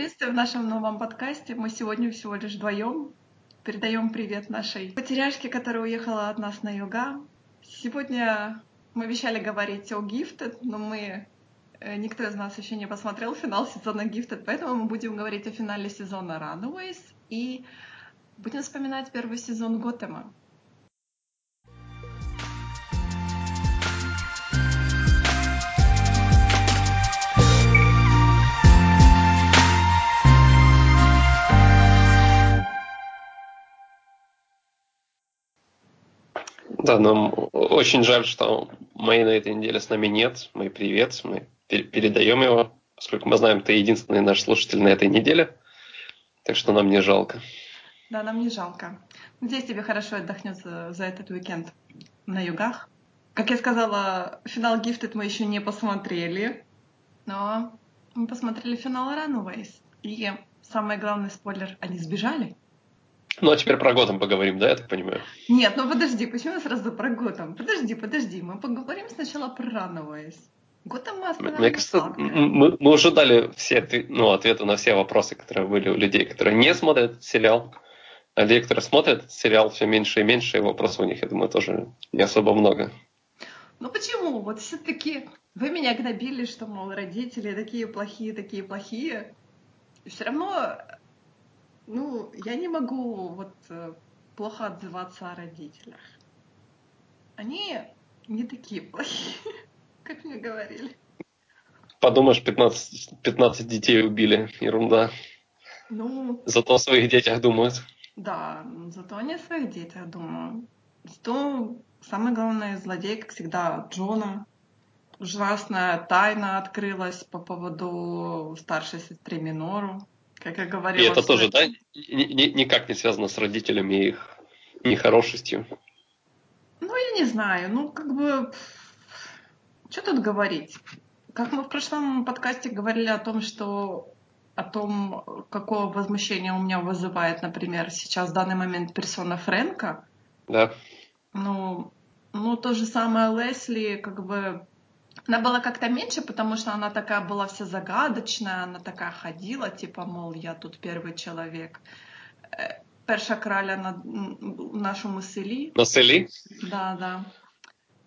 приветствую в нашем новом подкасте. Мы сегодня всего лишь вдвоем. Передаем привет нашей потеряшке, которая уехала от нас на юга. Сегодня мы обещали говорить о Gifted, но мы э, никто из нас еще не посмотрел финал сезона Gifted, поэтому мы будем говорить о финале сезона Runaways и будем вспоминать первый сезон Готэма. Да, нам очень жаль, что Мэй на этой неделе с нами нет. Мэй, привет. Мы передаем его, поскольку мы знаем, ты единственный наш слушатель на этой неделе. Так что нам не жалко. Да, нам не жалко. Надеюсь, тебе хорошо отдохнет за, за этот уикенд на югах. Как я сказала, финал Gifted мы еще не посмотрели, но мы посмотрели финал Runaways. И самый главный спойлер, они сбежали. Ну, а теперь про Готэм поговорим, да, я так понимаю? Нет, ну подожди, почему сразу про Готэм? Подожди, подожди, мы поговорим сначала про Runaways. Готэм мы остановили Мне кажется, мы, мы уже дали все ну, ответы на все вопросы, которые были у людей, которые не смотрят сериал. А людей, которые смотрят сериал, все меньше и меньше, и вопросов у них, я думаю, тоже не особо много. Ну почему? Вот все-таки вы меня гнобили, что, мол, родители такие плохие, такие плохие. И все равно ну, я не могу вот э, плохо отзываться о родителях. Они не такие плохие, как мне говорили. Подумаешь, 15, 15 детей убили. Ерунда. Ну... Зато о своих детях думают. Да, зато они о своих детях думают. Зато самый главный злодей, как всегда, Джона. Ужасная тайна открылась по поводу старшей сестры Минору как я говорила. И это тоже, да, никак не связано с родителями и их нехорошестью? Ну, я не знаю. Ну, как бы, что тут говорить? Как мы в прошлом подкасте говорили о том, что о том, какое возмущение у меня вызывает, например, сейчас в данный момент персона Фрэнка. Да. Ну, ну, то же самое Лесли, как бы она была как-то меньше, потому что она такая была вся загадочная, она такая ходила, типа, мол, я тут первый человек. Э, перша краля на нашому селі. На селі? Да, да.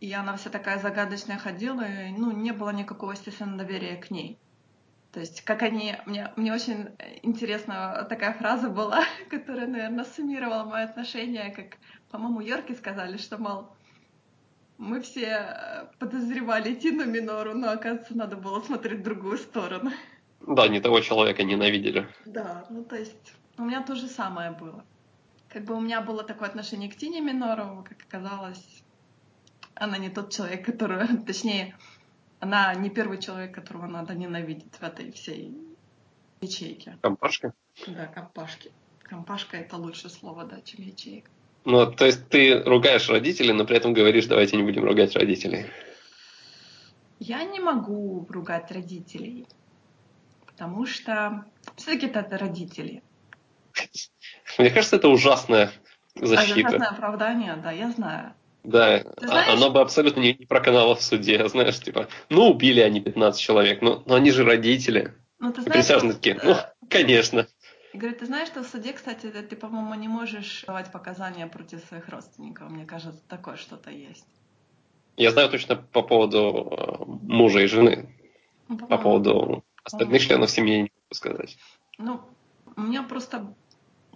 И она вся такая загадочная ходила, и, ну, не было никакого, естественно, доверия к ней. То есть, как они... Мне, мне очень интересно, такая фраза была, которая, наверное, суммировала мои отношения, как, по-моему, Йорки сказали, что, мол, мы все э, подозревали Тину Минору, но, оказывается, надо было смотреть в другую сторону. Да, не того человека ненавидели. Да, ну то есть у меня то же самое было. Как бы у меня было такое отношение к Тине Минору, как оказалось, она не тот человек, который, точнее, она не первый человек, которого надо ненавидеть в этой всей ячейке. Компашка? Да, компашки. Компашка это лучшее слово, да, чем ячейка. Ну, то есть ты ругаешь родителей, но при этом говоришь, давайте не будем ругать родителей. Я не могу ругать родителей, потому что все-таки это родители. Мне кажется, это ужасная защита. Это ужасное оправдание, да, я знаю. Да, а знаешь... оно бы абсолютно не, не проканало в суде, знаешь, типа, ну, убили они 15 человек, но, но они же родители. Ну, ты знаешь, присяжные такие, ну, конечно. Говорит, ты знаешь, что в суде, кстати, ты, по-моему, не можешь давать показания против своих родственников. Мне кажется, такое что-то есть. Я знаю точно по поводу э, мужа и жены. Ну, по, по поводу остальных членов семьи не могу сказать. Ну, у меня просто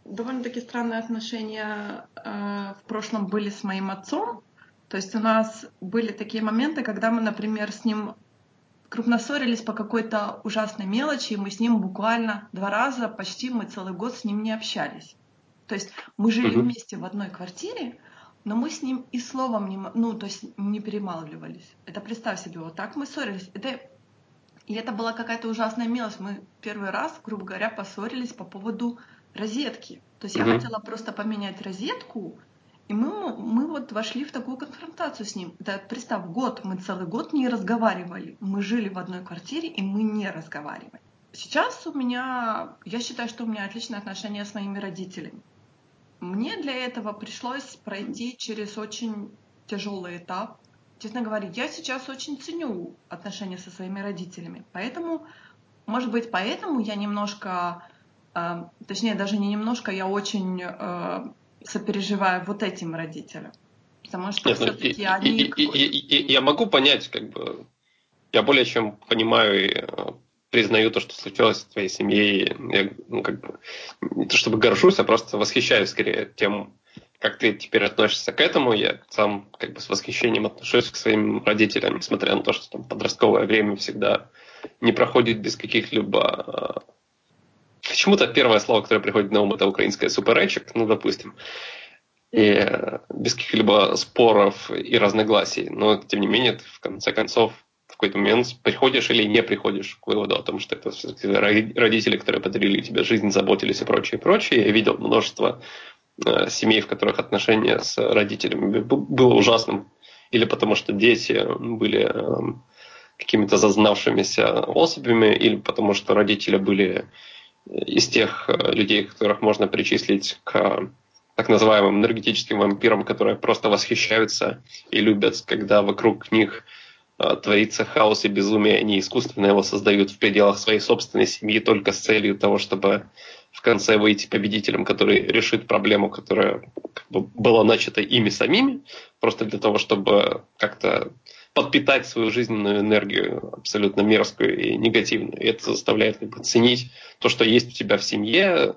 довольно-таки странные отношения э, в прошлом были с моим отцом. То есть у нас были такие моменты, когда мы, например, с ним крупно ссорились по какой-то ужасной мелочи, и мы с ним буквально два раза, почти мы целый год с ним не общались. То есть мы жили угу. вместе в одной квартире, но мы с ним и словом не, ну, то есть не перемалывались. Это представь себе, вот так мы ссорились. Это, и это была какая-то ужасная мелочь. Мы первый раз, грубо говоря, поссорились по поводу розетки. То есть угу. я хотела просто поменять розетку, и мы, мы вот вошли в такую конфронтацию с ним. Да, представь, год, мы целый год не разговаривали. Мы жили в одной квартире, и мы не разговаривали. Сейчас у меня, я считаю, что у меня отличные отношения с моими родителями. Мне для этого пришлось пройти через очень тяжелый этап. Честно говоря, я сейчас очень ценю отношения со своими родителями. Поэтому может быть, поэтому я немножко, э, точнее, даже не немножко, я очень э, сопереживаю вот этим родителям. Потому что Нет, ну, все-таки они... И, и, я могу понять, как бы, я более чем понимаю и э, признаю то, что случилось в твоей семье. Я, ну, как бы, не то чтобы горжусь, а просто восхищаюсь скорее тем, как ты теперь относишься к этому. Я сам как бы с восхищением отношусь к своим родителям, несмотря на то, что там подростковое время всегда не проходит без каких-либо... Э, почему-то первое слово, которое приходит на ум, это украинское суперечек, ну, допустим и без каких-либо споров и разногласий. Но, тем не менее, в конце концов в какой-то момент приходишь или не приходишь к выводу о том, что это родители, которые подарили тебе жизнь, заботились и прочее, и прочее. Я видел множество э, семей, в которых отношения с родителями было ужасным. Или потому что дети были э, какими-то зазнавшимися особями, или потому что родители были из тех э, людей, которых можно причислить к так называемым энергетическим вампирам, которые просто восхищаются и любят, когда вокруг них э, творится хаос и безумие, они искусственно его создают в пределах своей собственной семьи только с целью того, чтобы в конце выйти победителем, который решит проблему, которая как бы, была начата ими самими, просто для того, чтобы как-то подпитать свою жизненную энергию абсолютно мерзкую и негативную. И это заставляет как бы, ценить то, что есть у тебя в семье,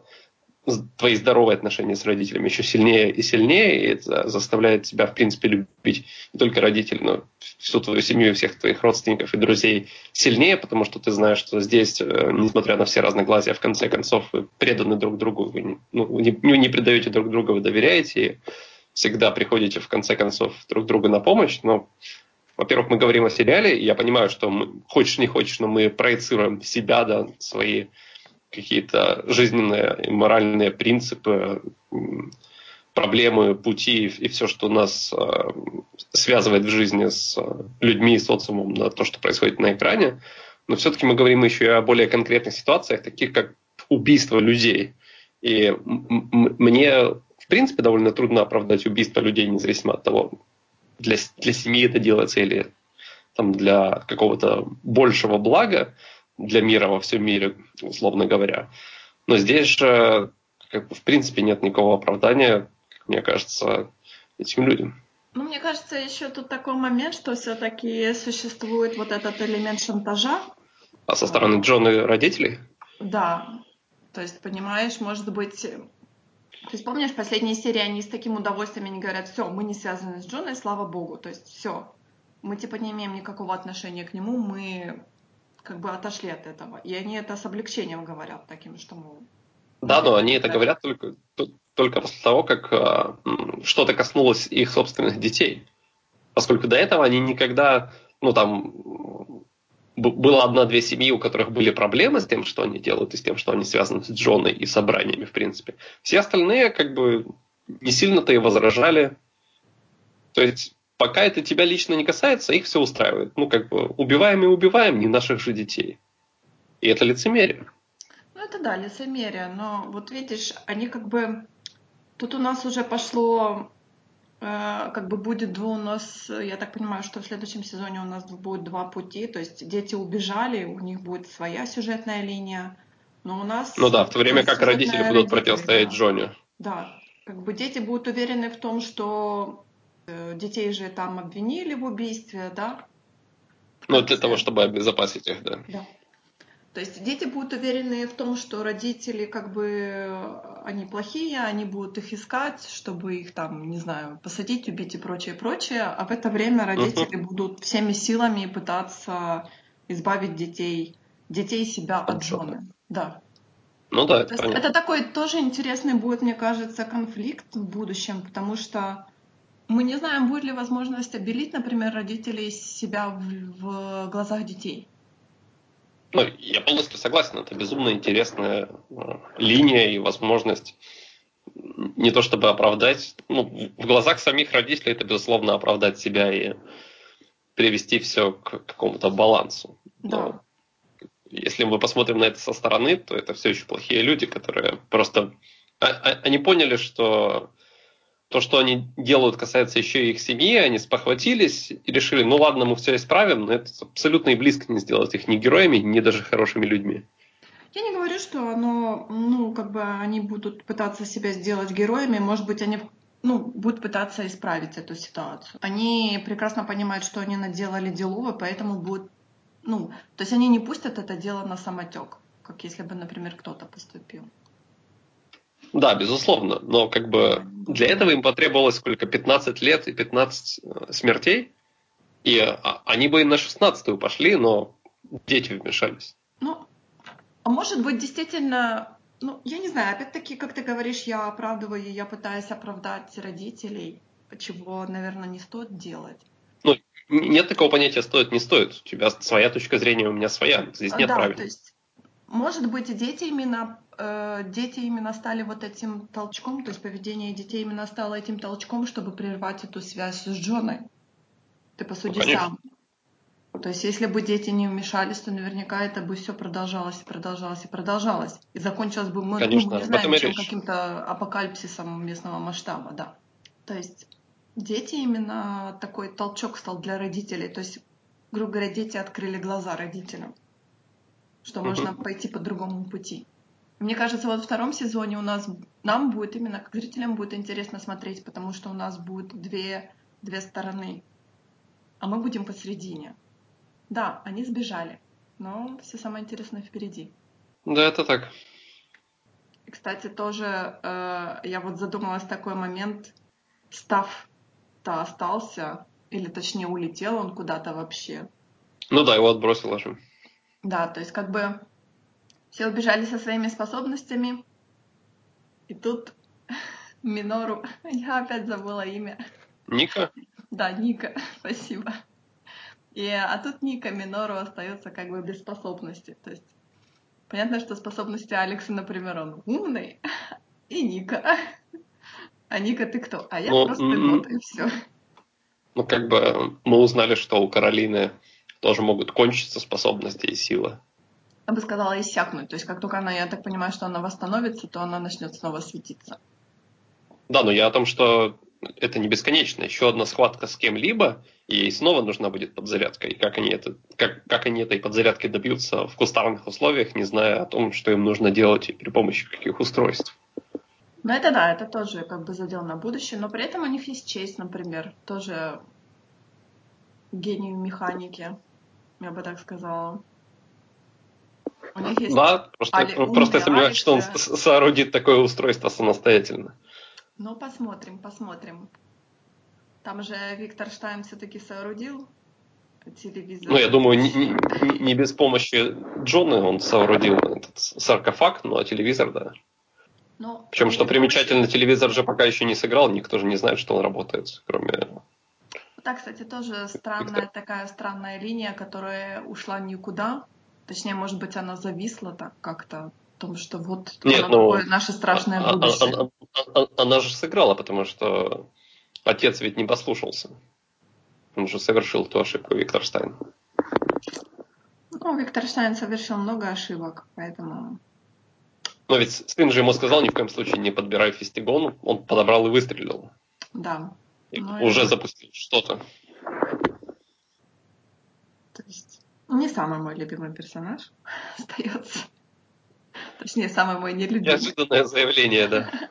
твои здоровые отношения с родителями еще сильнее и сильнее, и это заставляет тебя, в принципе, любить не только родителей, но всю твою семью, всех твоих родственников и друзей сильнее, потому что ты знаешь, что здесь, э, несмотря на все разногласия, в конце концов, вы преданы друг другу, вы не, ну, не, не предаете друг друга, вы доверяете, и всегда приходите, в конце концов, друг другу на помощь, но во-первых, мы говорим о сериале, и я понимаю, что мы, хочешь не хочешь, но мы проецируем себя, да, свои какие-то жизненные и моральные принципы, проблемы, пути и все, что нас э, связывает в жизни с э, людьми и социумом на то, что происходит на экране. Но все-таки мы говорим еще и о более конкретных ситуациях, таких как убийство людей. И мне, в принципе, довольно трудно оправдать убийство людей, независимо от того, для, для семьи это делается или там, для какого-то большего блага для мира во всем мире, условно говоря. Но здесь же, как бы, в принципе, нет никакого оправдания, как мне кажется, этим людям. Ну, мне кажется, еще тут такой момент, что все-таки существует вот этот элемент шантажа. А со стороны Джона родителей? Да. То есть, понимаешь, может быть... То есть, помнишь, в последней серии они с таким удовольствием они говорят, все, мы не связаны с Джоной, слава богу. То есть, все, мы типа не имеем никакого отношения к нему, мы как бы отошли от этого. И они это с облегчением говорят таким, что мы... Да, но они это говорят только, только после того, как э, что-то коснулось их собственных детей. Поскольку до этого они никогда, ну там, было одна-две семьи, у которых были проблемы с тем, что они делают, и с тем, что они связаны с Джоной и собраниями, в принципе. Все остальные, как бы, не сильно-то и возражали. То есть пока это тебя лично не касается, их все устраивает. Ну, как бы, убиваем и убиваем не наших же детей. И это лицемерие. Ну, это да, лицемерие. Но вот видишь, они как бы... Тут у нас уже пошло как бы будет два у нас, я так понимаю, что в следующем сезоне у нас будет два пути, то есть дети убежали, у них будет своя сюжетная линия, но у нас... Ну да, в то время как родители будут противостоять да. Джоне. Да, как бы дети будут уверены в том, что Э, детей же там обвинили в убийстве, да? Ну, для того, чтобы обезопасить их, да. Да. То есть дети будут уверены в том, что родители как бы они плохие, они будут их искать, чтобы их там, не знаю, посадить, убить и прочее, прочее. А в это время родители uh-huh. будут всеми силами пытаться избавить детей, детей себя от, от жены. Да. Ну да, это, это такой тоже интересный будет, мне кажется, конфликт в будущем, потому что мы не знаем, будет ли возможность обелить, например, родителей себя в, в глазах детей. Ну, я полностью согласен, это безумно интересная э, линия и возможность не то чтобы оправдать, ну, в глазах самих родителей это, безусловно, оправдать себя и привести все к какому-то балансу. Да. Но если мы посмотрим на это со стороны, то это все еще плохие люди, которые просто... А, а, они поняли, что то, что они делают, касается еще и их семьи, они спохватились и решили, ну ладно, мы все исправим, но это абсолютно и близко не сделать их ни героями, ни даже хорошими людьми. Я не говорю, что оно, ну, как бы они будут пытаться себя сделать героями, может быть, они ну, будут пытаться исправить эту ситуацию. Они прекрасно понимают, что они наделали деловое, поэтому будут, ну, то есть они не пустят это дело на самотек, как если бы, например, кто-то поступил. Да, безусловно, но как бы для этого им потребовалось сколько? 15 лет и 15 э, смертей, и а, они бы и на 16-ю пошли, но дети вмешались. Ну, а может быть, действительно, ну, я не знаю, опять-таки, как ты говоришь, я оправдываю, я пытаюсь оправдать родителей, чего, наверное, не стоит делать. Ну, нет такого понятия стоит, не стоит. У тебя своя точка зрения, у меня своя. Здесь нет да, правил. То есть, может быть, дети именно, э, дети именно стали вот этим толчком, то есть поведение детей именно стало этим толчком, чтобы прервать эту связь с Джоной. Ты посуди ну, сам. То есть, если бы дети не вмешались, то наверняка это бы все продолжалось и продолжалось и продолжалось. И закончилось бы, мы, Конечно, ну, не знаем, чем каким-то апокалипсисом местного масштаба, да. То есть, дети именно такой толчок стал для родителей. То есть, грубо говоря, дети открыли глаза родителям, что можно пойти по другому пути. Мне кажется, вот в втором сезоне у нас, нам будет именно, как зрителям будет интересно смотреть, потому что у нас будет две, две стороны, а мы будем посередине. Да, они сбежали, но все самое интересное впереди. Да, это так. И, кстати, тоже э, я вот задумалась такой момент, Став-то остался, или точнее улетел он куда-то вообще. Ну да, его отбросило же. Да, то есть как бы все убежали со своими способностями, и тут Минору, я опять забыла имя. Ника? Да, Ника, спасибо. И, а тут Ника Минору остается как бы без способности. То есть понятно, что способности Алекса, например, он умный, и Ника. А Ника, ты кто? А я ну, просто бот, и все. Ну, как бы мы узнали, что у Каролины тоже могут кончиться способности и сила. Я бы сказала, иссякнуть. То есть, как только она, я так понимаю, что она восстановится, то она начнет снова светиться. Да, но я о том, что это не бесконечно. Еще одна схватка с кем-либо, и ей снова нужна будет подзарядка. И как они, это, как, как они этой подзарядки добьются в кустарных условиях, не зная о том, что им нужно делать и при помощи каких устройств. Ну это да, это тоже как бы задел на будущее, но при этом у них есть честь, например, тоже гений механики, я бы так сказала. У них есть да, просто, Али, просто я сомневаюсь, что он соорудит такое устройство самостоятельно. Ну, посмотрим, посмотрим. Там же Виктор Штайн все-таки соорудил телевизор. Ну, я думаю, не, не, не без помощи Джона он соорудил этот саркофаг, ну а телевизор, да. Но Причем, что примечательно, телевизор же пока еще не сыграл, никто же не знает, что он работает, кроме... Да, кстати, тоже странная такая странная линия, которая ушла никуда. Точнее, может быть, она зависла так как-то том, что вот Нет, оно ну, такое наше страшное а, а, будущее. Она, она, она же сыграла, потому что отец ведь не послушался. Он же совершил ту ошибку, Виктор Штайн. Ну, Виктор Штайн совершил много ошибок, поэтому... Но ведь сын же ему сказал, ни в коем случае не подбирай фестигон, он подобрал и выстрелил. Да. И уже запустил что-то. То есть не самый мой любимый персонаж остается. Точнее, самый мой нелюбимый. Неожиданное заявление, да.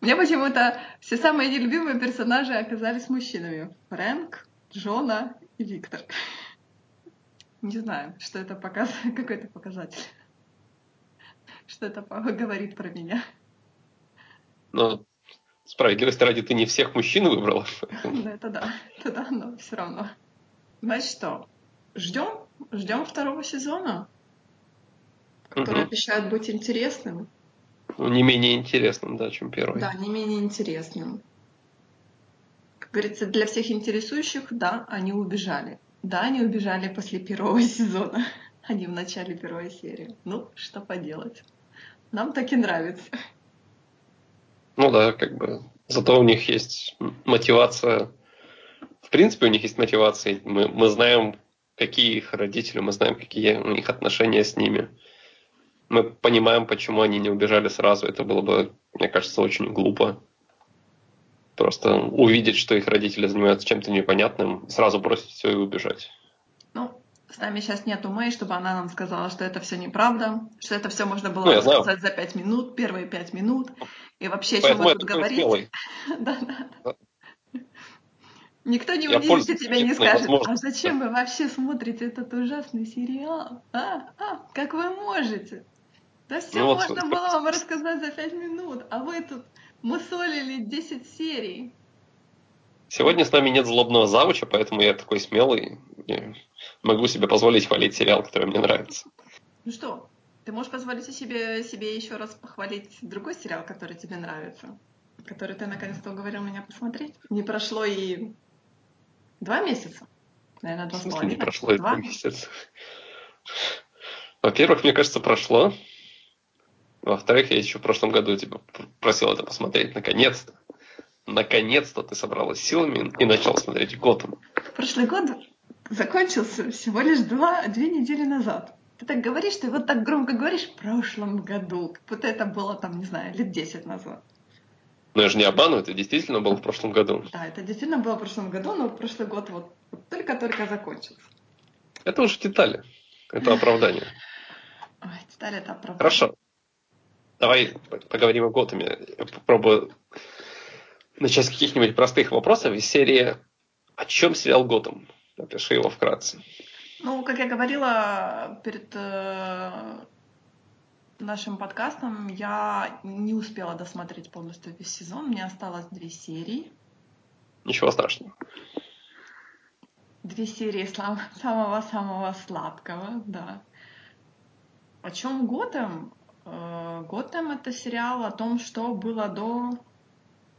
У меня почему-то все самые нелюбимые персонажи оказались мужчинами. Фрэнк, Джона и Виктор. Не знаю, что это показывает, какой это показатель. Что это говорит про меня. Ну, справедливости ради, ты не всех мужчин выбрала. Да, это да, это да, но все равно. Значит что, ждем, ждем второго сезона который угу. обещает быть интересным. Ну, не менее интересным, да, чем первый. Да, не менее интересным. Как говорится, для всех интересующих, да, они убежали. Да, они убежали после первого сезона, а не в начале первой серии. Ну, что поделать. Нам так и нравится. Ну да, как бы. Зато у них есть мотивация. В принципе, у них есть мотивация. Мы, мы знаем, какие их родители, мы знаем, какие у них отношения с ними мы понимаем, почему они не убежали сразу. Это было бы, мне кажется, очень глупо. просто увидеть, что их родители занимаются чем-то непонятным, сразу бросить все и убежать. С нами сейчас нету Мэй, чтобы она нам сказала, что это все неправда, что это все можно было ну, рассказать за пять минут, первые пять минут. И вообще, о чем вы тут говорите. да, да. Никто не удивится тебя не скажет, а зачем вы вообще смотрите этот ужасный сериал? А, а, как вы можете? Да все ну, можно вот, было вам рассказать за пять минут, а вы тут мусолили 10 серий. Сегодня с нами нет злобного завуча, поэтому я такой смелый могу себе позволить хвалить сериал, который мне нравится. Ну что, ты можешь позволить себе, себе еще раз похвалить другой сериал, который тебе нравится, который ты наконец-то уговорил меня посмотреть. Не прошло и два месяца. Наверное, два с половиной. Не прошло и два месяца. Во-первых, мне кажется, прошло. Во-вторых, я еще в прошлом году тебя просил это посмотреть наконец-то. Наконец-то ты собралась силами и начал смотреть Готэм. Прошлый год закончился всего лишь два, две недели назад. Ты так говоришь, ты вот так громко говоришь в прошлом году, как будто это было там, не знаю, лет десять назад. Но я же не обманываю, это действительно было в прошлом году. Да, это действительно было в прошлом году, но прошлый год вот, вот только-только закончился. Это уже детали. Это оправдание. Ой, детали это оправдание. Хорошо. Давай поговорим о Готэме. Я попробую начать с каких-нибудь простых вопросов из серии «О чем сериал Готэм?» Напиши его вкратце. Ну, как я говорила перед э, нашим подкастом, я не успела досмотреть полностью весь сезон. Мне осталось две серии. Ничего страшного. Две серии самого-самого сладкого, да. О чем Готэм? Э, Готэм — это сериал о том, что было до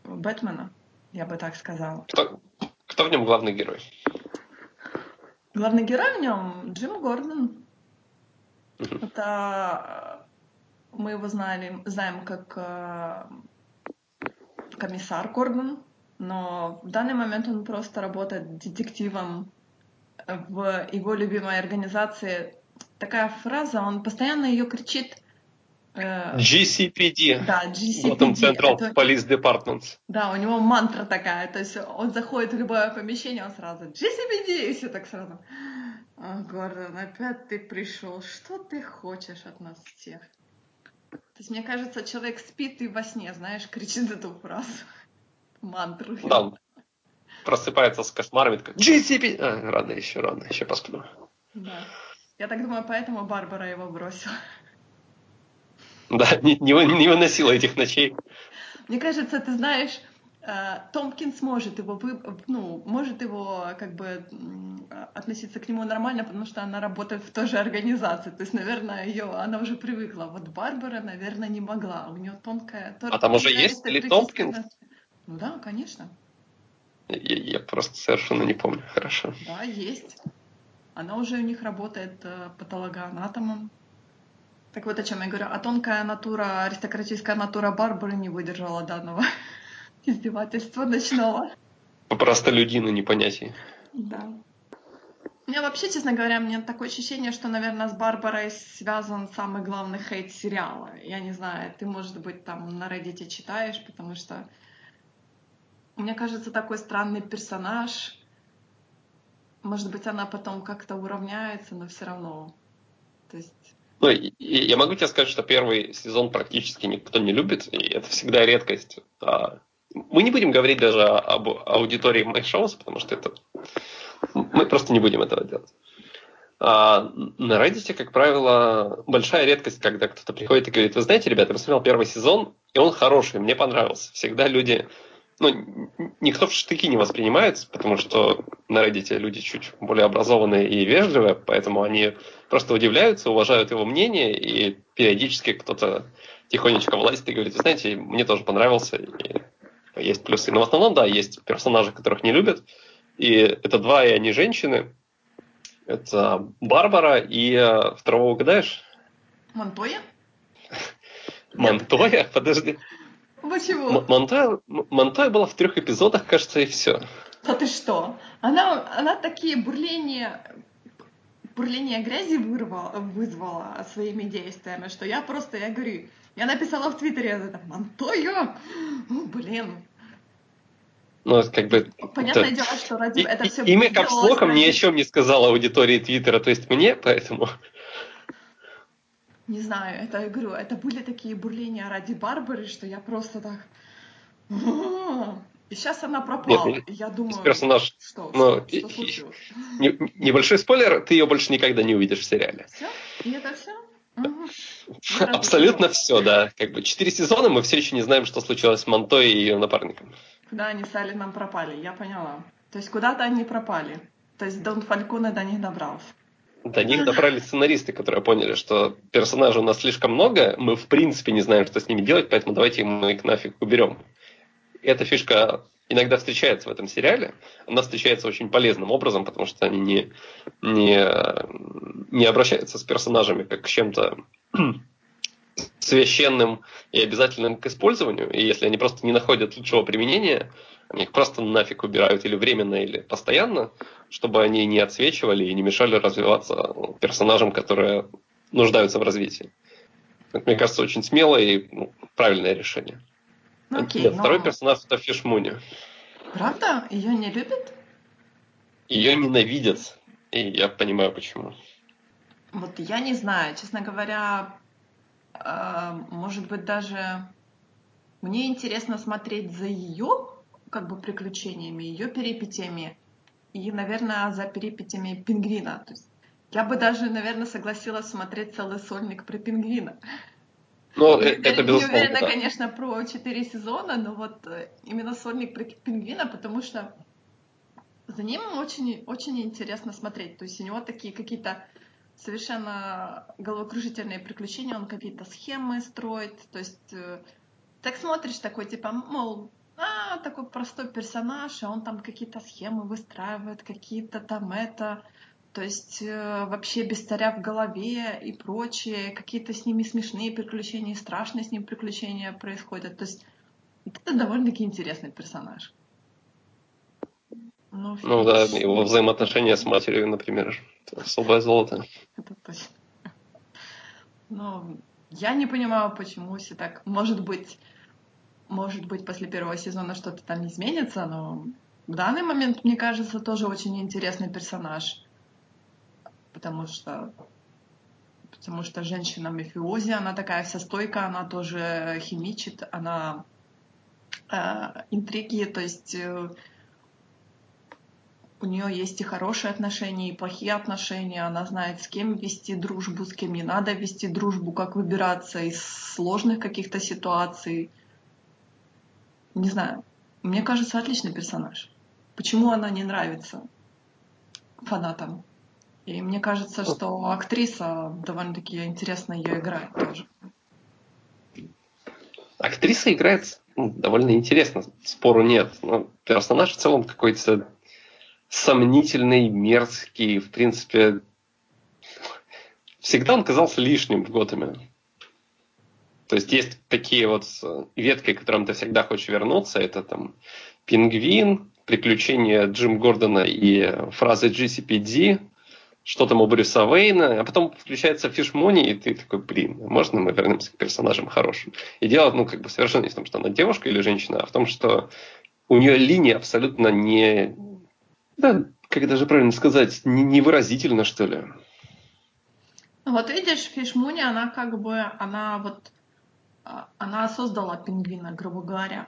Бэтмена, я бы так сказала. Кто, кто в нем главный герой? Главный герой в нем Джим Гордон. Uh-huh. Это э, мы его знали, знаем как э, комиссар Гордон, но в данный момент он просто работает детективом в его любимой организации. Такая фраза, он постоянно ее кричит GCPD. Да, GCPD. Gotham Central это... Police Department. Да, у него мантра такая, то есть он заходит в любое помещение, он сразу GCPD, и все так сразу. О, Гордон, опять ты пришел, что ты хочешь от нас всех? То есть, мне кажется, человек спит и во сне, знаешь, кричит эту фразу, мантру. Да, просыпается с кошмарами, такой, GCPD! А, рано еще, рано, еще посплю. Да. Я так думаю, поэтому Барбара его бросила. Да, не, не, не выносила этих ночей. Мне кажется, ты знаешь, э, Томпкинс может его, вы, ну, может его как бы относиться к нему нормально, потому что она работает в той же организации. То есть, наверное, ее, она уже привыкла. Вот Барбара, наверное, не могла. У нее тонкая... А там уже есть ли Томпкинс? Ну да, конечно. Я, я просто совершенно не помню. Хорошо. Да, есть. Она уже у них работает э, патологоанатомом. Так вот о чем я говорю. А тонкая натура, аристократическая натура Барбары не выдержала данного издевательства ночного. Просто людины не понятий. Да. У меня вообще, честно говоря, мне такое ощущение, что, наверное, с Барбарой связан самый главный хейт сериала. Я не знаю, ты, может быть, там на Reddit читаешь, потому что мне кажется, такой странный персонаж. Может быть, она потом как-то уравняется, но все равно. То есть ну, я могу тебе сказать, что первый сезон практически никто не любит, и это всегда редкость. А, мы не будем говорить даже об аудитории MyShows, потому что это... Мы просто не будем этого делать. А на Reddit, как правило, большая редкость, когда кто-то приходит и говорит, вы знаете, ребята, я посмотрел первый сезон, и он хороший, мне понравился. Всегда люди ну, никто в штыки не воспринимается, потому что на Reddit люди чуть более образованные и вежливые, поэтому они просто удивляются, уважают его мнение, и периодически кто-то тихонечко влазит и говорит, знаете, мне тоже понравился, и есть плюсы. Но в основном, да, есть персонажи, которых не любят, и это два, и они женщины. Это Барбара и э, второго угадаешь? Монтоя? Монтоя? Подожди. Почему? Монтоя была в трех эпизодах, кажется, и все. Да ты что? Она, она такие бурления, бурление грязи вырвала, вызвала своими действиями, что я просто, я говорю, я написала в Твиттере это Монтоя, ну, блин. Ну, как бы... Понятное это... дело, что ради это и, все... Имя ни о чем не сказала аудитории Твиттера, то есть мне, поэтому... Не знаю, это, я говорю, это были такие бурления ради Барбары, что я просто так... И сейчас она пропала. Нет, я думаю, персонаж, что, но, что, что не, Небольшой спойлер, ты ее больше никогда не увидишь в сериале. Все? И это все? Абсолютно все, да. Как бы четыре сезона мы все еще не знаем, что случилось с Монтой и ее напарником. Куда они с Алином пропали, я поняла. То есть куда-то они пропали. То есть Дон Фальконе до них добрался. До них добрались сценаристы, которые поняли, что персонажей у нас слишком много, мы в принципе не знаем, что с ними делать, поэтому давайте мы их нафиг уберем. Эта фишка иногда встречается в этом сериале. Она встречается очень полезным образом, потому что они не, не, не обращаются с персонажами как к чем-то священным и обязательным к использованию. И если они просто не находят лучшего применения, они их просто нафиг убирают или временно, или постоянно, чтобы они не отсвечивали и не мешали развиваться персонажам, которые нуждаются в развитии. Это, мне кажется, очень смелое и ну, правильное решение. Ну, окей, Нет, но... Второй персонаж это Фишмуни. Правда? Ее не любят? Ее ненавидят. И я понимаю, почему. Вот я не знаю, честно говоря, э, может быть, даже мне интересно смотреть за ее как бы приключениями, ее перипетиями и, наверное, за перипетиями пингвина. То есть я бы даже, наверное, согласилась смотреть целый сольник про пингвина. Ну, не, это безусловно. Не уверена, да. конечно, про четыре сезона, но вот э, именно сольник про пингвина, потому что за ним очень, очень интересно смотреть. То есть у него такие какие-то совершенно головокружительные приключения, он какие-то схемы строит. То есть э, так смотришь такой, типа, мол, а, такой простой персонаж, а он там какие-то схемы выстраивает, какие-то там это то есть э, вообще без царя в голове и прочее, какие-то с ними смешные приключения, страшные с ним приключения происходят. То есть это довольно-таки интересный персонаж. Ну, ну да, его взаимоотношения с матерью, например, особое золото. Это точно. Но я не понимаю, почему все так. Может быть, может быть, после первого сезона что-то там изменится, но в данный момент, мне кажется, тоже очень интересный персонаж потому что потому что женщина мафиози, она такая вся стойкая, она тоже химичит, она э, интриги, то есть э, у нее есть и хорошие отношения, и плохие отношения, она знает, с кем вести дружбу, с кем не надо вести дружбу, как выбираться из сложных каких-то ситуаций. Не знаю, мне кажется, отличный персонаж. Почему она не нравится фанатам? И мне кажется, что актриса довольно-таки интересно ее играет тоже. Актриса играет ну, довольно интересно, спору нет. Но персонаж в целом какой-то сомнительный, мерзкий, в принципе, всегда он казался лишним в Готэме. То есть есть такие вот ветки, к которым ты всегда хочешь вернуться. Это там Пингвин, приключения Джим Гордона и фразы GCPD, что там у Брюса Вейна, а потом включается фишмони, и ты такой, блин, можно мы вернемся к персонажам хорошим? И дело, ну, как бы совершенно не в том, что она девушка или женщина, а в том, что у нее линия абсолютно не... Да, как даже правильно сказать, не, невыразительно, что ли. Вот видишь, Фишмуни, она как бы, она вот, а, она создала пингвина, грубо говоря.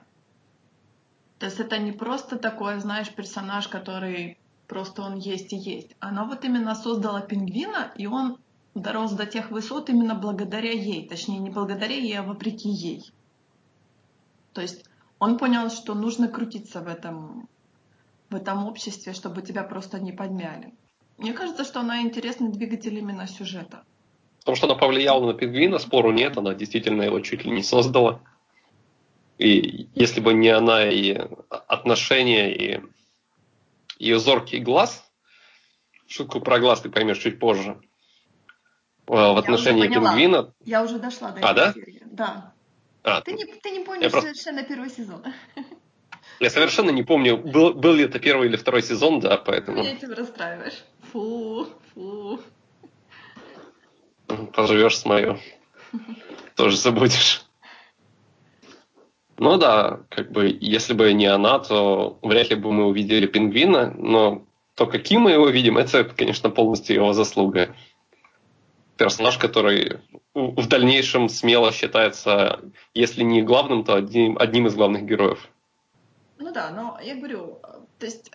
То есть это не просто такой, знаешь, персонаж, который просто он есть и есть. Она вот именно создала пингвина, и он дорос до тех высот именно благодаря ей. Точнее, не благодаря ей, а вопреки ей. То есть он понял, что нужно крутиться в этом, в этом обществе, чтобы тебя просто не подмяли. Мне кажется, что она интересный двигатель именно сюжета. Потому что она повлияла на пингвина, спору нет, она действительно его чуть ли не создала. И если бы не она и отношения, и ее зоркий глаз. Шутку про глаз ты поймешь чуть позже. В отношении пингвина. Я уже дошла до а, да? серии. Да. А, ты, не, ты не помнишь просто... совершенно первый сезон. Я совершенно не помню, был, был ли это первый или второй сезон, да, поэтому... Меня тебя расстраиваешь. Фу, фу. Поживешь с мою. Тоже забудешь. Ну да, как бы, если бы не она, то вряд ли бы мы увидели пингвина, но то, каким мы его видим, это, конечно, полностью его заслуга. Персонаж, который в дальнейшем смело считается, если не главным, то одним, одним из главных героев. Ну да, но я говорю, то есть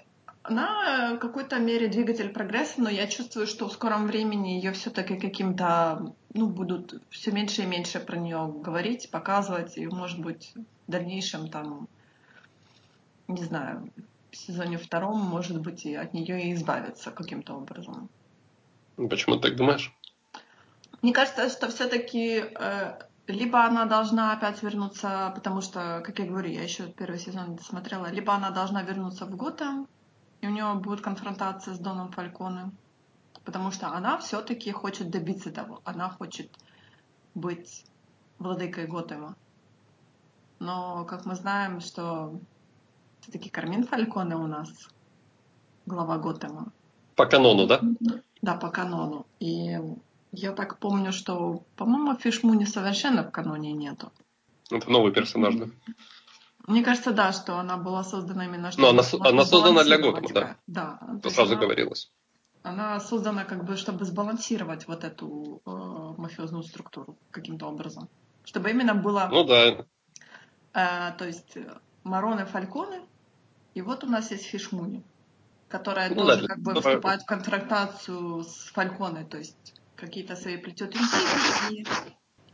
она в какой-то мере двигатель прогресса, но я чувствую, что в скором времени ее все-таки каким-то, ну, будут все меньше и меньше про нее говорить, показывать, и, может быть, в дальнейшем там, не знаю, в сезоне втором, может быть, и от нее и избавиться каким-то образом. Почему ты так думаешь? Мне кажется, что все-таки э, либо она должна опять вернуться, потому что, как я говорю, я еще первый сезон смотрела, либо она должна вернуться в Готэм, и у нее будет конфронтация с Доном Фальконе, потому что она все-таки хочет добиться того, она хочет быть владыкой Готэма. Но, как мы знаем, что все-таки Кармин Фальконе у нас глава Готэма. По канону, да? Да, по канону. И я так помню, что, по-моему, Фишмуни совершенно в каноне нету. Это новый персонаж, да? Мне кажется, да, что она была создана именно... Но она, она создана для Готэма, да. Да. То сразу она, говорилось. Она создана как бы, чтобы сбалансировать вот эту э, мафиозную структуру каким-то образом. Чтобы именно было... Ну да. Э, то есть Мароны Фальконы, и вот у нас есть Фишмуни, которая ну, тоже да, как бы давай. вступает в контрактацию с Фальконой, то есть какие-то свои плетет интриги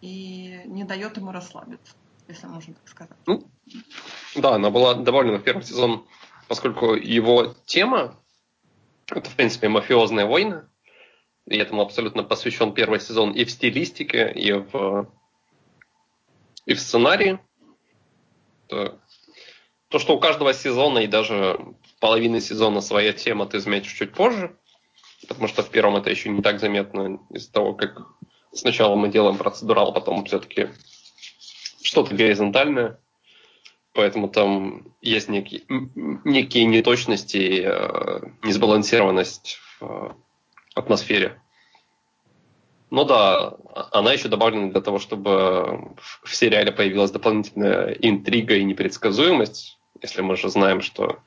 и, и не дает ему расслабиться, если можно так сказать. Ну, да, она была довольна в первый сезон, поскольку его тема это, в принципе, мафиозные войны, и этому абсолютно посвящен первый сезон и в стилистике, и в, и в сценарии. То, то, что у каждого сезона и даже половины сезона своя тема, ты заметишь чуть позже потому что в первом это еще не так заметно из-за того, как сначала мы делаем процедурал, а потом все-таки что-то горизонтальное. Поэтому там есть некие, некие неточности, э, несбалансированность в э, атмосфере. Ну да, она еще добавлена для того, чтобы в сериале появилась дополнительная интрига и непредсказуемость. Если мы же знаем, что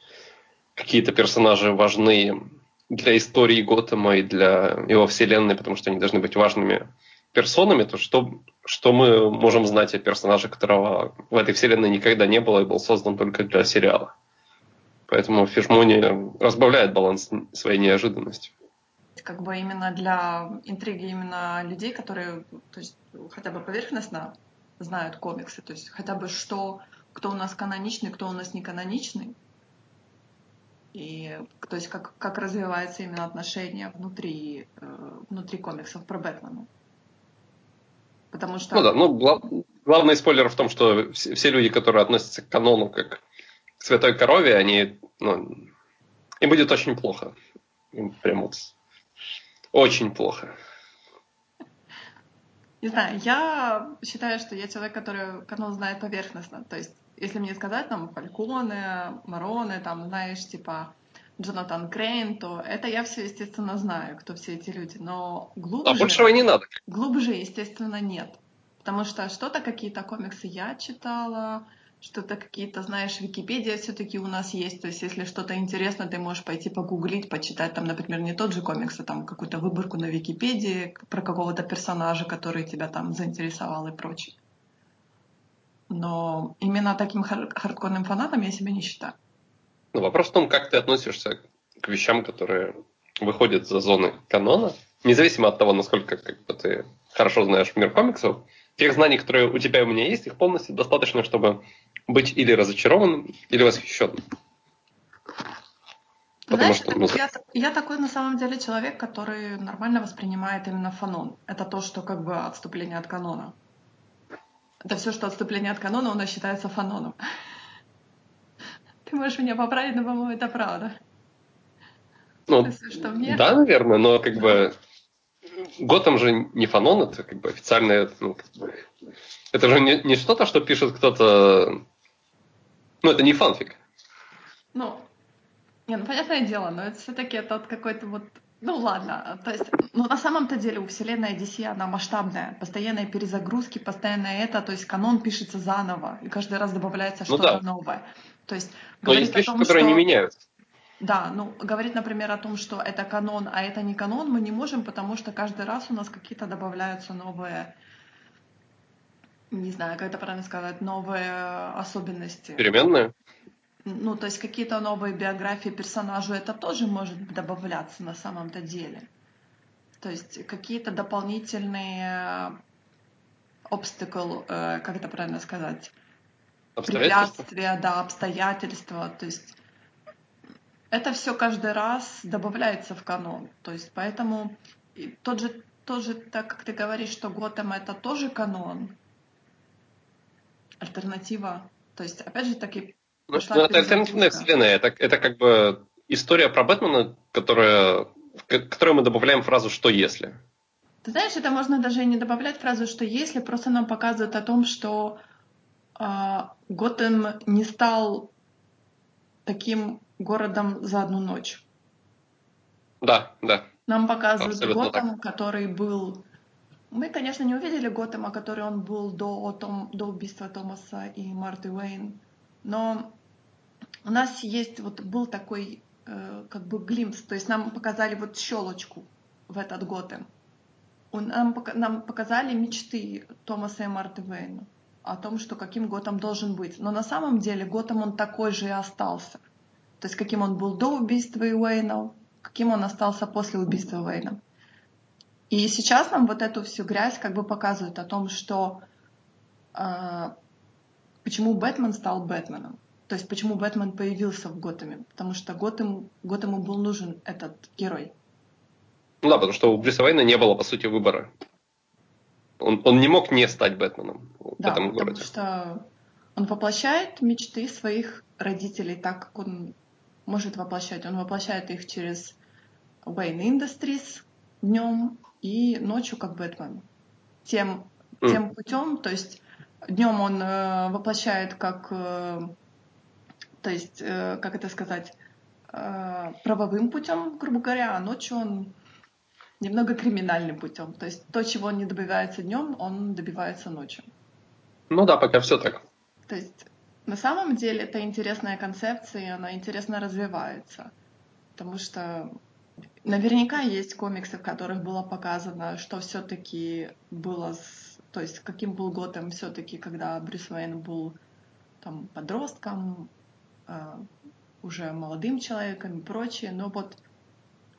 какие-то персонажи важны для истории Готэма и для его вселенной, потому что они должны быть важными персонами, то что, что мы можем знать о персонаже, которого в этой вселенной никогда не было и был создан только для сериала. Поэтому Фишмони разбавляет баланс своей неожиданностью. Как бы именно для интриги именно людей, которые то есть, хотя бы поверхностно знают комиксы, то есть хотя бы что, кто у нас каноничный, кто у нас не каноничный, и то есть как, как развивается именно отношение внутри, э, внутри комиксов про Бэтмена. Потому что... Ну да, ну глав, главный спойлер в том, что все, все люди, которые относятся к канону как к святой корове, они, ну, им будет очень плохо. Им прям вот очень плохо. Не знаю, я считаю, что я человек, который канон знает поверхностно. То есть если мне сказать, там, Фальконе, Мароне, там, знаешь, типа, Джонатан Крейн, то это я все, естественно, знаю, кто все эти люди. Но глубже... А большего не надо. Глубже, естественно, нет. Потому что что-то, какие-то комиксы я читала, что-то какие-то, знаешь, Википедия все-таки у нас есть. То есть, если что-то интересно, ты можешь пойти погуглить, почитать там, например, не тот же комикс, а там какую-то выборку на Википедии про какого-то персонажа, который тебя там заинтересовал и прочее. Но именно таким хар- хардкорным фанатом я себя не считаю. Ну, вопрос в том, как ты относишься к вещам, которые выходят за зоны канона, независимо от того, насколько как бы, ты хорошо знаешь мир комиксов, тех знаний, которые у тебя и у меня есть, их полностью достаточно, чтобы быть или разочарованным, или восхищенным. Потому Знаешь, что, ну... я, я такой на самом деле человек, который нормально воспринимает именно фанон. Это то, что как бы отступление от канона. Это все, что отступление от канона, у нас считается фаноном. Ты можешь меня поправить, но, по-моему, это правда. Ну, все, что мне... да, наверное, но как бы Готэм же не фанон, это как бы официальное... Ну, как бы, это же не, не что-то, что пишет кто-то... Ну, это не фанфик. Ну, не, ну, понятное дело, но это все-таки это какой-то вот Ну ладно, то есть, ну на самом-то деле у вселенной DC она масштабная, постоянные перезагрузки, постоянно это, то есть канон пишется заново, и каждый раз добавляется ну, что-то да. новое. То есть Но есть вещи, том, которые что... не меняются. Да, ну говорить, например, о том, что это канон, а это не канон, мы не можем, потому что каждый раз у нас какие-то добавляются новые, не знаю, как это правильно сказать, новые особенности. Переменные? Ну, то есть какие-то новые биографии персонажу, это тоже может добавляться на самом-то деле. То есть какие-то дополнительные обстакл, э, как это правильно сказать? Препятствия, да, обстоятельства. То есть это все каждый раз добавляется в канон. То есть поэтому тот же, тоже, так как ты говоришь, что Готэм это тоже канон, альтернатива. То есть, опять же таки, ну, это альтернативная вселенная. Это, это как бы история про Бэтмена, которая, в которой мы добавляем фразу «что если?». Ты знаешь, это можно даже не добавлять фразу «что если», просто нам показывает о том, что Готэм не стал таким городом за одну ночь. Да, да. Нам показывают Абсолютно Готэм, так. который был... Мы, конечно, не увидели Готэма, который он был до, том, до убийства Томаса и Марты Уэйн, но у нас есть вот был такой э, как бы глимпс, то есть нам показали вот щелочку в этот Готэм. Нам, нам показали мечты Томаса и Марты Уэйна о том, что каким Готэм должен быть. Но на самом деле Готэм он такой же и остался. То есть каким он был до убийства Уэйна, каким он остался после убийства Уэйна. И сейчас нам вот эту всю грязь как бы показывают о том, что э, почему Бэтмен стал Бэтменом. То есть почему Бэтмен появился в Готэме. Потому что Готэм, Готэму был нужен этот герой. Ну да, потому что у Бриса Уэйна не было, по сути, выбора. Он, он не мог не стать Бэтменом да, в этом городе. потому что он воплощает мечты своих родителей так, как он может воплощать. Он воплощает их через Wayne Industries днем и ночью как Бэтмен. Тем, mm. тем путем, то есть днем он э, воплощает как, э, то есть, э, как это сказать, э, правовым путем, грубо говоря, а ночью он немного криминальным путем. То есть то, чего он не добивается днем, он добивается ночью. Ну да, пока все так. То есть на самом деле это интересная концепция, и она интересно развивается. Потому что наверняка есть комиксы, в которых было показано, что все-таки было с... То есть каким был Готэм все-таки, когда Брюс Уэйн был там подростком, э, уже молодым человеком и прочее. Но вот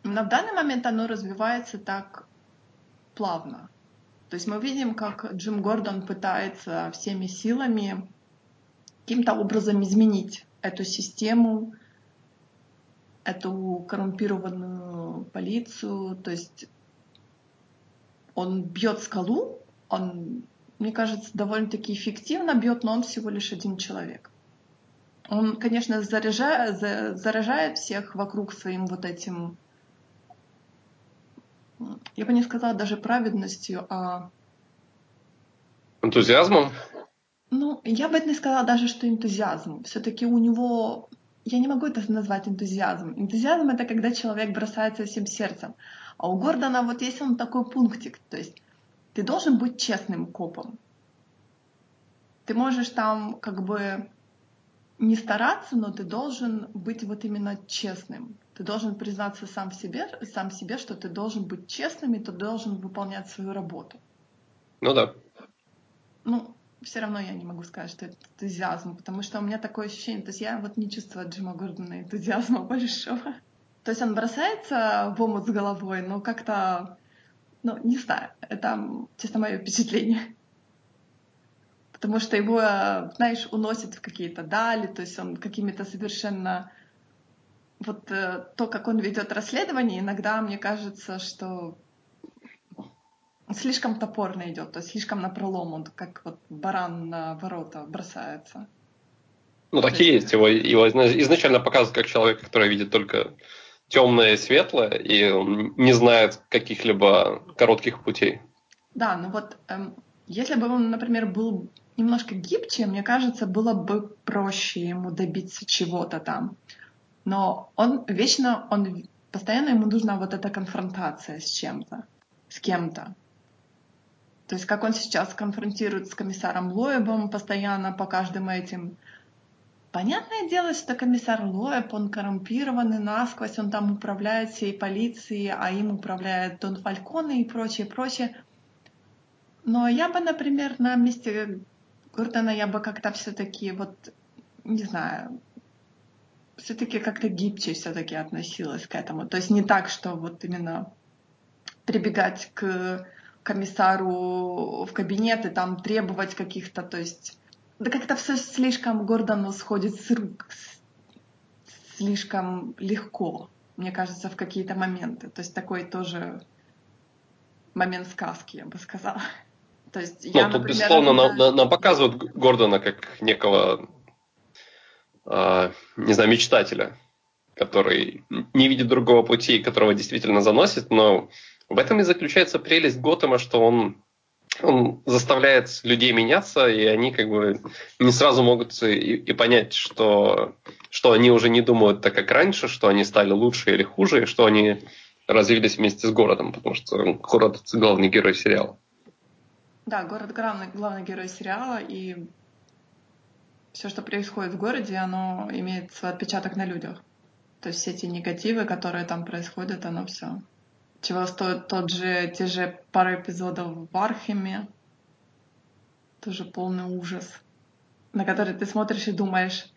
на данный момент оно развивается так плавно. То есть мы видим, как Джим Гордон пытается всеми силами каким-то образом изменить эту систему, эту коррумпированную полицию. То есть он бьет скалу, он, мне кажется, довольно-таки эффективно бьет, но он всего лишь один человек. Он, конечно, заряжает, заражает всех вокруг своим вот этим, я бы не сказала даже праведностью, а энтузиазмом. Ну, я бы не сказала даже, что энтузиазм. Все-таки у него... Я не могу это назвать энтузиазмом. Энтузиазм — это когда человек бросается всем сердцем. А у Гордона вот есть он такой пунктик. То есть ты должен быть честным копом. Ты можешь там как бы не стараться, но ты должен быть вот именно честным. Ты должен признаться сам в себе, сам себе, что ты должен быть честным, и ты должен выполнять свою работу. Ну да. Ну, все равно я не могу сказать, что это энтузиазм, потому что у меня такое ощущение, то есть я вот не чувствую от Джима Гордона энтузиазма большого. То есть он бросается в омут с головой, но как-то, ну, не знаю, это чисто мое впечатление. Потому что его, знаешь, уносит в какие-то дали, то есть он какими-то совершенно... Вот э, то, как он ведет расследование, иногда мне кажется, что слишком топорно идет, то есть слишком на пролом, он как вот баран на ворота бросается. Ну, такие есть. Его, его изначально показывают как человек, который видит только темное и светлое, и он не знает каких-либо коротких путей. Да, ну вот эм, если бы он, например, был немножко гибче, мне кажется, было бы проще ему добиться чего-то там. Но он вечно, он постоянно ему нужна вот эта конфронтация с чем-то, с кем-то. То есть как он сейчас конфронтирует с комиссаром Лоебом постоянно по каждым этим. Понятное дело, что комиссар Лоеб, он коррумпированный насквозь, он там управляет всей полицией, а им управляет Дон Фальконе и прочее, прочее. Но я бы, например, на месте Гордона я бы как-то все-таки вот, не знаю, все-таки как-то гибче все-таки относилась к этому. То есть не так, что вот именно прибегать к комиссару в кабинет и там требовать каких-то, то есть да как-то все слишком Гордону сходит с рук, слишком легко, мне кажется, в какие-то моменты. То есть такой тоже момент сказки, я бы сказала. То есть я, ну, тут, например, безусловно, нам, нам, нам показывают Гордона как некого не знаю, мечтателя, который не видит другого пути, которого действительно заносит, но в этом и заключается прелесть Готэма, что он, он заставляет людей меняться, и они как бы не сразу могут и, и понять, что, что они уже не думают так, как раньше, что они стали лучше или хуже, и что они развились вместе с городом, потому что город – главный герой сериала. Да, город главный, главный герой сериала, и все, что происходит в городе, оно имеет свой отпечаток на людях. То есть все эти негативы, которые там происходят, оно все. Чего стоит тот же, те же пару эпизодов в Археме, тоже полный ужас, на который ты смотришь и думаешь,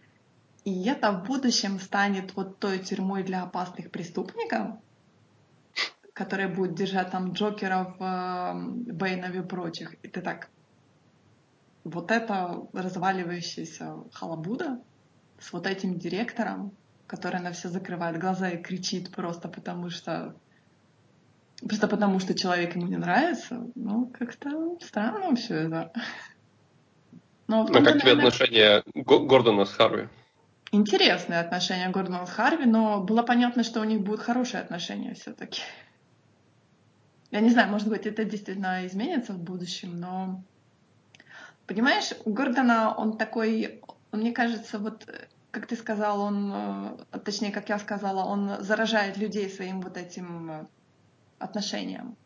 и это в будущем станет вот той тюрьмой для опасных преступников, которая будет держать там Джокеров, э, Бейнов и прочих. И ты так, вот это разваливающаяся халабуда с вот этим директором, который на все закрывает глаза и кричит просто потому, что просто потому, что человек ему не нравится, ну, как-то странно все это. Но а как тебе отношения Гордона с Харви? Интересные отношения Гордона с Харви, но было понятно, что у них будут хорошие отношения все-таки. Я не знаю, может быть, это действительно изменится в будущем, но Понимаешь, у Гордона он такой, мне кажется, вот как ты сказал, он, э, точнее, как я сказала, он заражает людей своим вот этим э, отношением.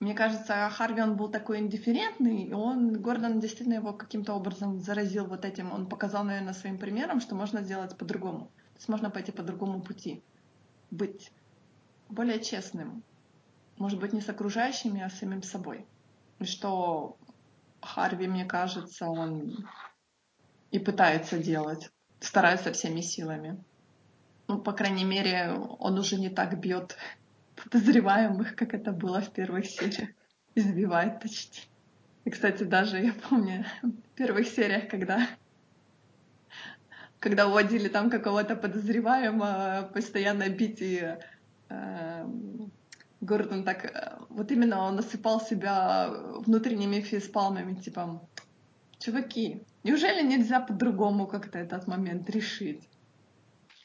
Мне кажется, Харви он был такой индифферентный, и он, Гордон действительно его каким-то образом заразил вот этим. Он показал, наверное, своим примером, что можно сделать по-другому. То есть можно пойти по другому пути. Быть более честным. Может быть, не с окружающими, а с самим собой. И что Харви, мне кажется, он и пытается делать, старается всеми силами. Ну, по крайней мере, он уже не так бьет подозреваемых, как это было в первых сериях. Избивает почти. И, кстати, даже я помню в первых сериях, когда когда уводили там какого-то подозреваемого, постоянно бить и э, Гордон так, э, вот именно он насыпал себя внутренними фейспалмами, типа, чуваки, неужели нельзя по-другому как-то этот момент решить?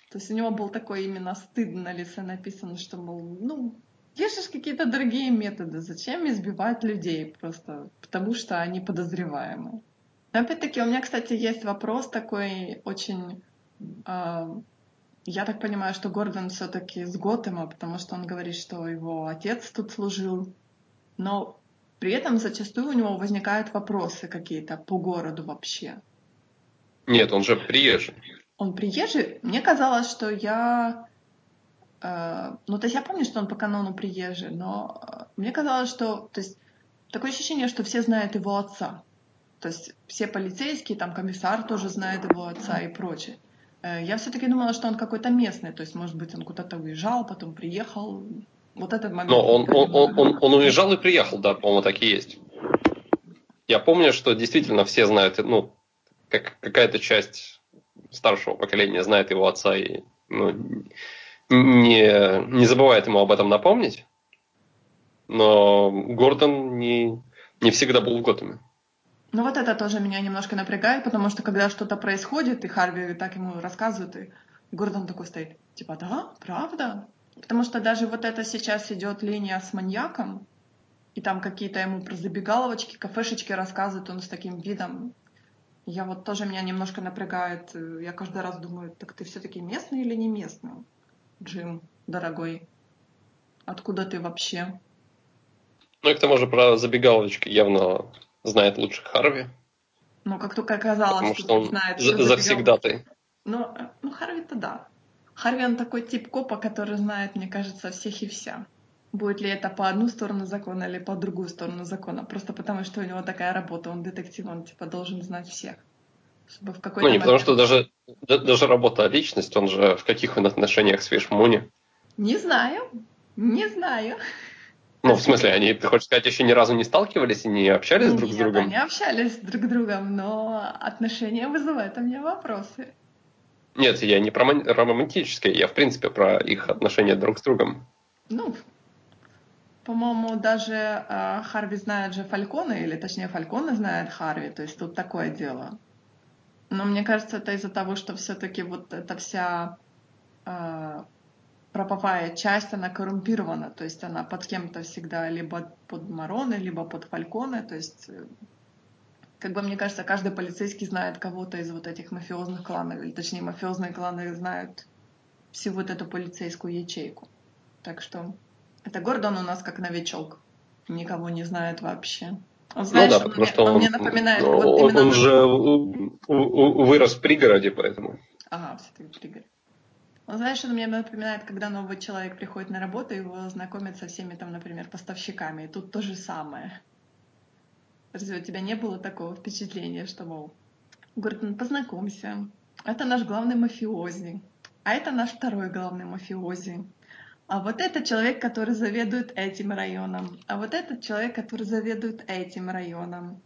То есть у него был такой именно стыд на лице написано, что, мол, ну, есть же какие-то другие методы, зачем избивать людей просто потому, что они подозреваемы. Опять-таки у меня, кстати, есть вопрос такой очень э, я так понимаю, что Гордон все-таки с Готэма, потому что он говорит, что его отец тут служил. Но при этом зачастую у него возникают вопросы какие-то по городу вообще. Нет, он же приезжий. Он приезжий? Мне казалось, что я... Э, ну, то есть я помню, что он по канону приезжий, но э, мне казалось, что... То есть такое ощущение, что все знают его отца. То есть все полицейские, там комиссар тоже знает его отца и прочее. Э, я все-таки думала, что он какой-то местный, то есть, может быть, он куда-то уезжал, потом приехал. Вот этот момент. Но он, он, он, он, он уезжал и приехал, да, по-моему, так и есть. Я помню, что действительно все знают, ну, как, какая-то часть старшего поколения знает его отца и ну, не, не забывает ему об этом напомнить. Но Гордон не, не всегда был в Готэме. Ну вот это тоже меня немножко напрягает, потому что когда что-то происходит, и Харви так ему рассказывает, и Гордон такой стоит, типа, да, правда? Потому что даже вот это сейчас идет линия с маньяком, и там какие-то ему про забегаловочки, кафешечки рассказывают, он с таким видом. Я вот тоже меня немножко напрягает. Я каждый раз думаю, так ты все-таки местный или не местный? Джим, дорогой? Откуда ты вообще? Ну и к тому же про забегаловочки явно знает лучше Харви. Ну, как только оказалось, потому что, что он знает, за, завсегдатай. Ну, э, ну, Харви-то да. Харви он такой тип копа, который знает, мне кажется, всех и вся. Будет ли это по одну сторону закона или по другую сторону закона. Просто потому, что у него такая работа, он детектив, он типа должен знать всех. Чтобы в какой-то ну, не момент... потому что даже, даже работа а личность, он же в каких он отношениях с Вишмуни? Не знаю, не знаю. Ну, в смысле, они, ты хочешь сказать, еще ни разу не сталкивались и не общались Нет, друг с другом? они общались друг с другом, но отношения вызывают у меня вопросы. Нет, я не про романтические, я в принципе про их отношения друг с другом. Ну, по-моему, даже э, Харви знает же Фалькона, или точнее Фалькона знает Харви, то есть тут такое дело. Но мне кажется, это из-за того, что все-таки вот эта вся э, правовая часть, она коррумпирована, то есть она под кем-то всегда либо под Мароны, либо под Фальконе, то есть э, как бы мне кажется, каждый полицейский знает кого-то из вот этих мафиозных кланов, или точнее мафиозные кланы знают всю вот эту полицейскую ячейку. Так что это Гордон у нас как новичок, никого не знает вообще. Он, знаешь, ну да, потому он, что он, он мне напоминает... Ну, вот он, он же вырос в пригороде, поэтому... Ага, все-таки в Он, знаешь, он мне напоминает, когда новый человек приходит на работу, его знакомят со всеми там, например, поставщиками. И тут то же самое. Разве у тебя не было такого впечатления, что, мол, говорит, ну познакомься, это наш главный мафиози, а это наш второй главный мафиози, а вот этот человек, который заведует этим районом, а вот этот человек, который заведует этим районом,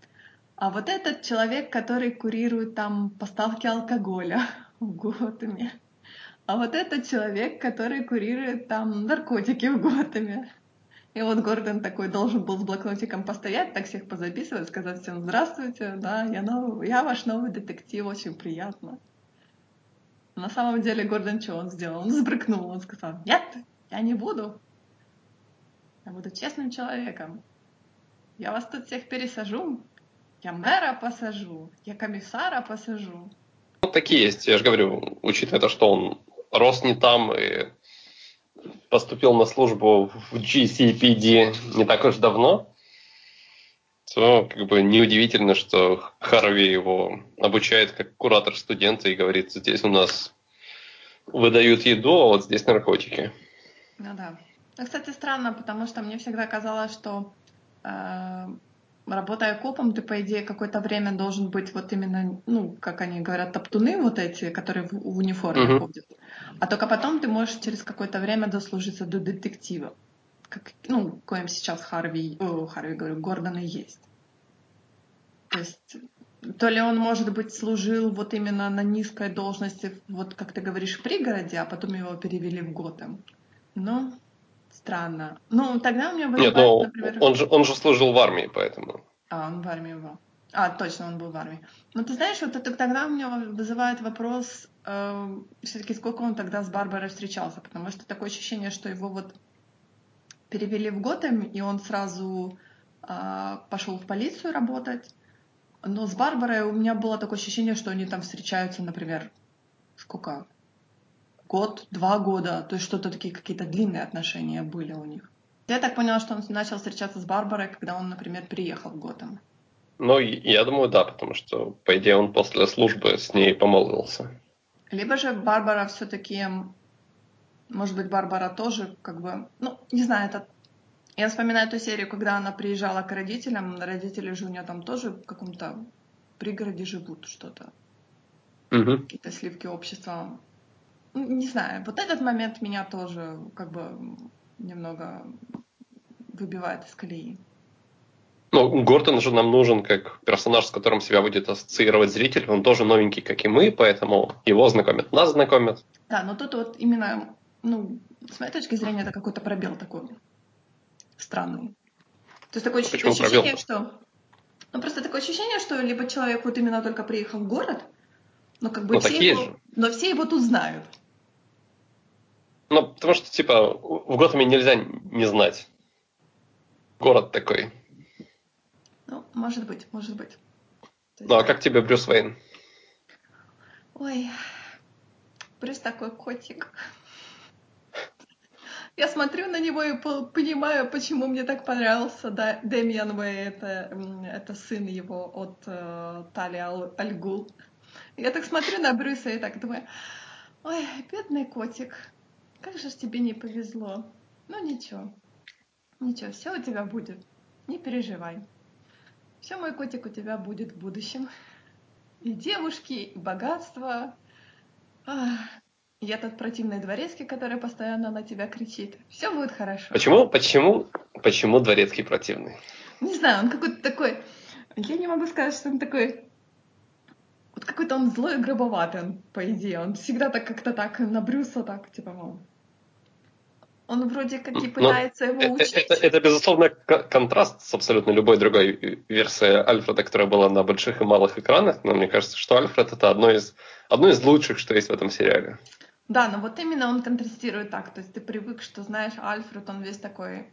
а вот этот человек, который курирует там поставки алкоголя в Готэме, а вот этот человек, который курирует там наркотики в Готэме. И вот Гордон такой должен был с блокнотиком постоять, так всех позаписывать, сказать всем «Здравствуйте, да, я, новый, я ваш новый детектив, очень приятно». На самом деле Гордон что он сделал? Он сбрыкнул, он сказал «Нет, я не буду. Я буду честным человеком. Я вас тут всех пересажу. Я мэра посажу, я комиссара посажу». Ну, такие есть, я же говорю, учитывая то, что он рос не там и поступил на службу в GCPD не так уж давно, то как бы неудивительно, что Харви его обучает как куратор студента и говорит, здесь у нас выдают еду, а вот здесь наркотики. Ну да. Ну, кстати, странно, потому что мне всегда казалось, что э, работая копом, ты, по идее, какое-то время должен быть вот именно, ну, как они говорят, топтуны вот эти, которые в, в униформе uh-huh. ходят. А только потом ты можешь через какое-то время дослужиться до детектива. Как, ну, коим сейчас Харви, о, Харви, говорю, Гордон и есть. То есть, то ли он, может быть, служил вот именно на низкой должности, вот как ты говоришь, в пригороде, а потом его перевели в Готэм. Ну, Странно. Ну, тогда у меня вызывает, Нет, но например... он, же, он же служил в армии, поэтому. А, он в армии был. А, точно, он был в армии. Но ты знаешь, вот это тогда у меня вызывает вопрос, э, все-таки сколько он тогда с Барбарой встречался, потому что такое ощущение, что его вот перевели в Готэм, и он сразу э, пошел в полицию работать. Но с Барбарой у меня было такое ощущение, что они там встречаются, например, сколько? год, два года, то есть что-то такие какие-то длинные отношения были у них. Я так поняла, что он начал встречаться с Барбарой, когда он, например, приехал в Готэм. Ну, я думаю, да, потому что, по идее, он после службы с ней помолвился. Либо же Барбара все-таки, может быть, Барбара тоже, как бы, ну, не знаю, это... Я вспоминаю ту серию, когда она приезжала к родителям, родители же у нее там тоже в каком-то пригороде живут что-то. Угу. Какие-то сливки общества. Не знаю, вот этот момент меня тоже как бы немного выбивает из колеи. Ну, Гордон же нам нужен как персонаж, с которым себя будет ассоциировать зритель. Он тоже новенький, как и мы, поэтому его знакомят, нас знакомят. Да, но тут вот именно, ну, с моей точки зрения, это какой-то пробел такой странный. То есть такое Почему ощущение, пробел? что... Ну, просто такое ощущение, что либо человек вот именно только приехал в город, но как бы ну, все его... Же. Но все его тут знают. Ну, потому что, типа, в Готэме нельзя не знать. Город такой. Ну, может быть, может быть. Есть... Ну, а как тебе Брюс Вейн? Ой, Брюс такой котик. Я смотрю на него и понимаю, почему мне так понравился да, Дэмиан Уэй. Это, это сын его от э, Тали Аль, Альгул. Я так смотрю на Брюса и так думаю, ой, бедный котик, как же тебе не повезло. Ну ничего, ничего, все у тебя будет, не переживай. Все, мой котик, у тебя будет в будущем. И девушки, и богатство. Ах, и этот противный дворецкий, который постоянно на тебя кричит. Все будет хорошо. Почему, почему, почему дворецкий противный? Не знаю, он какой-то такой... Я не могу сказать, что он такой... Вот какой-то он злой и грубоватый, он, по идее. Он всегда так как-то так на Брюса так, типа, мол, он вроде как и пытается Но его учить. Это, это, это, безусловно, контраст с абсолютно любой другой версией Альфреда, которая была на больших и малых экранах. Но мне кажется, что Альфред это одно из, одно из лучших, что есть в этом сериале. Да, но вот именно он контрастирует так. То есть ты привык, что знаешь, Альфред, он весь такой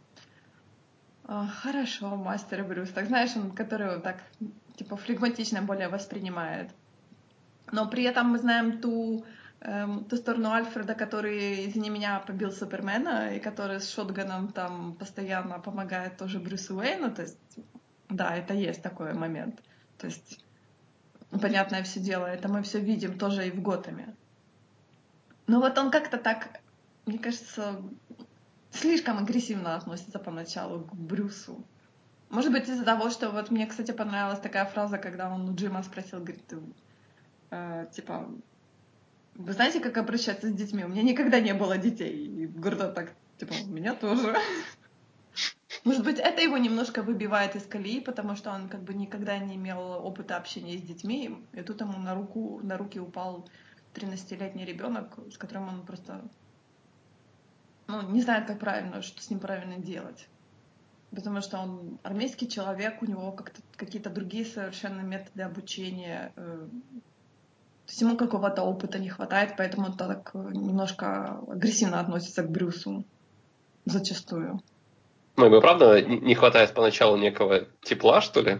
хорошо, мастер Брюс. Так знаешь, он, который так, типа, флегматично более воспринимает. Но при этом мы знаем ту эм, ту сторону Альфреда, который, извини меня, побил Супермена, и который с шотганом там постоянно помогает тоже Брюсу Уэйну, то есть, да, это есть такой момент. То есть, понятное все дело, это мы все видим тоже и в Готэме. Но вот он как-то так, мне кажется, слишком агрессивно относится поначалу к Брюсу. Может быть, из-за того, что вот мне, кстати, понравилась такая фраза, когда он у Джима спросил, говорит, э, типа, вы знаете, как обращаться с детьми? У меня никогда не было детей. И Гордон так, типа, у меня тоже. Может быть, это его немножко выбивает из колеи, потому что он как бы никогда не имел опыта общения с детьми, и тут ему на руку, на руки упал 13-летний ребенок, с которым он просто ну, не знает, как правильно, что с ним правильно делать. Потому что он армейский человек, у него как-то какие-то другие совершенно методы обучения, э, то есть ему какого-то опыта не хватает, поэтому он так немножко агрессивно относится к Брюсу. Зачастую. Ну, ему правда не хватает поначалу некого тепла, что ли,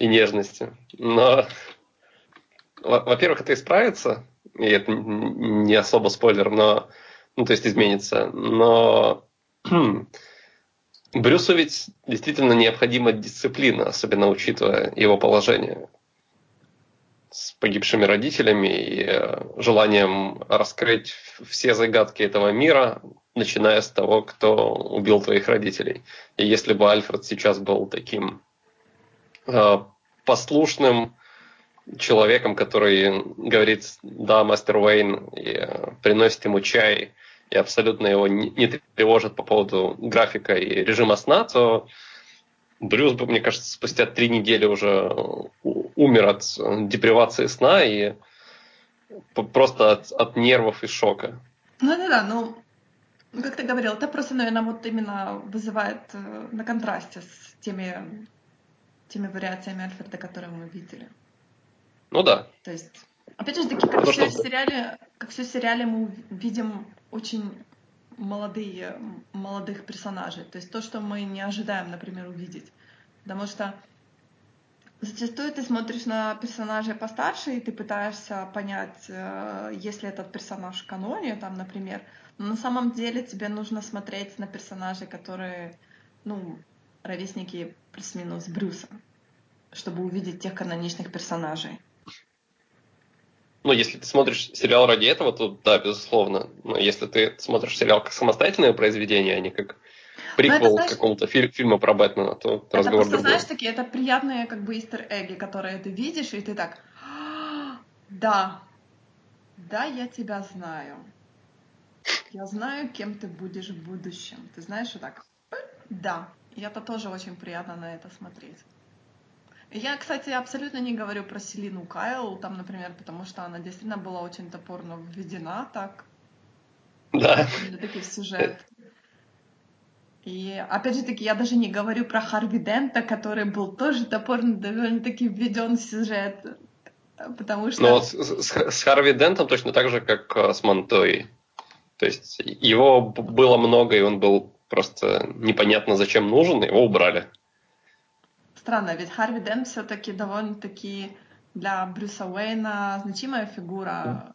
и нежности. Но, во-первых, это исправится, и это не особо спойлер, но, ну, то есть изменится. Но Брюсу ведь действительно необходима дисциплина, особенно учитывая его положение погибшими родителями и э, желанием раскрыть все загадки этого мира, начиная с того, кто убил твоих родителей. И если бы Альфред сейчас был таким э, послушным человеком, который говорит «да, мастер Уэйн», и э, приносит ему чай, и абсолютно его не, не тревожит по поводу графика и режима сна, то Брюс, мне кажется, спустя три недели уже умер от депривации сна и просто от, от нервов и шока. Ну да, да, ну как ты говорил, это просто, наверное, вот именно вызывает э, на контрасте с теми, теми вариациями Альфреда, которые мы видели. Ну да. То есть, опять же таки, как все в сериале, как все в сериале мы видим очень молодые, молодых персонажей. То есть то, что мы не ожидаем, например, увидеть. Потому что зачастую ты смотришь на персонажей постарше, и ты пытаешься понять, э, есть ли этот персонаж в каноне, там, например. Но на самом деле тебе нужно смотреть на персонажей, которые, ну, ровесники плюс-минус Брюса, чтобы увидеть тех каноничных персонажей ну, если ты смотришь сериал ради этого, то да, безусловно. Но если ты смотришь сериал как самостоятельное произведение, а не как приквел знаешь, к какому-то фи- фильму про Бэтмена, то это разговор просто, другой. знаешь, такие, это приятные как бы истер-эгги, которые ты видишь, и ты так, «А, да, да, я тебя знаю. Я знаю, кем ты будешь в будущем. Ты знаешь, что так, да. И это тоже очень приятно на это смотреть. Я, кстати, абсолютно не говорю про Селину Кайл, там, например, потому что она действительно была очень топорно введена так. Да. Таки в сюжет. И опять же таки, я даже не говорю про Харви Дента, который был тоже топорно довольно-таки введен в сюжет. Потому что... Но с, с, с Харви Дентом точно так же, как э, с Монтой. То есть его было много, и он был просто непонятно зачем нужен, его убрали странно, ведь Харви Дент все-таки довольно-таки для Брюса Уэйна значимая фигура.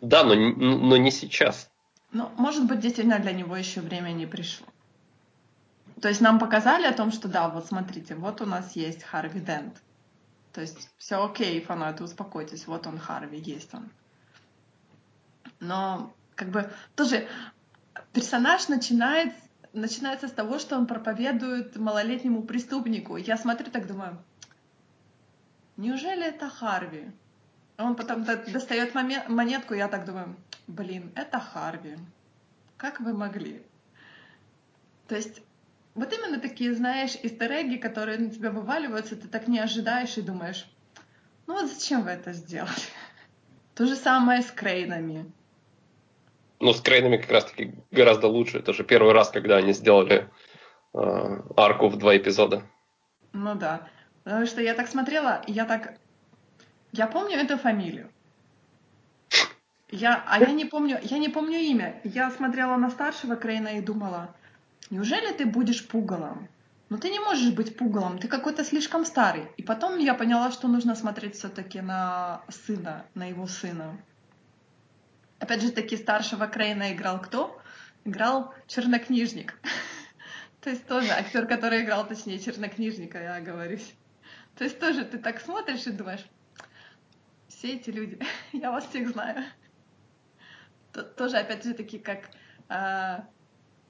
Да, но, но не сейчас. Ну, может быть, действительно для него еще время не пришло. То есть нам показали о том, что да, вот смотрите, вот у нас есть Харви Дент. То есть все окей, фанаты, успокойтесь, вот он Харви, есть он. Но как бы тоже персонаж начинает, начинается с того, что он проповедует малолетнему преступнику. Я смотрю так думаю, неужели это Харви? Он потом достает монетку, я так думаю, блин, это Харви. Как вы могли? То есть вот именно такие, знаешь, истереги, которые на тебя вываливаются, ты так не ожидаешь и думаешь, ну вот зачем вы это сделали? То же самое с Крейнами. Ну, с Крейнами как раз-таки гораздо лучше. Это же первый раз, когда они сделали э, арку в два эпизода. Ну да. Потому что я так смотрела, я так... Я помню эту фамилию. Я, а я не помню, я не помню имя. Я смотрела на старшего Крейна и думала, неужели ты будешь пугалом? Но ты не можешь быть пугалом, ты какой-то слишком старый. И потом я поняла, что нужно смотреть все-таки на сына, на его сына. Опять же таки старшего Крейна играл кто? Играл чернокнижник. То есть тоже актер, который играл, точнее, чернокнижника, я говорюсь. То есть тоже ты так смотришь и думаешь, все эти люди, я вас всех знаю. Тоже, опять же таки, как а,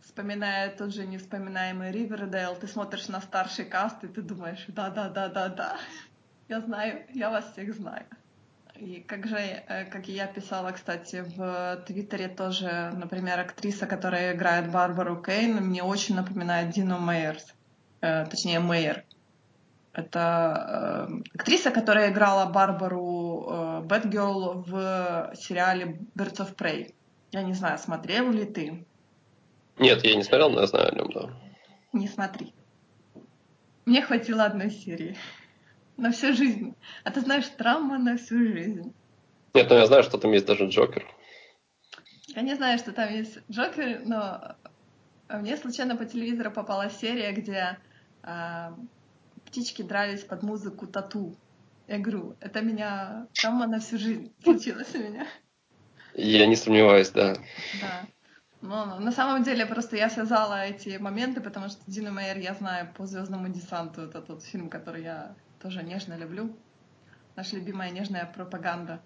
вспоминая тот же невспоминаемый Ривердейл, ты смотришь на старший каст, и ты думаешь, да-да-да-да-да, я знаю, я вас всех знаю. И как же, э, как я писала, кстати, в Твиттере тоже, например, актриса, которая играет Барбару Кейн, мне очень напоминает Дину Мейерс, э, точнее Мейер. Это э, актриса, которая играла Барбару Бэтгерл в сериале Birds of Prey. Я не знаю, смотрел ли ты? Нет, я не смотрел, но я знаю о нем, да. Не смотри. Мне хватило одной серии на всю жизнь. А ты знаешь, травма на всю жизнь. Нет, ну я знаю, что там есть даже Джокер. Я не знаю, что там есть Джокер, но мне случайно по телевизору попала серия, где а, птички дрались под музыку тату. Я говорю, это меня травма на всю жизнь случилась у меня. Я не сомневаюсь, да. Да. Но на самом деле просто я связала эти моменты, потому что Дину Мейер я знаю по Звездному десанту. Это тот фильм, который я тоже нежно люблю. Наша любимая нежная пропаганда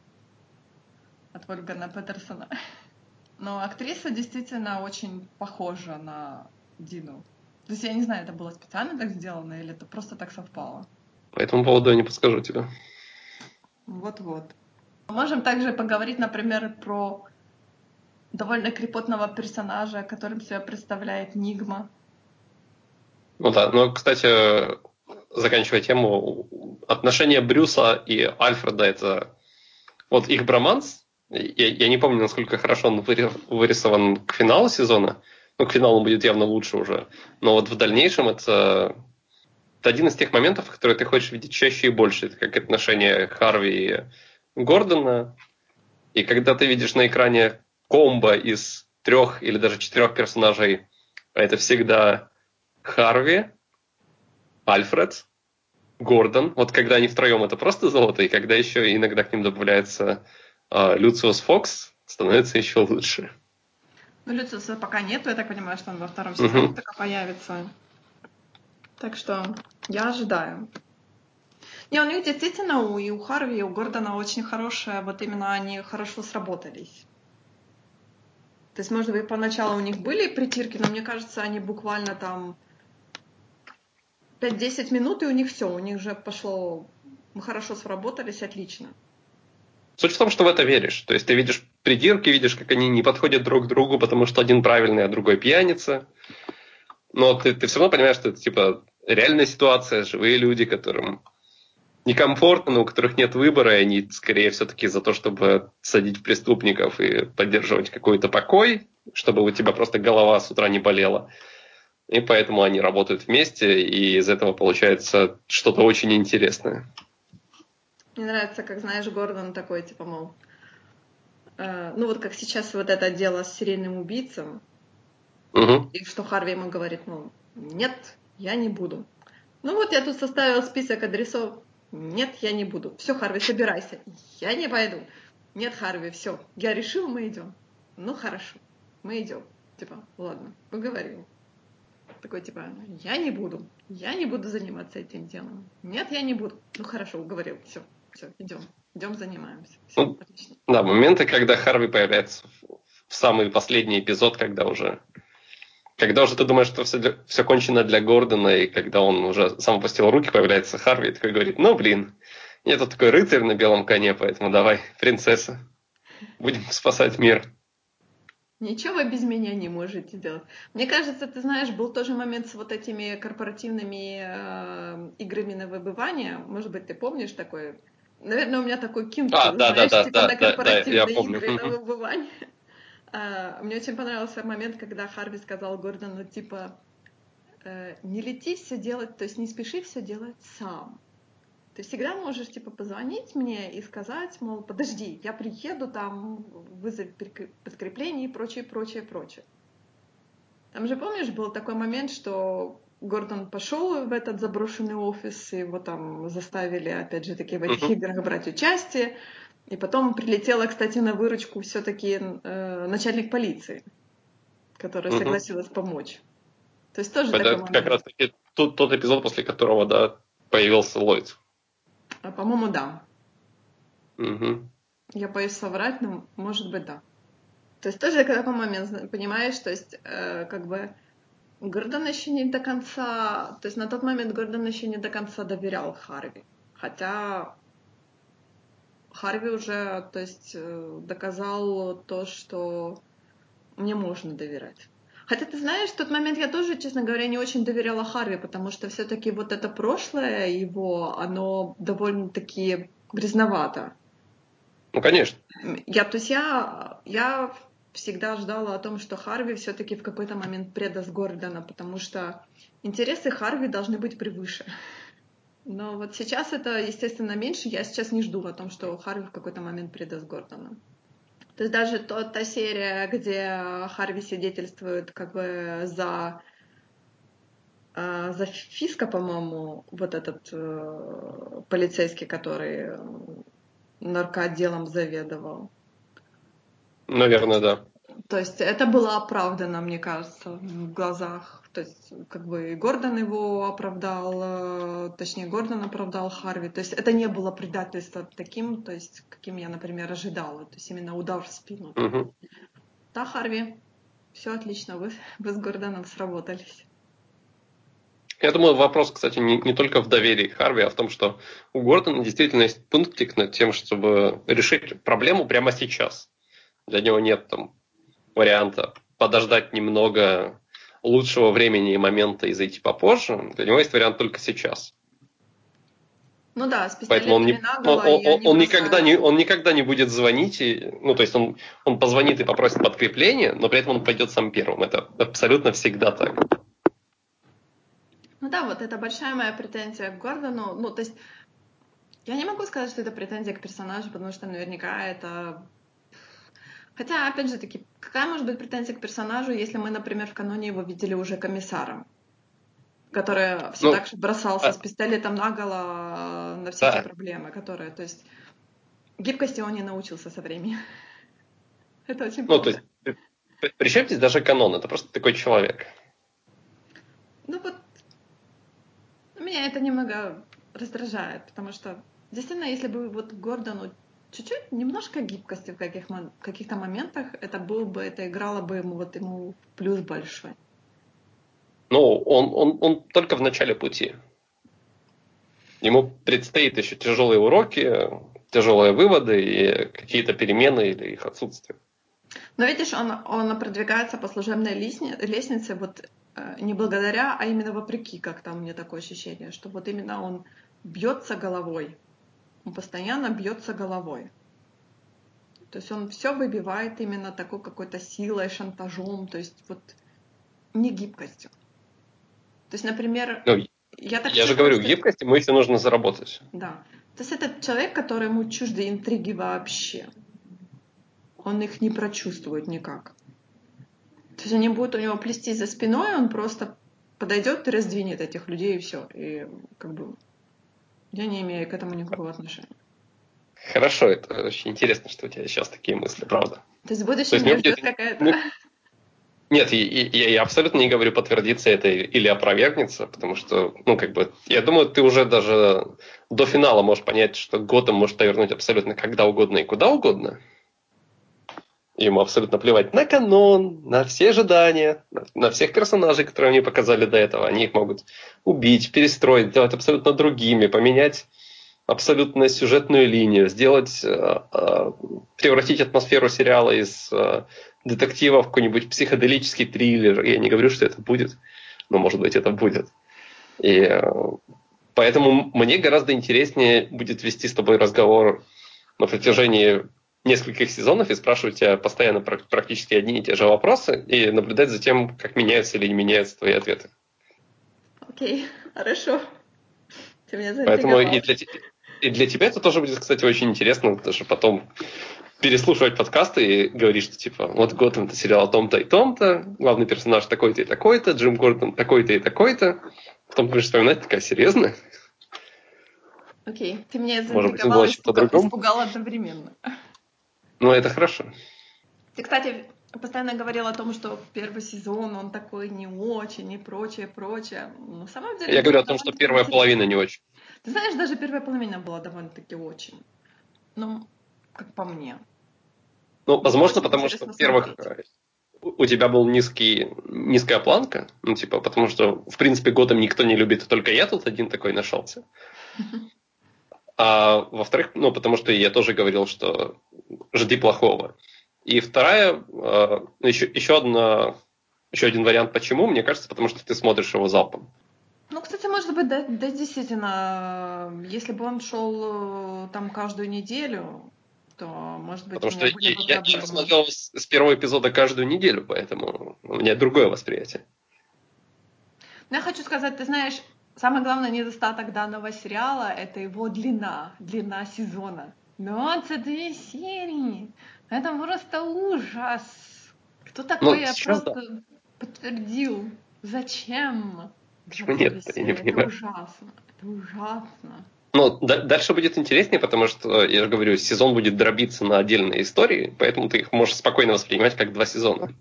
от Вольгана Петерсона. Но актриса действительно очень похожа на Дину. То есть я не знаю, это было специально так сделано или это просто так совпало. По этому поводу я не подскажу тебе. Вот-вот. Можем также поговорить, например, про довольно крепотного персонажа, которым себя представляет Нигма. Ну да, ну, кстати, заканчивая тему, отношения Брюса и Альфреда это вот их броманс. Я, я не помню, насколько хорошо он вырисован к финалу сезона. Ну, к финалу будет явно лучше уже. Но вот в дальнейшем это, это один из тех моментов, которые ты хочешь видеть чаще и больше. Это как отношения Харви и Гордона. И когда ты видишь на экране комбо из трех или даже четырех персонажей, это всегда Харви, Альфред, Гордон. Вот когда они втроем, это просто золото, и когда еще иногда к ним добавляется э, Люциус Фокс, становится еще лучше. Ну, Люциуса пока нету, я так понимаю, что он во втором сезоне угу. только появится. Так что я ожидаю. Не, у них действительно и у Харви, и у Гордона очень хорошая, вот именно они хорошо сработались. То есть, может быть, поначалу у них были притирки, но мне кажется, они буквально там 5-10 минут, и у них все, у них же пошло, мы хорошо сработались, отлично. Суть в том, что в это веришь. То есть ты видишь придирки, видишь, как они не подходят друг к другу, потому что один правильный, а другой пьяница. Но ты, ты все равно понимаешь, что это типа реальная ситуация, живые люди, которым некомфортно, но у которых нет выбора, и они скорее все-таки за то, чтобы садить преступников и поддерживать какой-то покой, чтобы у тебя просто голова с утра не болела. И поэтому они работают вместе, и из этого получается что-то очень интересное. Мне нравится, как знаешь, Гордон такой, типа, мол, э, ну вот как сейчас вот это дело с серийным убийцем, угу. и что Харви ему говорит, ну, нет, я не буду. Ну вот я тут составил список адресов, нет, я не буду. Все, Харви, собирайся. Я не пойду. Нет, Харви, все. Я решил, мы идем. Ну, хорошо. мы идем. Типа, ладно, поговорил. Такой, типа, я не буду, я не буду заниматься этим делом. Нет, я не буду. Ну хорошо, уговорил, все, все, идем, идем занимаемся. Все, ну, отлично. Да, моменты, когда Харви появляется в самый последний эпизод, когда уже когда уже ты думаешь, что все, для, все кончено для Гордона, и когда он уже сам опустил руки, появляется Харви и такой говорит, ну блин, я тут такой рыцарь на белом коне, поэтому давай, принцесса, будем спасать мир. Ничего вы без меня не можете делать. Мне кажется, ты знаешь, был тоже момент с вот этими корпоративными э, играми на выбывание. Может быть, ты помнишь такой? Наверное, у меня такой кинг, а, да, знаешь, да, типа да, на корпоративные да, да, игры на выбывание. А, мне очень понравился момент, когда Харви сказал Гордону, типа, э, не лети все делать, то есть не спеши все делать сам. Ты всегда можешь, типа, позвонить мне и сказать, мол, подожди, я приеду, там, вызов подкрепление и прочее, прочее, прочее. Там же, помнишь, был такой момент, что Гордон пошел в этот заброшенный офис, и его там заставили, опять же, таки в этих uh-huh. играх брать участие. И потом прилетела, кстати, на выручку все-таки э, начальник полиции, которая uh-huh. согласилась помочь. То есть тоже Это такой как раз таки тот, тот эпизод, после которого, да, появился Ллойд. А, по-моему, да. Угу. Я боюсь соврать, но может быть да. То есть тоже такой момент, понимаешь, то есть э, как бы Гордон еще не до конца, то есть на тот момент Гордон еще не до конца доверял Харви. Хотя Харви уже, то есть, э, доказал то, что мне можно доверять. Хотя ты знаешь, в тот момент я тоже, честно говоря, не очень доверяла Харви, потому что все-таки вот это прошлое его, оно довольно-таки грязновато. Ну, конечно. Я, то есть я, я всегда ждала о том, что Харви все-таки в какой-то момент предаст Гордона, потому что интересы Харви должны быть превыше. Но вот сейчас это, естественно, меньше. Я сейчас не жду о том, что Харви в какой-то момент предаст Гордона. То есть даже то, та серия, где Харви свидетельствует как бы за а, за Фиска, по-моему, вот этот э, полицейский, который наркоотделом заведовал. Наверное, да. То есть это было оправдано, мне кажется, в глазах то есть, как бы Гордон его оправдал, э, точнее, Гордон оправдал Харви. То есть это не было предательство таким, то есть, каким я, например, ожидала. То есть именно удар в спину. Угу. Да, Харви, все отлично, вы, вы с Гордоном сработались. Я думаю, вопрос, кстати, не, не только в доверии Харви, а в том, что у Гордона действительно есть пунктик над тем, чтобы решить проблему прямо сейчас. Для него нет там варианта подождать немного, лучшего времени и момента и зайти попозже, для него есть вариант только сейчас. Ну да, с Поэтому он, не, он, он, он, никогда не, он никогда не будет звонить, и, ну то есть он, он позвонит и попросит подкрепление, но при этом он пойдет сам первым. Это абсолютно всегда так. Ну да, вот это большая моя претензия к Гордону. Ну то есть я не могу сказать, что это претензия к персонажу, потому что наверняка это Хотя, опять же таки, какая может быть претензия к персонажу, если мы, например, в каноне его видели уже комиссаром, который все ну, так же бросался а... с пистолетом наголо на все да. эти проблемы, которые, то есть, гибкости он не научился со временем. Это очень Ну, то есть, при чем здесь даже канон? Это просто такой человек. Ну вот, меня это немного раздражает, потому что действительно, если бы вот Гордону чуть-чуть, немножко гибкости в каких, каких-то моментах, это было бы, это играло бы ему вот ему плюс большой. Ну, он, он, он только в начале пути. Ему предстоит еще тяжелые уроки, тяжелые выводы и какие-то перемены или их отсутствие. Но видишь, он, он продвигается по служебной лестнице, лестнице вот э, не благодаря, а именно вопреки, как там мне такое ощущение, что вот именно он бьется головой он постоянно бьется головой. То есть он все выбивает именно такой какой-то силой, шантажом, то есть вот не гибкостью. То есть, например, ну, я, так я же говорю, что... гибкости мы все нужно заработать. Да. То есть это человек, который ему чужды интриги вообще. Он их не прочувствует никак. То есть они будут у него плести за спиной, он просто подойдет и раздвинет этих людей и все. И как бы я не имею к этому никакого отношения. Хорошо, это очень интересно, что у тебя сейчас такие мысли, правда. То есть в будущем есть ждет какая-то... Нет, я, я абсолютно не говорю, подтвердится это или опровергнется, потому что, ну, как бы, я думаю, ты уже даже до финала можешь понять, что Готэм может повернуть абсолютно когда угодно и куда угодно. Ему абсолютно плевать на канон, на все ожидания, на всех персонажей, которые они показали до этого. Они их могут убить, перестроить, сделать абсолютно другими, поменять абсолютно сюжетную линию, сделать, э, э, превратить атмосферу сериала из э, детектива в какой-нибудь психоделический триллер. Я не говорю, что это будет, но может быть это будет. И поэтому мне гораздо интереснее будет вести с тобой разговор на протяжении нескольких сезонов и спрашивать тебя постоянно практически одни и те же вопросы и наблюдать за тем, как меняются или не меняются твои ответы. Окей, хорошо. Ты меня Поэтому и для, и для тебя это тоже будет, кстати, очень интересно, даже потом переслушивать подкасты и говорить, что типа, вот Готэм это сериал о том-то и том-то, главный персонаж такой-то и такой-то, Джим Гордон такой-то и такой-то. Потом будешь вспоминать, такая серьезная. Окей, ты меня заинтриговал и испугал, испугал одновременно. Ну, это хорошо. Ты, кстати, постоянно говорил о том, что первый сезон, он такой не очень и прочее, прочее. На самом деле... Я говорю о том, что первая половина не очень. Ты знаешь, даже первая половина была довольно-таки очень. Ну, как по мне. Ну, возможно, Очень потому что, во-первых, у тебя был низкий, низкая планка, ну, типа, потому что, в принципе, годом никто не любит, только я тут один такой нашелся. А во-вторых, ну, потому что я тоже говорил, что жди плохого. И вторая, еще, еще, одна, еще один вариант, почему, мне кажется, потому что ты смотришь его залпом. Ну, кстати, может быть, да, да действительно, если бы он шел э, там каждую неделю, то, может быть, Потому что я, я, я смотрел с, с первого эпизода каждую неделю, поэтому у меня другое восприятие. Но я хочу сказать, ты знаешь, самый главный недостаток данного сериала — это его длина, длина сезона. 22 серии! Это просто ужас! Кто такое ну, просто да. подтвердил? Зачем? Нет? Я не понимаю. Это ужасно. Это ужасно. Ну, дальше будет интереснее, потому что, я же говорю, сезон будет дробиться на отдельные истории, поэтому ты их можешь спокойно воспринимать как два сезона.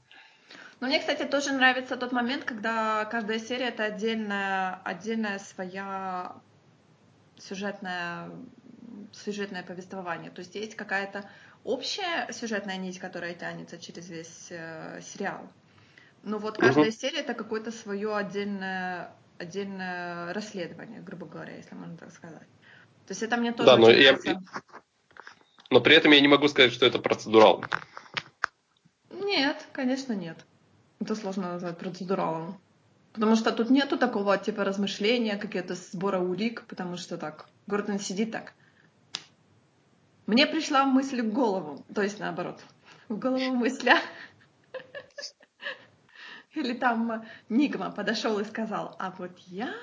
Ну, мне, кстати, тоже нравится тот момент, когда каждая серия это отдельная, отдельная своя сюжетная, сюжетное повествование. То есть есть какая-то общая сюжетная нить, которая тянется через весь э, сериал. Но вот каждая угу. серия это какое-то свое отдельное, отдельное расследование, грубо говоря, если можно так сказать. То есть это мне тоже да, но, я, но при этом я не могу сказать, что это процедурал. Нет, конечно, нет. Это сложно назвать процедуралом. Потому что тут нету такого типа размышления, какие-то сбора улик, потому что так, Гордон сидит так. Мне пришла мысль в голову, то есть наоборот, в голову мысля. Или там Нигма подошел и сказал, а вот я...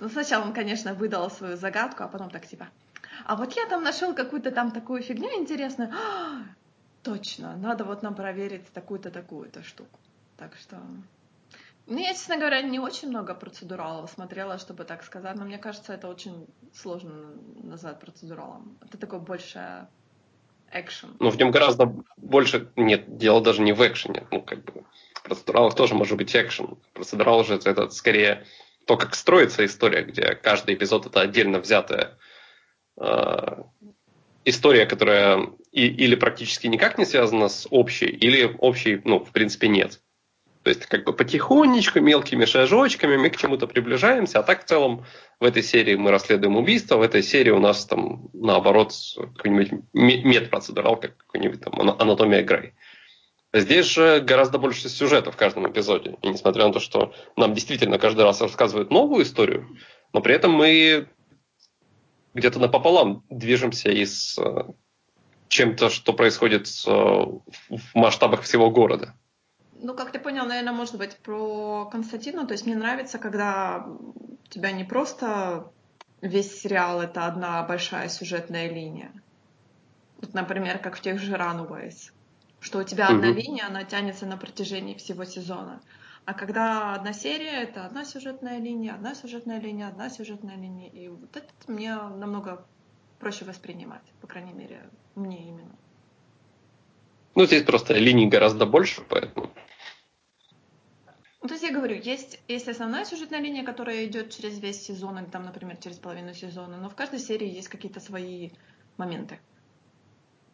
Ну, сначала он, конечно, выдал свою загадку, а потом так типа, а вот я там нашел какую-то там такую фигню интересную. А, точно, надо вот нам проверить такую-то, такую-то штуку. Так что... Ну, я, честно говоря, не очень много процедуралов смотрела, чтобы так сказать, но мне кажется, это очень сложно назвать процедуралом. Это такое больше экшен. Ну, в нем гораздо больше... Нет, дело даже не в экшене. Ну, как бы процедуралах тоже может быть экшен. Процедурал же это, это скорее то, как строится история, где каждый эпизод это отдельно взятая э, история, которая и, или практически никак не связана с общей, или общей, ну, в принципе, нет. То есть, как бы потихонечку, мелкими шажочками мы к чему-то приближаемся, а так в целом в этой серии мы расследуем убийство, в этой серии у нас там, наоборот, какой-нибудь медпроцедурал, как какой-нибудь там анатомия Грей. Здесь же гораздо больше сюжета в каждом эпизоде. И несмотря на то, что нам действительно каждый раз рассказывают новую историю, но при этом мы где-то напополам движемся из э, чем-то, что происходит э, в масштабах всего города. Ну, как ты понял, наверное, может быть про Константина. То есть мне нравится, когда у тебя не просто весь сериал это одна большая сюжетная линия. Вот, например, как в тех же Runaways что у тебя одна угу. линия, она тянется на протяжении всего сезона. А когда одна серия, это одна сюжетная линия, одна сюжетная линия, одна сюжетная линия. И вот это мне намного проще воспринимать, по крайней мере, мне именно. Ну, здесь просто линий гораздо больше, поэтому. Ну, то есть я говорю, есть, есть основная сюжетная линия, которая идет через весь сезон, или там, например, через половину сезона, но в каждой серии есть какие-то свои моменты.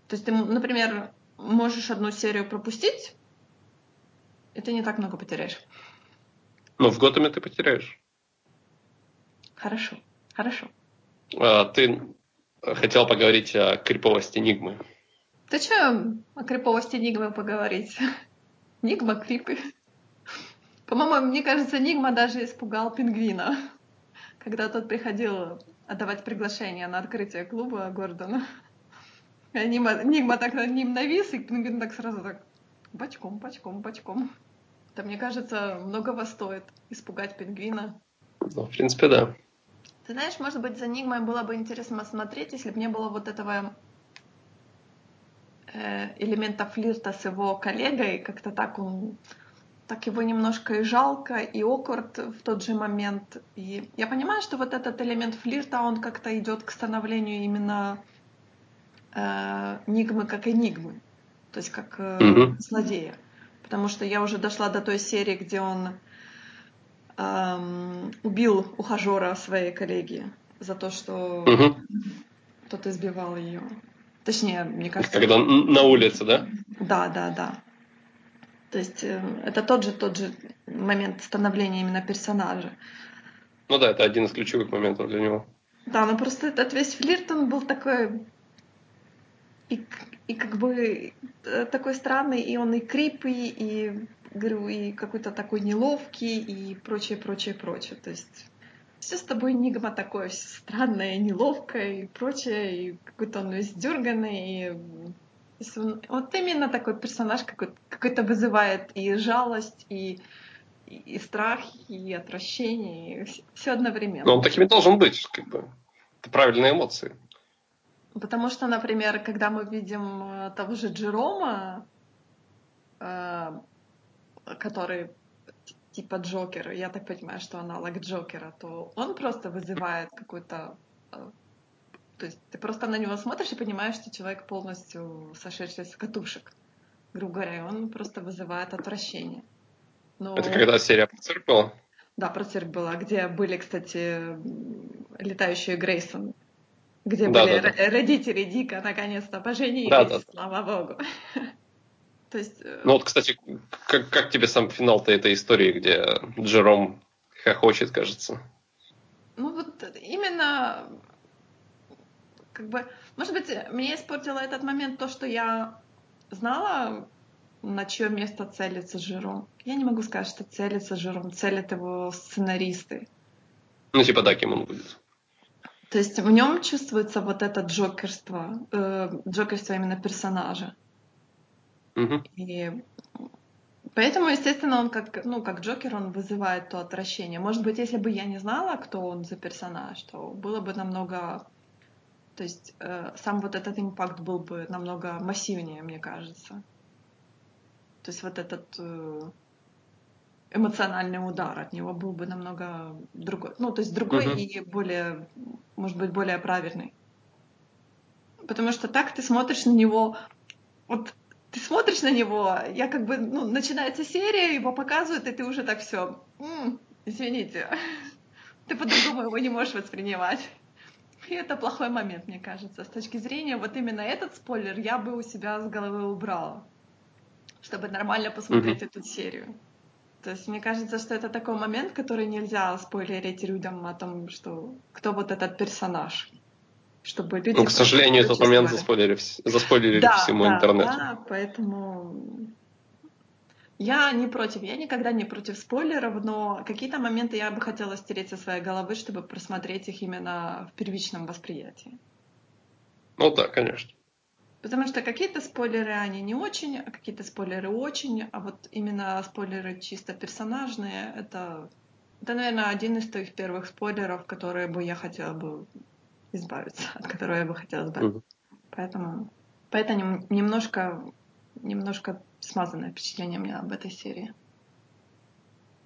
То есть ты, например, можешь одну серию пропустить, и ты не так много потеряешь. Но в Готэме ты потеряешь. Хорошо, хорошо. А, ты хотел поговорить о криповости Нигмы. Ты что о криповости Нигмы поговорить? Нигма крипы. По-моему, мне кажется, Нигма даже испугал пингвина, когда тот приходил отдавать приглашение на открытие клуба Гордона. Нигма, Нигма так над ним навис, и пингвин так сразу так бочком, бочком, бочком. Это, мне кажется, многого стоит испугать пингвина. Ну, в принципе, да. Ты знаешь, может быть, за Нигмой было бы интересно смотреть, если бы не было вот этого э, элемента флирта с его коллегой, как-то так он так его немножко и жалко, и окорд в тот же момент. И я понимаю, что вот этот элемент флирта, он как-то идет к становлению именно э, Нигмы как Энигмы, то есть как э, mm-hmm. злодея. Потому что я уже дошла до той серии, где он эм, убил ухажера своей коллеги за то, что mm-hmm. тот избивал ее. Точнее, мне кажется... Когда на улице, да? Да, да, да. То есть э, это тот же, тот же момент становления именно персонажа. Ну да, это один из ключевых моментов для него. Да, но просто этот весь флирт, он был такой... И, и как бы э, такой странный, и он и крипый, и, говорю, и какой-то такой неловкий, и прочее, прочее, прочее. То есть все с тобой Нигма такое странное, неловкое и прочее, и какой-то он весь дерганный, и вот именно такой персонаж какой-то, какой-то вызывает и жалость, и, и, и страх, и отвращение, и все одновременно. Но он таким и должен быть, как бы. Это правильные эмоции. Потому что, например, когда мы видим э, того же Джерома, э, который типа Джокер, я так понимаю, что аналог Джокера, то он просто вызывает какой-то э, то есть ты просто на него смотришь и понимаешь, что человек полностью сошедший с катушек. Грубо говоря, он просто вызывает отвращение. Но... Это когда серия про цирк была? Да, про цирк была, где были, кстати, летающие Грейсон, где да, были да, да. родители Дика наконец-то поженились, да, да. слава богу. То есть... Э, ну вот, кстати, как, как тебе сам финал-то этой истории, где Джером хохочет, кажется? Ну вот именно как бы, может быть, мне испортило этот момент то, что я знала, на чье место целится Жиром. Я не могу сказать, что целится Жиром, целят его сценаристы. Ну, типа да, кем он будет. То есть в нем чувствуется вот это джокерство, э, джокерство именно персонажа. Угу. И поэтому, естественно, он как, ну, как Джокер, он вызывает то отвращение. Может быть, если бы я не знала, кто он за персонаж, то было бы намного то есть э, сам вот этот импакт был бы намного массивнее, мне кажется. То есть вот этот э, эмоциональный удар от него был бы намного другой. Ну, то есть другой uh-huh. и более, может быть, более правильный. Потому что так ты смотришь на него, вот ты смотришь на него, я как бы, ну, начинается серия, его показывают, и ты уже так все, извините, ты по-другому его не можешь воспринимать. И это плохой момент, мне кажется. С точки зрения вот именно этот спойлер я бы у себя с головы убрала, чтобы нормально посмотреть mm-hmm. эту серию. То есть мне кажется, что это такой момент, который нельзя спойлерить людям о том, что кто вот этот персонаж. Чтобы люди... Ну, к сожалению, этот момент заспойлерили, заспойлерили да, всему да, интернету. Да, поэтому я не против, я никогда не против спойлеров, но какие-то моменты я бы хотела стереть со своей головы, чтобы просмотреть их именно в первичном восприятии. Ну да, конечно. Потому что какие-то спойлеры, они не очень, а какие-то спойлеры очень, а вот именно спойлеры чисто персонажные, это, это наверное, один из твоих первых спойлеров, которые бы я хотела бы избавиться, от которого я бы хотела избавиться. Mm-hmm. Поэтому, поэтому немножко, немножко смазанное впечатление у меня об этой серии.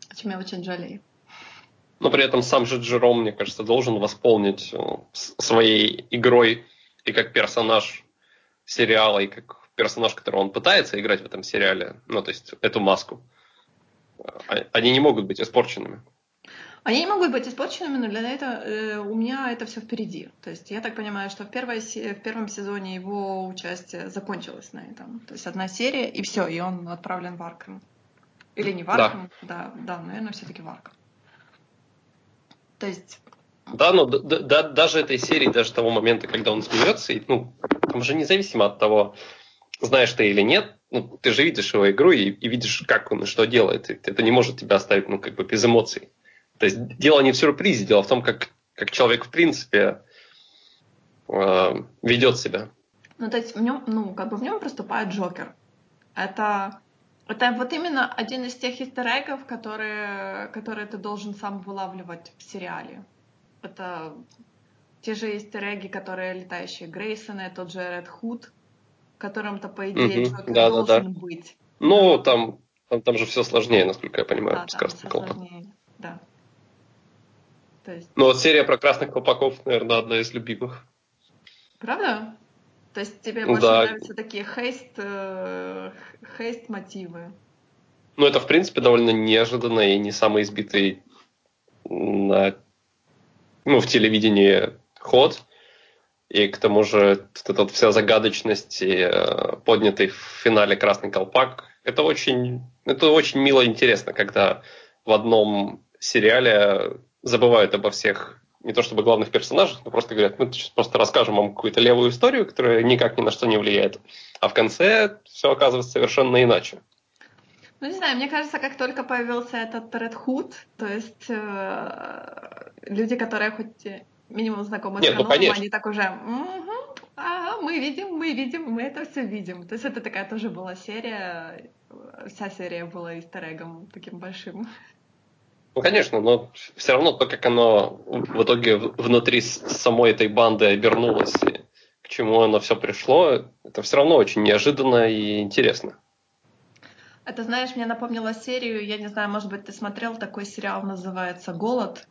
О чем я очень жалею. Но при этом сам же Джером, мне кажется, должен восполнить э, своей игрой и как персонаж сериала, и как персонаж, которого он пытается играть в этом сериале, ну, то есть эту маску. а, они не могут быть испорченными. Они не могут быть испорченными, но для этого э, у меня это все впереди. То есть я так понимаю, что в, первой, в первом сезоне его участие закончилось на этом. То есть одна серия, и все, и он отправлен в Аркхем. Или не в Аркхем, да, да, да наверное, все-таки в Аркхем. То есть да, но да, да, даже этой серии, даже того момента, когда он смеется, и, ну, там же независимо от того, знаешь ты или нет, ну, ты же видишь его игру и, и видишь, как он и что делает. И это не может тебя оставить, ну, как бы без эмоций. То есть дело не в сюрпризе, дело в том, как, как человек в принципе э, ведет себя. Ну, то есть в нем, ну, как бы в нем проступает Джокер. Это, это вот именно один из тех истерегов, которые, которые ты должен сам вылавливать в сериале. Это те же истереги, которые летающие Грейсоны, тот же Ред Худ, которым-то, по идее, угу. Джокер да, должен да, да. быть. Ну, там, там, там же все сложнее, насколько я понимаю, да, с. Да. То есть... Ну вот серия про красных колпаков, наверное, одна из любимых. Правда? То есть тебе больше да. нравятся такие хейст, э, хейст мотивы? Ну это в принципе довольно неожиданно и не самый избитый на, ну, в телевидении ход. И к тому же вот эта вот вся загадочность и э, поднятый в финале красный колпак, это очень, это очень мило и интересно, когда в одном сериале забывают обо всех, не то чтобы главных персонажах, но просто говорят, мы сейчас просто расскажем вам какую-то левую историю, которая никак ни на что не влияет. А в конце все оказывается совершенно иначе. Ну, не знаю, мне кажется, как только появился этот Red Hood, то есть э, люди, которые хоть минимум знакомы Нет, с каноном, ну, они так уже, угу, ага, мы видим, мы видим, мы это все видим. То есть это такая тоже была серия, вся серия была истерегом таким большим. Ну, конечно, но все равно то, как оно в итоге внутри самой этой банды обернулось, и к чему оно все пришло, это все равно очень неожиданно и интересно. Это, знаешь, мне напомнило серию, я не знаю, может быть, ты смотрел, такой сериал называется «Голод».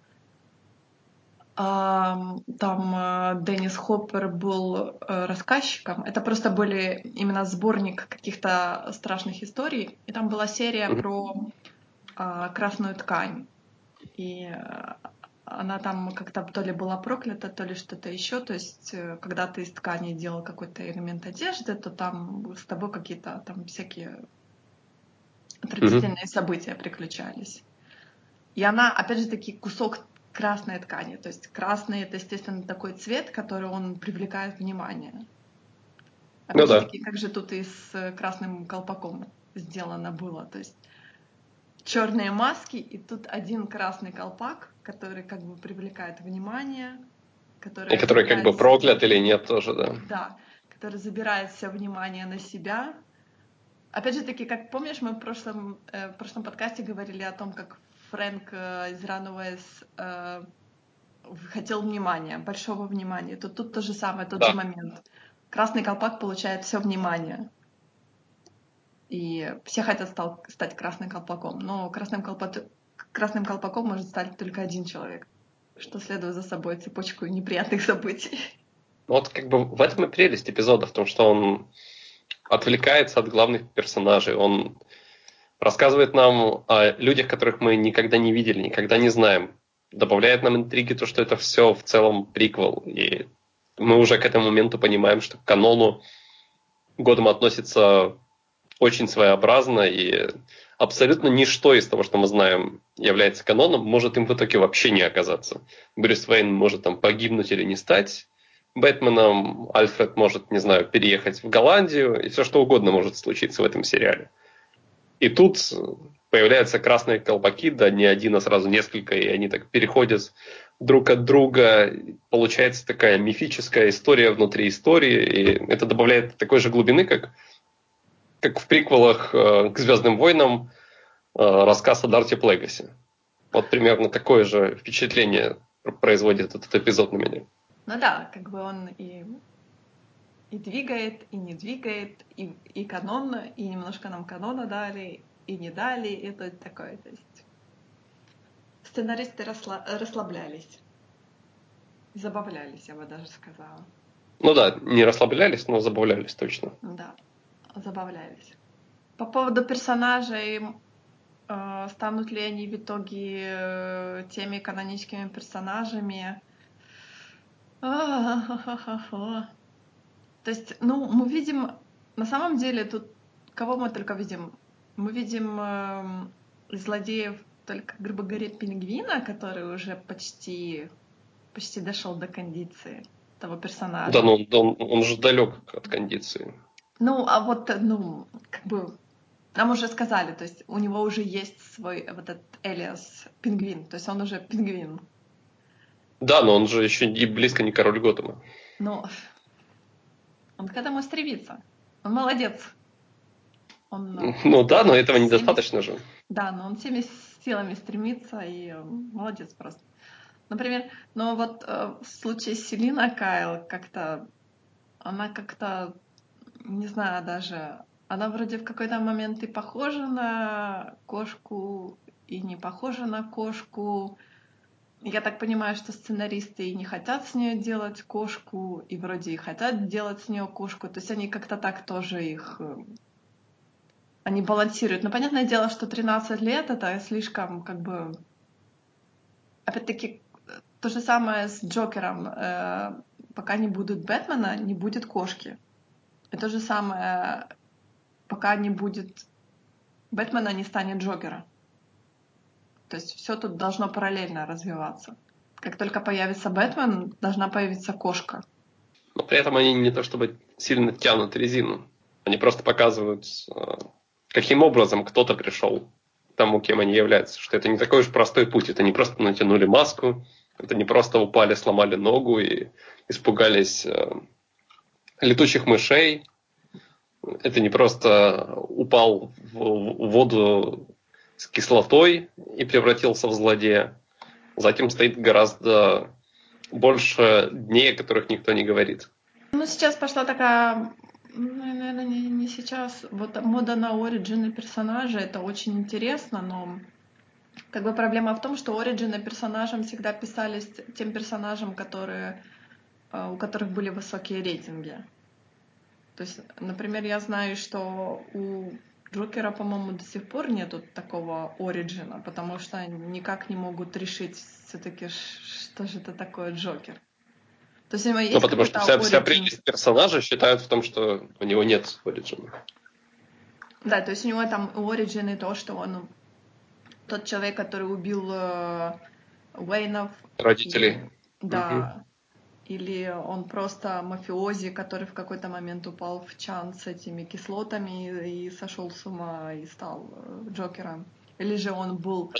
Там э, Деннис Хоппер был э, рассказчиком. Это просто были именно сборник каких-то страшных историй. И там была серия про а, красную ткань и э, она там как-то то ли была проклята, то ли что-то еще. То есть, э, когда ты из ткани делал какой-то элемент одежды, то там с тобой какие-то там всякие отвратительные mm-hmm. события приключались. И она, опять же таки, кусок красной ткани. То есть красный это, естественно, такой цвет, который он привлекает внимание. Опять ну, же таки, как же тут и с красным колпаком сделано было. То есть черные маски, и тут один красный колпак, который как бы привлекает внимание. Который и который как бы проклят или нет тоже, да. Да, который забирает все внимание на себя. Опять же таки, как помнишь, мы в прошлом, э, в прошлом подкасте говорили о том, как Фрэнк э, из Runaways э, хотел внимания, большого внимания. Тут, тут то же самое, тот да. же момент. Красный колпак получает все внимание и все хотят стал, стать красным колпаком, но красным, колпак, красным колпаком может стать только один человек, что следует за собой цепочку неприятных событий. Вот как бы в этом и прелесть эпизода, в том, что он отвлекается от главных персонажей, он рассказывает нам о людях, которых мы никогда не видели, никогда не знаем, добавляет нам интриги, то, что это все в целом приквел, и мы уже к этому моменту понимаем, что к канону годом относится очень своеобразно, и абсолютно ничто из того, что мы знаем, является каноном, может им в итоге вообще не оказаться. Брюс Уэйн может там погибнуть или не стать Бэтменом, Альфред может, не знаю, переехать в Голландию, и все что угодно может случиться в этом сериале. И тут появляются красные колпаки, да не один, а сразу несколько, и они так переходят друг от друга. Получается такая мифическая история внутри истории, и это добавляет такой же глубины, как как в приквелах э, к Звездным войнам э, рассказ о Дарте Плегасе. Вот примерно такое же впечатление производит этот эпизод на меня. Ну да, как бы он и, и двигает, и не двигает, и, и канонно, и немножко нам канона дали, и не дали, и это такое, то есть сценаристы расла, расслаблялись, забавлялись, я бы даже сказала. Ну да, не расслаблялись, но забавлялись точно. Да забавлялись. По поводу персонажей, э, станут ли они в итоге э, теми каноническими персонажами. То есть, ну, мы видим, на самом деле, тут кого мы только видим? Мы видим э, злодеев только, грубо говоря, пингвина, который уже почти, почти дошел до кондиции того персонажа. Да, но он, он, он же далек от кондиции. Ну, а вот, ну, как бы, нам уже сказали, то есть у него уже есть свой вот этот Элиас пингвин, то есть он уже пингвин. Да, но он же еще и близко не король Готэма. Ну, он к этому стремится. Он молодец. Он, э, ну да, но этого всеми... недостаточно же. Да, но он всеми силами стремится и молодец просто. Например, но вот э, в случае Селина Кайл как-то она как-то не знаю даже, она вроде в какой-то момент и похожа на кошку, и не похожа на кошку. Я так понимаю, что сценаристы и не хотят с нее делать кошку, и вроде и хотят делать с нее кошку. То есть они как-то так тоже их э, они балансируют. Но понятное дело, что 13 лет это слишком как бы... Опять-таки, то же самое с Джокером. Э, пока не будут Бэтмена, не будет кошки. И то же самое, пока не будет Бэтмена, не станет Джокера. То есть все тут должно параллельно развиваться. Как только появится Бэтмен, должна появиться кошка. Но при этом они не то чтобы сильно тянут резину. Они просто показывают, э, каким образом кто-то пришел тому, кем они являются. Что это не такой уж простой путь. Это не просто натянули маску, это не просто упали, сломали ногу и испугались э, летучих мышей. Это не просто упал в воду с кислотой и превратился в злодея. Затем стоит гораздо больше дней, о которых никто не говорит. Ну, сейчас пошла такая, ну, наверное, не, не сейчас. Вот мода на оригины персонажа, это очень интересно, но как бы проблема в том, что оригины персонажам всегда писались тем персонажам, которые у которых были высокие рейтинги. То есть, например, я знаю, что у Джокера, по-моему, до сих пор нету такого оригина, потому что никак не могут решить все-таки, что же это такое Джокер. То есть, есть ну, потому что вся, вся прелесть персонажа считают в том, что у него нет оригина. Да, то есть у него там оригин и то, что он тот человек, который убил э, Уэйнов. Родителей. И, да. Угу. Или он просто мафиози, который в какой-то момент упал в чан с этими кислотами и сошел с ума и стал э, Джокером. Или же он был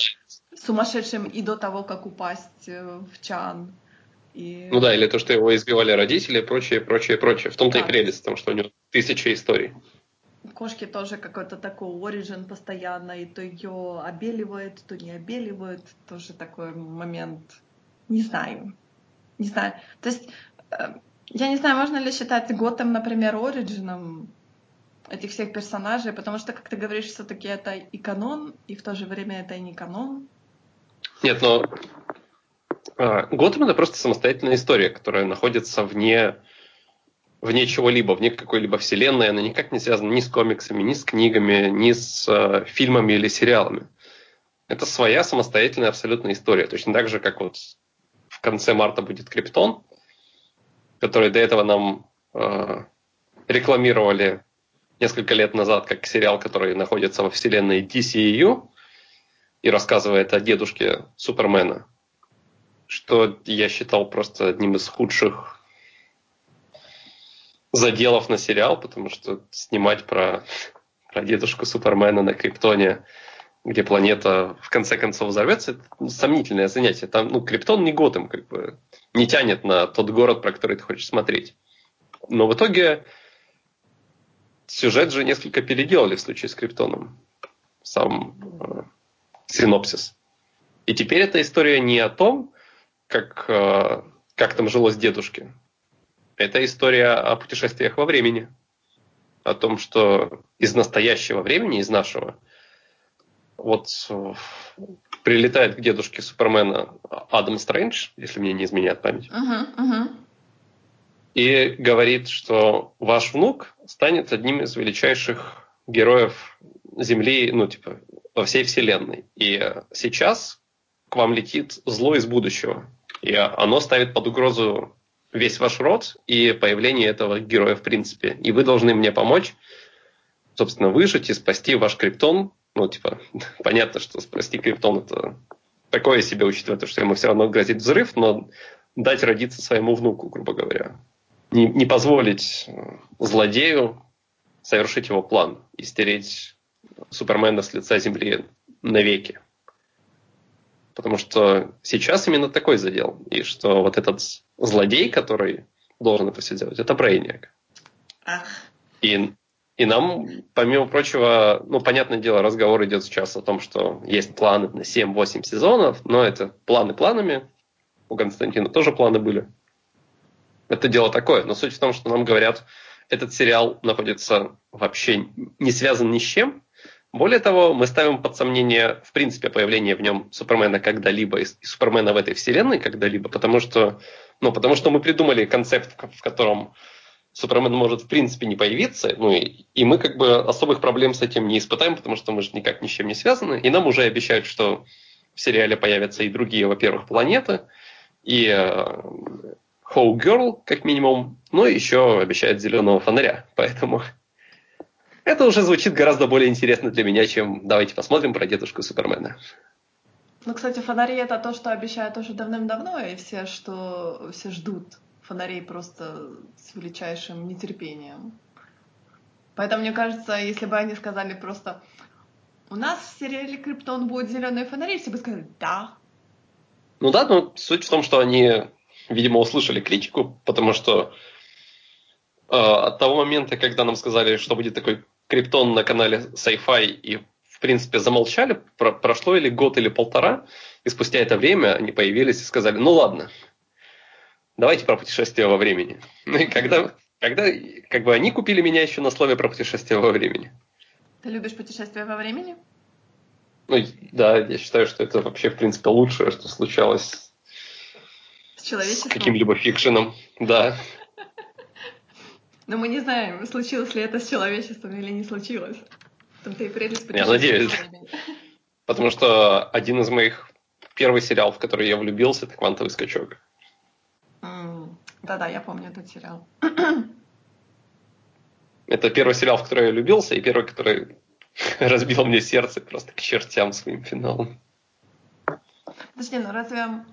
сумасшедшим и до того, как упасть э, в чан. И... Ну да, или то, что его избивали родители, прочее, прочее, прочее. В том-то да. и прелесть, потому что у него тысяча историй. Кошки тоже какой-то такой оригин постоянно, и то ее обеливает, то не обеливает. Тоже такой момент. Не знаю не знаю. То есть, э, я не знаю, можно ли считать Готэм, например, оригином этих всех персонажей, потому что, как ты говоришь, все-таки это и канон, и в то же время это и не канон. Нет, но а, Готэм это просто самостоятельная история, которая находится вне, вне чего-либо, вне какой-либо вселенной. Она никак не связана ни с комиксами, ни с книгами, ни с э, фильмами или сериалами. Это своя самостоятельная абсолютная история. Точно так же, как вот конце марта будет Криптон, который до этого нам э, рекламировали несколько лет назад как сериал, который находится во вселенной DCEU и рассказывает о дедушке Супермена, что я считал просто одним из худших заделов на сериал, потому что снимать про, про дедушку Супермена на Криптоне где планета в конце концов взорвется, это сомнительное занятие. Там, ну, Криптон не Готэм, как бы, не тянет на тот город, про который ты хочешь смотреть. Но в итоге сюжет же несколько переделали в случае с Криптоном. Сам э, синопсис. И теперь эта история не о том, как, э, как там жилось дедушке. Это история о путешествиях во времени. О том, что из настоящего времени, из нашего, вот прилетает к дедушке Супермена Адам Стрэндж, если мне не изменяет память, uh-huh, uh-huh. и говорит, что ваш внук станет одним из величайших героев Земли, ну, типа, во всей вселенной. И сейчас к вам летит зло из будущего. И оно ставит под угрозу весь ваш род и появление этого героя в принципе. И вы должны мне помочь, собственно, выжить и спасти ваш криптон. Ну, типа, понятно, что спасти криптон это такое себе, учитывая то, что ему все равно грозит взрыв, но дать родиться своему внуку, грубо говоря. Не, не позволить злодею совершить его план и стереть Супермена с лица Земли навеки. Потому что сейчас именно такой задел. И что вот этот злодей, который должен это все делать, это Брейниак. И, и нам, помимо прочего, ну, понятное дело, разговор идет сейчас о том, что есть планы на 7-8 сезонов, но это планы планами. У Константина тоже планы были. Это дело такое. Но суть в том, что нам говорят, этот сериал находится вообще не связан ни с чем, более того, мы ставим под сомнение, в принципе, появление в нем Супермена когда-либо и Супермена в этой вселенной когда-либо, потому что, ну, потому что мы придумали концепт, в котором Супермен может в принципе не появиться, ну и, и мы как бы особых проблем с этим не испытаем, потому что мы же никак ни с чем не связаны, и нам уже обещают, что в сериале появятся и другие, во-первых, планеты, и э, How Girl, как минимум, ну и еще обещают зеленого фонаря, поэтому это уже звучит гораздо более интересно для меня, чем давайте посмотрим про дедушку Супермена. Ну, кстати, фонари это то, что обещают уже давным-давно, и все, что все ждут фонарей просто с величайшим нетерпением. Поэтому мне кажется, если бы они сказали просто у нас в сериале Криптон будет зеленые фонари, все бы сказали да. Ну да, но суть в том, что они, видимо, услышали критику, потому что э, от того момента, когда нам сказали, что будет такой Криптон на канале Sci-Fi и, в принципе, замолчали. Про прошло или год, или полтора, и спустя это время они появились и сказали, ну ладно, давайте про путешествие во времени. Ну и когда, когда как бы они купили меня еще на слове про путешествие во времени. Ты любишь путешествия во времени? Ну, да, я считаю, что это вообще, в принципе, лучшее, что случалось с, с каким-либо фикшеном. Да. Но мы не знаем, случилось ли это с человечеством или не случилось. Там-то и прелесть Я надеюсь. Потому что один из моих первых сериалов, в который я влюбился, это «Квантовый скачок». Да-да, я помню этот сериал. Это первый сериал, в который я влюбился, и первый, который разбил мне сердце просто к чертям своим финалом. Подожди, ну разве...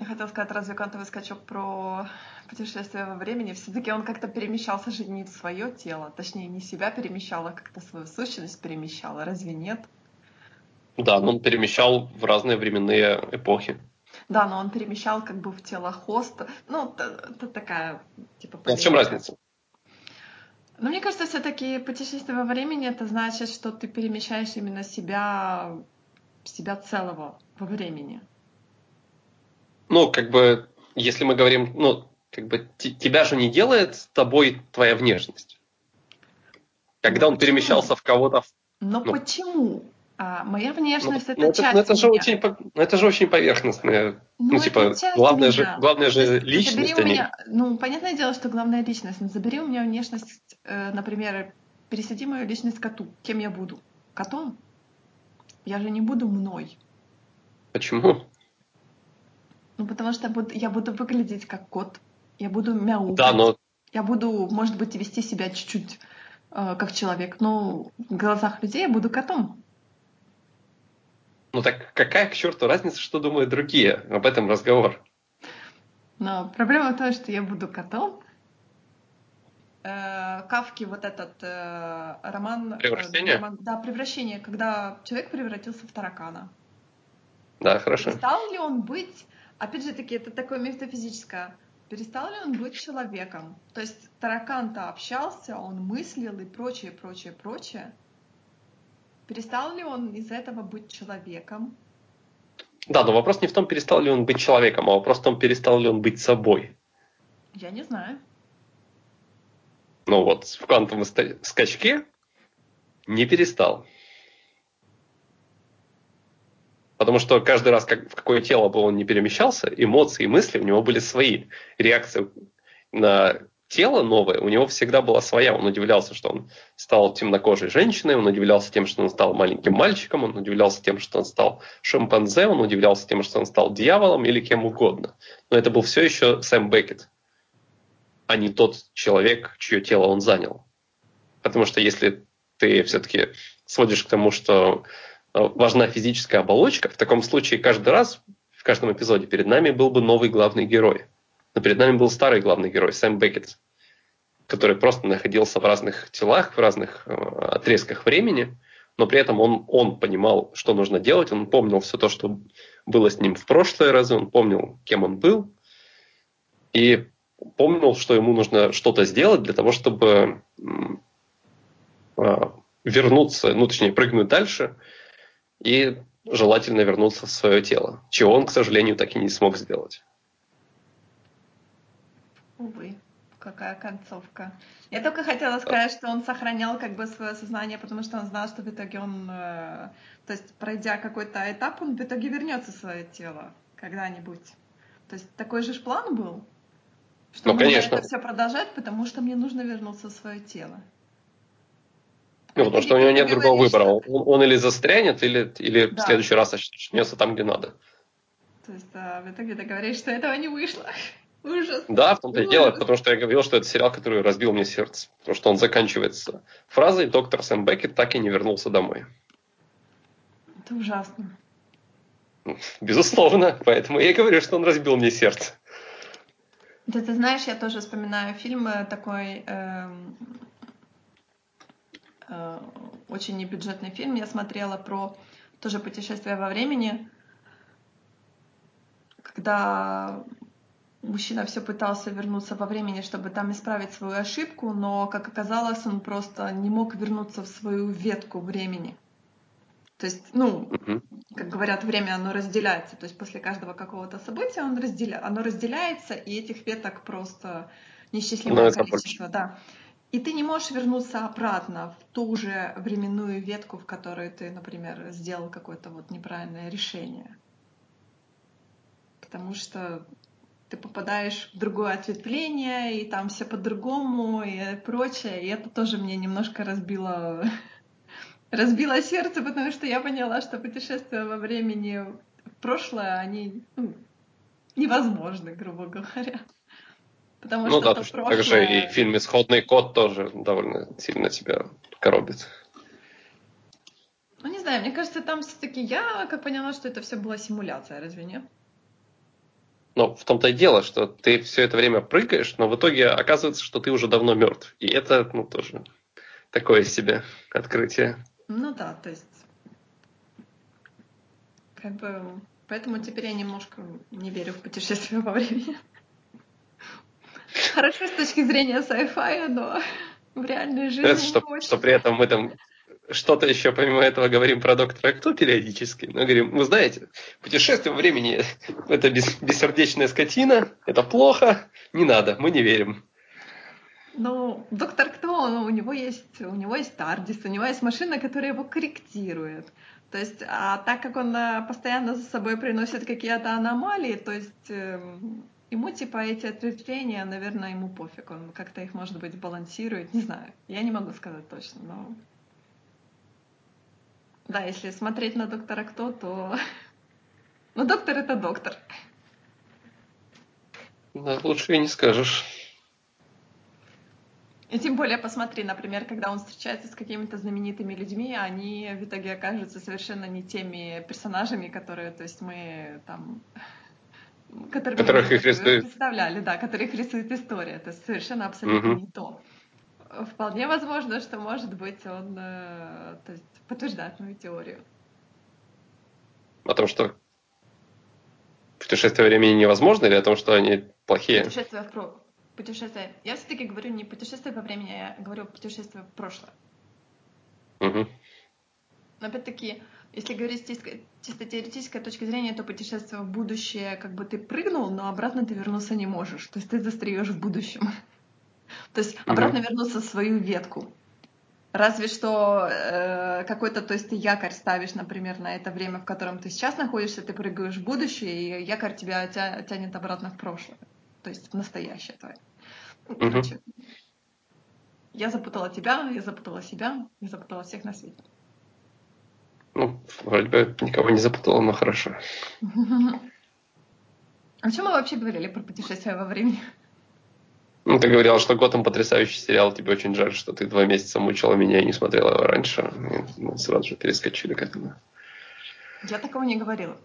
Я хотела сказать, разве квантовый скачок про путешествие во времени, все-таки он как-то перемещался же не в свое тело, точнее, не себя перемещал, а как-то свою сущность перемещал, разве нет? Да, но он перемещал в разные временные эпохи. Да, но он перемещал как бы в тело хоста. Ну, это такая, типа... А в чем разница? Ну, мне кажется, все-таки путешествие во времени это значит, что ты перемещаешь именно себя, себя целого во времени. Ну, как бы, если мы говорим, ну, как бы тебя же не делает с тобой твоя внешность. Когда ну, он почему? перемещался в кого-то. Но ну, почему? А, моя внешность ну, это ну, часть. Ну, это, же очень, ну, это же очень поверхностное. Ну, ну типа, главное же, главное же личность. Забери у меня, ну, понятное дело, что главная личность. Но забери у меня внешность, э, например, пересади мою личность коту. Кем я буду? Котом? Я же не буду мной. Почему? Ну, потому что я буду выглядеть как кот. Я буду мяукать. Да, но... Я буду, может быть, вести себя чуть-чуть э, как человек, но в глазах людей я буду котом. Ну так какая к черту разница, что думают другие? Об этом разговор. Но проблема в том, что я буду котом. Э, Кавки вот этот э, роман... Э, превращение? роман, да, превращение, когда человек превратился в таракана. Да, хорошо. Стал ли он быть... Опять же таки, это такое метафизическое перестал ли он быть человеком? То есть таракан-то общался, он мыслил и прочее, прочее, прочее. Перестал ли он из этого быть человеком? Да, но вопрос не в том, перестал ли он быть человеком, а вопрос в том, перестал ли он быть собой. Я не знаю. Ну вот, в квантовом скачке не перестал. Потому что каждый раз, как, в какое тело бы он не перемещался, эмоции и мысли у него были свои. Реакции на тело новое, у него всегда была своя. Он удивлялся, что он стал темнокожей женщиной, он удивлялся тем, что он стал маленьким мальчиком, он удивлялся тем, что он стал шимпанзе, он удивлялся тем, что он стал дьяволом или кем угодно. Но это был все еще Сэм Беккет, а не тот человек, чье тело он занял. Потому что если ты все-таки сводишь к тому, что э, важна физическая оболочка, в таком случае каждый раз, в каждом эпизоде перед нами был бы новый главный герой – но перед нами был старый главный герой, Сэм Беккет, который просто находился в разных телах, в разных э, отрезках времени, но при этом он, он понимал, что нужно делать, он помнил все то, что было с ним в прошлые разы, он помнил, кем он был, и помнил, что ему нужно что-то сделать для того, чтобы э, вернуться, ну, точнее, прыгнуть дальше и желательно вернуться в свое тело, чего он, к сожалению, так и не смог сделать. Увы, какая концовка. Я только хотела сказать, что он сохранял как бы свое сознание, потому что он знал, что в итоге он, э, то есть пройдя какой-то этап, он в итоге вернется в свое тело когда-нибудь. То есть такой же план был, что ну, конечно. это все продолжать, потому что мне нужно вернуться в свое тело. Ну, потому что у него нет другого выбора. Он, он или застрянет, или, или да. в следующий раз очнется там, где надо. То есть а, в итоге ты говоришь, что этого не вышло. Ужас. Да, в том-то и дело, потому что я говорил, что это сериал, который разбил мне сердце. Потому что он заканчивается фразой «Доктор Сэм Беккет так и не вернулся домой». Это ужасно. Безусловно, поэтому я и говорю, что он разбил мне сердце. Да ты знаешь, я тоже вспоминаю фильм э, такой э, э, очень небюджетный фильм. Я смотрела про тоже путешествие во времени, когда мужчина все пытался вернуться во времени, чтобы там исправить свою ошибку, но, как оказалось, он просто не мог вернуться в свою ветку времени. То есть, ну, как говорят, время оно разделяется. То есть после каждого какого-то события он разделя... оно разделяется, и этих веток просто несчастливое количество. Да. И ты не можешь вернуться обратно в ту же временную ветку, в которой ты, например, сделал какое-то вот неправильное решение. Потому что ты попадаешь в другое ответвление, и там все по-другому, и прочее. И это тоже мне немножко разбило, разбило сердце, потому что я поняла, что путешествия во времени в прошлое, они ну, невозможны, грубо говоря. Потому ну что да, прошлое... также и фильм «Исходный код» тоже довольно сильно тебя коробит. Ну, не знаю, мне кажется, там все-таки я как поняла, что это все была симуляция, разве нет? Но в том-то и дело, что ты все это время прыгаешь, но в итоге оказывается, что ты уже давно мертв. И это, ну, тоже такое себе открытие. Ну да, то есть как бы поэтому теперь я немножко не верю в путешествие во времени. Хорошо с точки зрения sci-fi, но в реальной жизни. что, что при этом мы там что-то еще помимо этого говорим про доктора Кто периодически. Мы говорим, вы знаете, путешествие во времени – это бессердечная скотина, это плохо, не надо, мы не верим. Ну, доктор Кто, у него есть, у него есть Тардис, у него есть машина, которая его корректирует. То есть, а так как он э, постоянно за собой приносит какие-то аномалии, то есть э, ему типа эти ответвления, наверное, ему пофиг, он как-то их, может быть, балансирует, не знаю. Я не могу сказать точно, но да, если смотреть на доктора кто, то... Ну, доктор — это доктор. Да, лучше и не скажешь. И тем более посмотри, например, когда он встречается с какими-то знаменитыми людьми, они в итоге окажутся совершенно не теми персонажами, которые, то есть мы там которые которых их рисует. представляли, да, которых рисует история. То есть совершенно абсолютно угу. не то. Вполне возможно, что, может быть, он э, то есть, подтверждает мою теорию. О том, что путешествия времени невозможно, или о том, что они плохие? Путешествия в про... Путешествие. Я все-таки говорю не путешествие по времени, я говорю путешествие в прошлое. Угу. Но опять-таки, если говорить с чисто теоретической точки зрения, то путешествие в будущее, как бы ты прыгнул, но обратно ты вернуться не можешь. То есть ты застряешь в будущем. То есть обратно вернуться в свою ветку. Разве что э, какой-то, то есть ты якорь ставишь, например, на это время, в котором ты сейчас находишься, ты прыгаешь в будущее, и якорь тебя тя- тянет обратно в прошлое, то есть в настоящее твое. Короче, я запутала тебя, я запутала себя, я запутала всех на свете. Ну, вроде бы никого не запутала, но хорошо. О чем мы вообще говорили про путешествия во времени? Ну, ты говорила, что Готэм потрясающий сериал, тебе очень жаль, что ты два месяца мучила меня и не смотрела его раньше. И мы сразу же перескочили к этому. Я такого не говорила.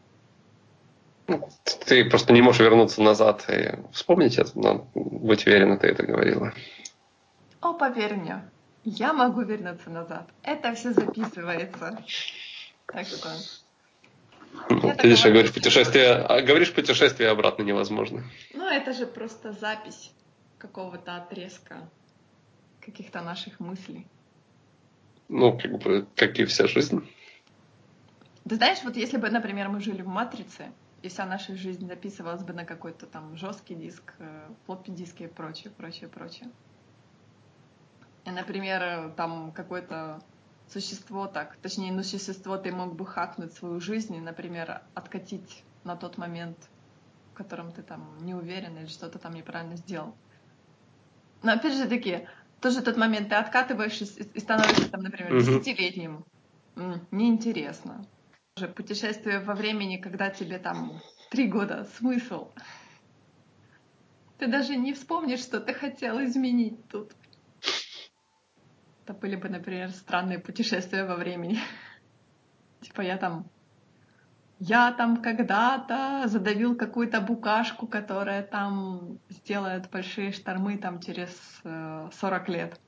Ну, ты просто не можешь вернуться назад и вспомнить это, но быть уверена, ты это говорила. О, поверь мне, я могу вернуться назад. Это все записывается. Так что... Я ты же говоришь путешествие, а говоришь путешествие обратно невозможно. Ну, это же просто запись какого-то отрезка каких-то наших мыслей. Ну, как бы, как и вся жизнь. Ты знаешь, вот если бы, например, мы жили в матрице, и вся наша жизнь записывалась бы на какой-то там жесткий диск, флоппи э, диски и прочее, прочее, прочее. И, например, там какое-то существо так, точнее, ну, существо ты мог бы хакнуть свою жизнь и, например, откатить на тот момент, в котором ты там не уверен или что-то там неправильно сделал. Но опять же таки, тоже тот момент ты откатываешь и становишься там, например, десятилетним. Неинтересно. Уже путешествие во времени, когда тебе там три года, смысл. Ты даже не вспомнишь, что ты хотел изменить тут. Это были бы, например, странные путешествия во времени. Типа я там я там когда-то задавил какую-то букашку, которая там сделает большие штормы там через э, 40 лет.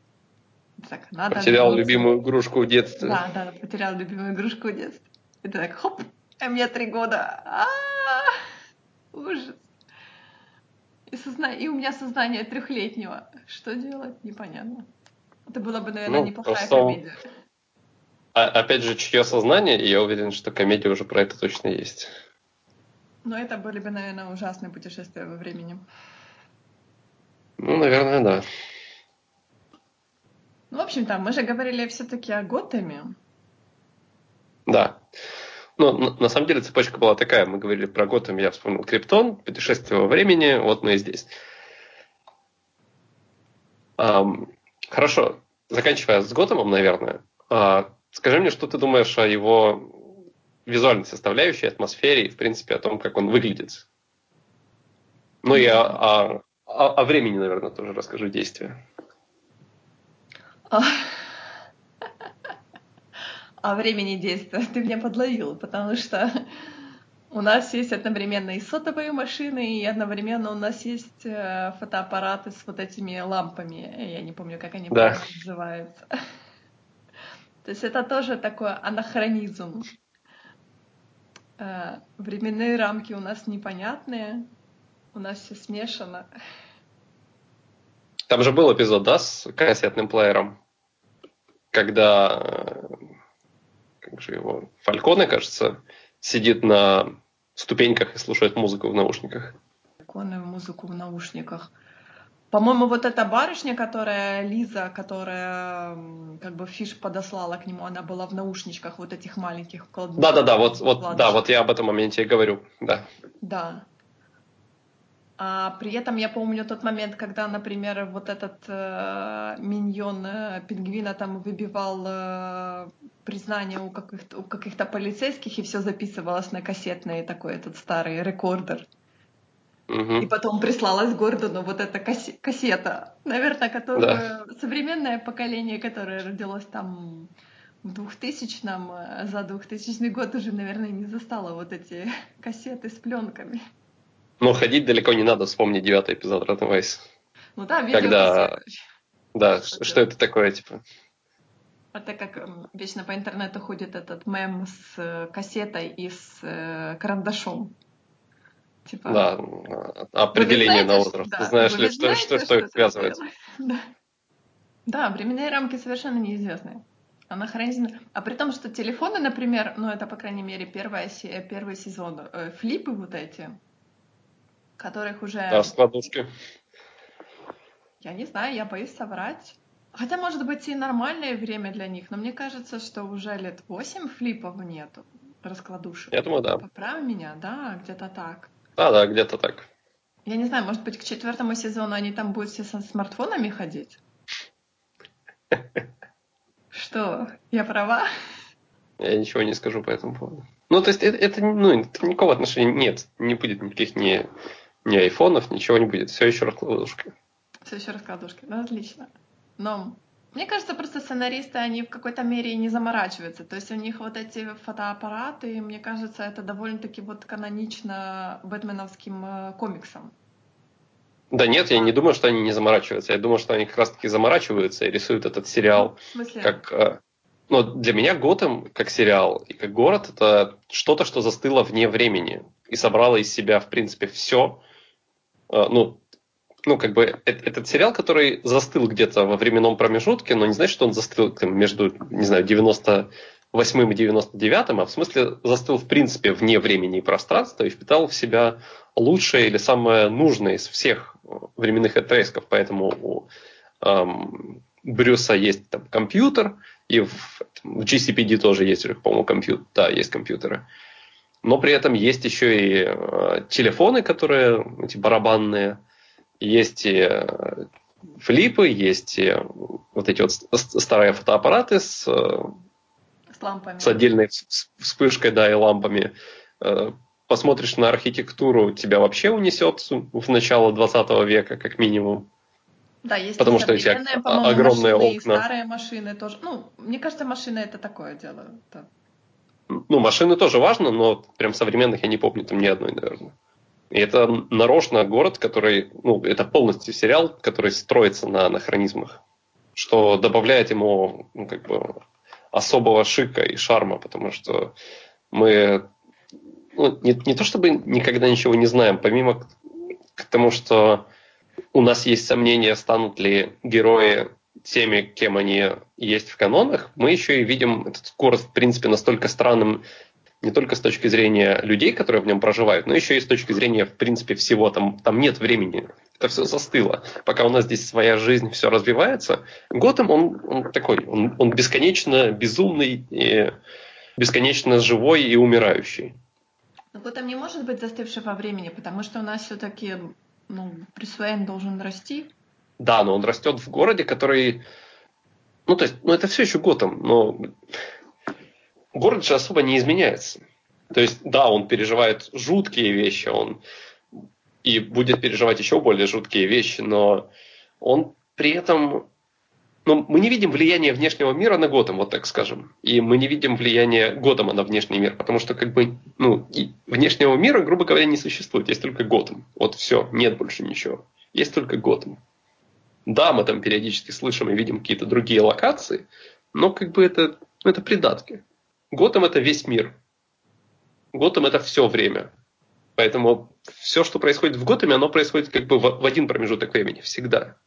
Так, надо потерял вернуться. любимую игрушку в детстве. Да, да, потерял любимую игрушку в детстве. И ты так, хоп, а мне три года. А-а-а! Ужас. И, созна... и у меня сознание трехлетнего. Что делать? Непонятно. Это было бы, наверное, ну, неплохая комедия. А, опять же, чье сознание, и я уверен, что комедия уже про это точно есть. Но это были бы, наверное, ужасные путешествия во времени. Ну, наверное, да. Ну, в общем-то, мы же говорили все-таки о Готэме. Да. Ну, на, самом деле цепочка была такая. Мы говорили про Готэм, я вспомнил Криптон, путешествие во времени, вот мы и здесь. Um, хорошо. Заканчивая с Готэмом, наверное, uh, Скажи мне, что ты думаешь о его визуальной составляющей, атмосфере и, в принципе, о том, как он выглядит. Ну и о, о, о, о времени, наверное, тоже расскажи действия. О времени действия ты меня подловил, потому что у нас есть одновременно и сотовые машины, и одновременно у нас есть э, фотоаппараты с вот этими лампами. Я не помню, как они да. называются. То есть это тоже такой анахронизм. Э, временные рамки у нас непонятные, у нас все смешано. Там же был эпизод, да, с кассетным плеером, когда э, как же его, Фальконе, кажется, сидит на ступеньках и слушает музыку в наушниках. Фальконе музыку в наушниках. По-моему, вот эта барышня, которая Лиза, которая бы Фиш подослала к нему, она была в наушничках вот этих маленьких Да, да, да, вот, вот, да, вот я об этом моменте и говорю, да. Да. А при этом я помню тот момент, когда, например, вот этот э, миньон э, пингвина там выбивал э, признание у каких-то, у каких-то полицейских, и все записывалось на кассетный такой этот старый рекордер. Угу. И потом прислалась Гордону вот эта кассета, наверное, которую да. современное поколение, которое родилось там в 2000-м, э, за 2000 год уже, наверное, не застало вот эти кассеты с пленками. Но ходить далеко не надо, вспомни девятый эпизод Rotten. Ну да, Когда... Да, что, что это такое, типа? Это как вечно по интернету ходит этот мем с э, кассетой и с э, карандашом. Типа, да, определение знаете, на возраст. Да, Ты знаешь ли, что, знаете, что, что, что их связывает? Да. да, временные рамки совершенно неизвестны. Анахронизм. А при том, что телефоны, например, ну это, по крайней мере, первая, первый сезон, э, флипы вот эти, которых уже... Да, складушки. Я не знаю, я боюсь соврать. Хотя, может быть, и нормальное время для них, но мне кажется, что уже лет восемь флипов нету раскладушек. Я думаю, да. Поправь меня, да, где-то так. Да, да, где-то так. Я не знаю, может быть, к четвертому сезону они там будут все со смартфонами ходить? Что, я права? Я ничего не скажу по этому поводу. Ну, то есть это, это, ну, это никакого отношения нет. Не будет никаких ни, ни айфонов, ничего не будет. Все еще раскладушка. Все еще раскладушка. Ну, отлично. Но мне кажется, просто сценаристы, они в какой-то мере не заморачиваются. То есть у них вот эти фотоаппараты, мне кажется, это довольно-таки вот канонично бэтменовским э, комиксам. Да нет, я не думаю, что они не заморачиваются. Я думаю, что они как раз-таки заморачиваются и рисуют этот сериал ну, как... Э, ну, для меня Готэм как сериал и как город это что-то, что застыло вне времени и собрало из себя, в принципе, все. Э, ну, ну, как бы, этот сериал, который застыл где-то во временном промежутке, но не значит, что он застыл там, между, не знаю, 98 и 99, а в смысле застыл, в принципе, вне времени и пространства и впитал в себя лучшее или самое нужное из всех временных отрезков. Поэтому у эм, Брюса есть там компьютер, и в, в GCPD тоже есть, по-моему, компьютер. Да, есть компьютеры. Но при этом есть еще и э, телефоны, которые эти барабанные, есть и э, флипы, есть и вот эти вот старые фотоаппараты с, э, с, лампами. с отдельной вспышкой, да, и лампами. Э, посмотришь на архитектуру, тебя вообще унесет в начало 20 века, как минимум. Да, есть Потому что эти огромные машины, окна. старые машины тоже. Ну, мне кажется, машины это такое дело. Да. Ну, машины тоже важно, но прям современных я не помню там ни одной, наверное. И это нарочно город, который, ну, это полностью сериал, который строится на анахронизмах, что добавляет ему, ну, как бы, особого шика и шарма, потому что мы ну, не, не то чтобы никогда ничего не знаем, помимо к тому, что у нас есть сомнения, станут ли герои теми, кем они есть в канонах, мы еще и видим этот город, в принципе, настолько странным не только с точки зрения людей, которые в нем проживают, но еще и с точки зрения, в принципе, всего. Там, там нет времени. Это все застыло. Пока у нас здесь своя жизнь, все развивается. Готэм, он, он такой, он, он бесконечно безумный, и бесконечно живой и умирающий. Но Готэм не может быть застывший во времени, потому что у нас все-таки ну, Брюс должен расти. Да, но он растет в городе, который... Ну, то есть, ну, это все еще Готэм, но город же особо не изменяется. То есть, да, он переживает жуткие вещи, он и будет переживать еще более жуткие вещи, но он при этом... Ну, мы не видим влияния внешнего мира на Готэм, вот так скажем. И мы не видим влияния Готэма на внешний мир, потому что как бы, ну, внешнего мира, грубо говоря, не существует. Есть только Готэм. Вот все, нет больше ничего. Есть только Готэм. Да, мы там периодически слышим и видим какие-то другие локации, но как бы это, ну, это придатки. Готэм это весь мир. Готэм это все время. Поэтому все, что происходит в Готэме, оно происходит как бы в, в один промежуток времени, всегда.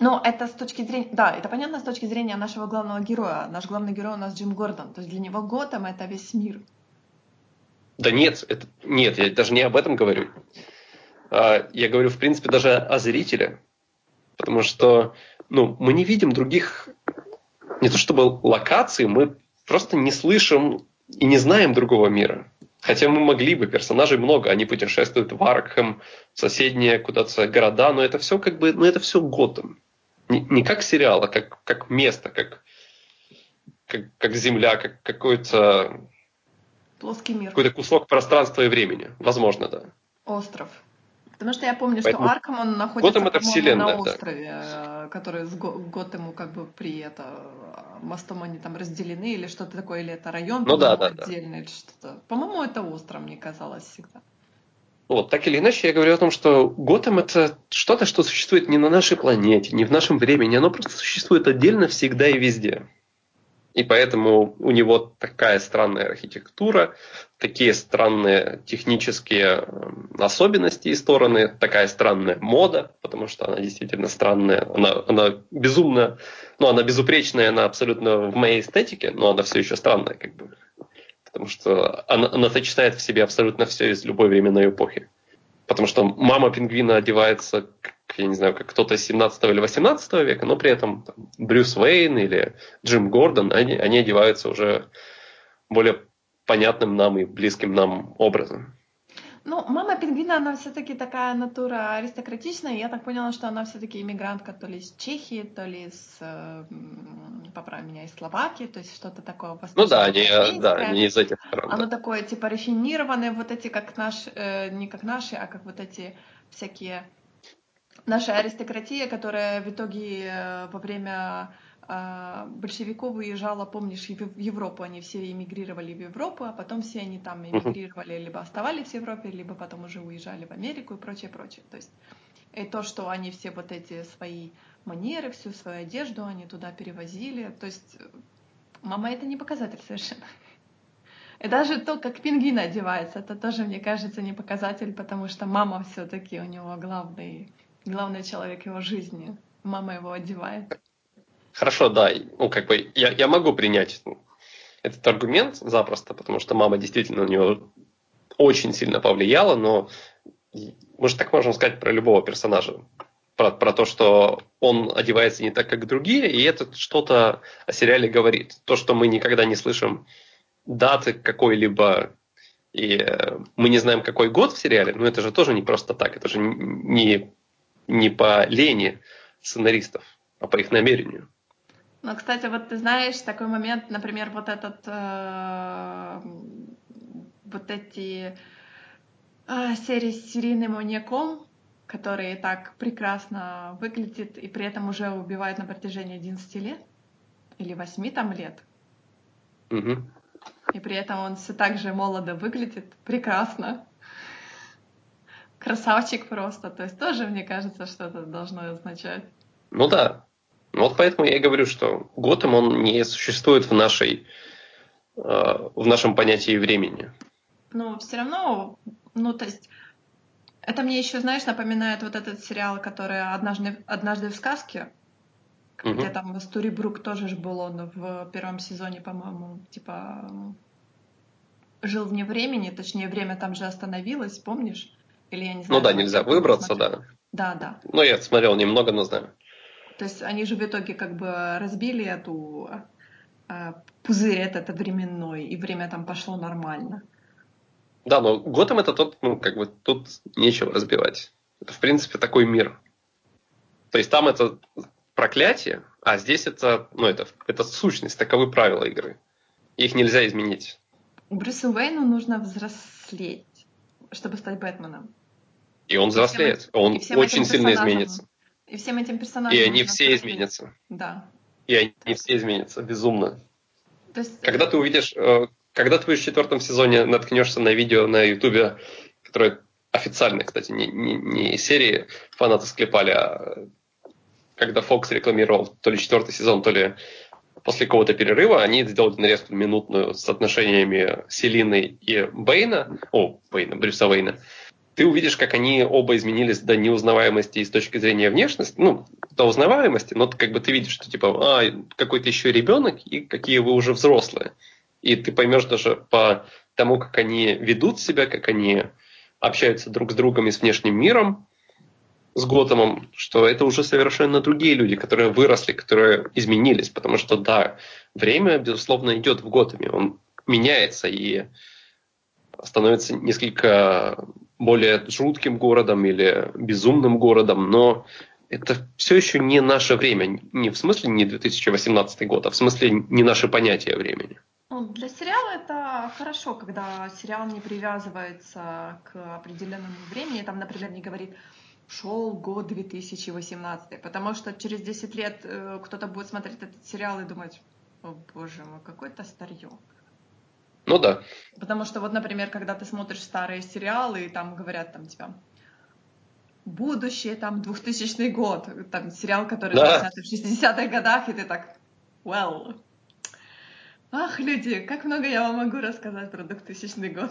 Ну, это с точки зрения, да, это понятно с точки зрения нашего главного героя. Наш главный герой у нас Джим Гордон. То есть для него Готэм это весь мир. Да нет, это, нет, я даже не об этом говорю. А, я говорю, в принципе, даже о зрителе. Потому что ну, мы не видим других, не то чтобы локаций, мы просто не слышим и не знаем другого мира. Хотя мы могли бы, персонажей много, они путешествуют в Аркхэм, в соседние куда-то города, но это все как бы, ну это все Готэм. Не, не как сериал, а как, как место, как, как, как земля, как какой-то... Плоский мир. Какой-то кусок пространства и времени. Возможно, да. Остров. Потому что я помню, Поэтому что Арком он находится Готэм это вселенная, на острове, да. Э, который с Готэму как бы при это мостом они там разделены или что-то такое, или это район ну, да, да, отдельный, да. что-то. По-моему, это остров, мне казалось всегда. Вот, так или иначе, я говорю о том, что Готэм это что-то, что существует не на нашей планете, не в нашем времени, оно просто существует отдельно всегда и везде. И поэтому у него такая странная архитектура, такие странные технические эм, особенности и стороны, такая странная мода, потому что она действительно странная, она, она безумно, ну, она безупречная, она абсолютно в моей эстетике, но она все еще странная, как бы. Потому что она, она сочетает в себе абсолютно все из любой временной эпохи. Потому что мама пингвина одевается я не знаю, как кто-то из 17 или 18 века, но при этом там, Брюс Уэйн или Джим Гордон, они, они одеваются уже более понятным нам и близким нам образом. Ну, мама пингвина, она все-таки такая натура аристократичная. Я так поняла, что она все-таки иммигрантка то ли из Чехии, то ли из, э, поправь меня, из Словакии, то есть что-то такое Ну да, они, да, они из этих стран. Оно да. такое, типа, рафинированное, вот эти, как наш, э, не как наши, а как вот эти всякие... Наша аристократия, которая в итоге э, во время а, большевиков уезжала, помнишь, в Европу, они все эмигрировали в Европу, а потом все они там эмигрировали, либо оставались в Европе, либо потом уже уезжали в Америку и прочее, прочее. То есть и то, что они все вот эти свои манеры, всю свою одежду они туда перевозили, то есть мама это не показатель совершенно. И даже то, как пингвин одевается, это тоже, мне кажется, не показатель, потому что мама все-таки у него главный, главный человек его жизни. Мама его одевает. Хорошо, да, ну как бы я, я могу принять этот аргумент запросто, потому что мама действительно на него очень сильно повлияла, но мы же так можем сказать про любого персонажа. Про, про то, что он одевается не так, как другие, и это что-то о сериале говорит. То, что мы никогда не слышим даты какой-либо, и э, мы не знаем, какой год в сериале, но это же тоже не просто так, это же не, не по лени сценаристов, а по их намерению. Ну, кстати, вот ты знаешь такой момент, например, вот этот, э, вот эти э, серии с серийным маньяком, который так прекрасно выглядит и при этом уже убивает на протяжении 11 лет или 8 там лет. Угу. И при этом он все так же молодо выглядит, прекрасно. Красавчик просто. То есть тоже, мне кажется, что-то должно означать. Ну да, ну, вот поэтому я и говорю, что Готэм, он не существует в нашей э, в нашем понятии времени. Ну, все равно, ну, то есть, это мне еще, знаешь, напоминает вот этот сериал, который «Однажды, однажды в сказке», угу. где там Стури Брук тоже же был он в первом сезоне, по-моему, типа жил вне времени, точнее, время там же остановилось, помнишь? Или я не знаю. Ну да, нельзя выбраться, да. Да, да. Ну, я смотрел немного, но знаю. То есть они же в итоге как бы разбили эту э, пузырь этот временной, и время там пошло нормально. Да, но Готэм это тот, ну, как бы тут нечего разбивать. Это, в принципе, такой мир. То есть там это проклятие, а здесь это, ну, это, это сущность, таковы правила игры. Их нельзя изменить. Брюсу Уэйну нужно взрослеть, чтобы стать Бэтменом. И он взрослеет. Он очень сильно изменится. И всем этим персонажам. И они все изменятся. Да. И они все изменятся, безумно. То есть... Когда ты увидишь, э, когда ты будешь в четвертом сезоне наткнешься на видео на Ютубе, которое официально, кстати, не, не, не серии фанаты склепали, а когда Fox рекламировал то ли четвертый сезон, то ли после какого-то перерыва, они сделали нарезку минутную с отношениями Селины и Бейна, о, Бейна, Брюса Вейна, ты увидишь, как они оба изменились до неузнаваемости и с точки зрения внешности, ну, до узнаваемости, но как бы ты видишь, что типа, а, какой-то еще ребенок и какие вы уже взрослые. И ты поймешь даже по тому, как они ведут себя, как они общаются друг с другом и с внешним миром, с Готэмом, что это уже совершенно другие люди, которые выросли, которые изменились, потому что, да, время, безусловно, идет в Готэме, он меняется и становится несколько более жутким городом или безумным городом, но это все еще не наше время. Не в смысле не 2018 год, а в смысле не наше понятие времени. Ну, для сериала это хорошо, когда сериал не привязывается к определенному времени. Там, например, не говорит шел год 2018, потому что через 10 лет э, кто-то будет смотреть этот сериал и думать, о боже мой, какое-то старье. Ну да. Потому что вот, например, когда ты смотришь старые сериалы, и там говорят там тебя будущее, там, 2000 год, там, сериал, который да. снят в 60-х годах, и ты так, well, ах, люди, как много я вам могу рассказать про 2000 год.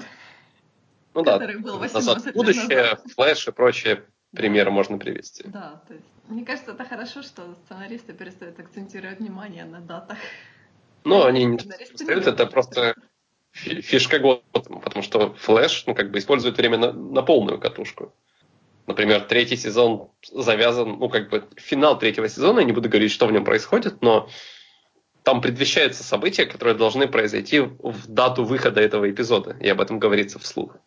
Ну да, был 18 будущее, назад. флэш и прочие примеры можно привести. Да, то есть, мне кажется, это хорошо, что сценаристы перестают акцентировать внимание на датах. Ну, они не перестают, это просто фишка года, потому что Флэш ну, как бы использует время на, на полную катушку. Например, третий сезон завязан, ну, как бы финал третьего сезона, я не буду говорить, что в нем происходит, но там предвещаются события, которые должны произойти в дату выхода этого эпизода, и об этом говорится вслух.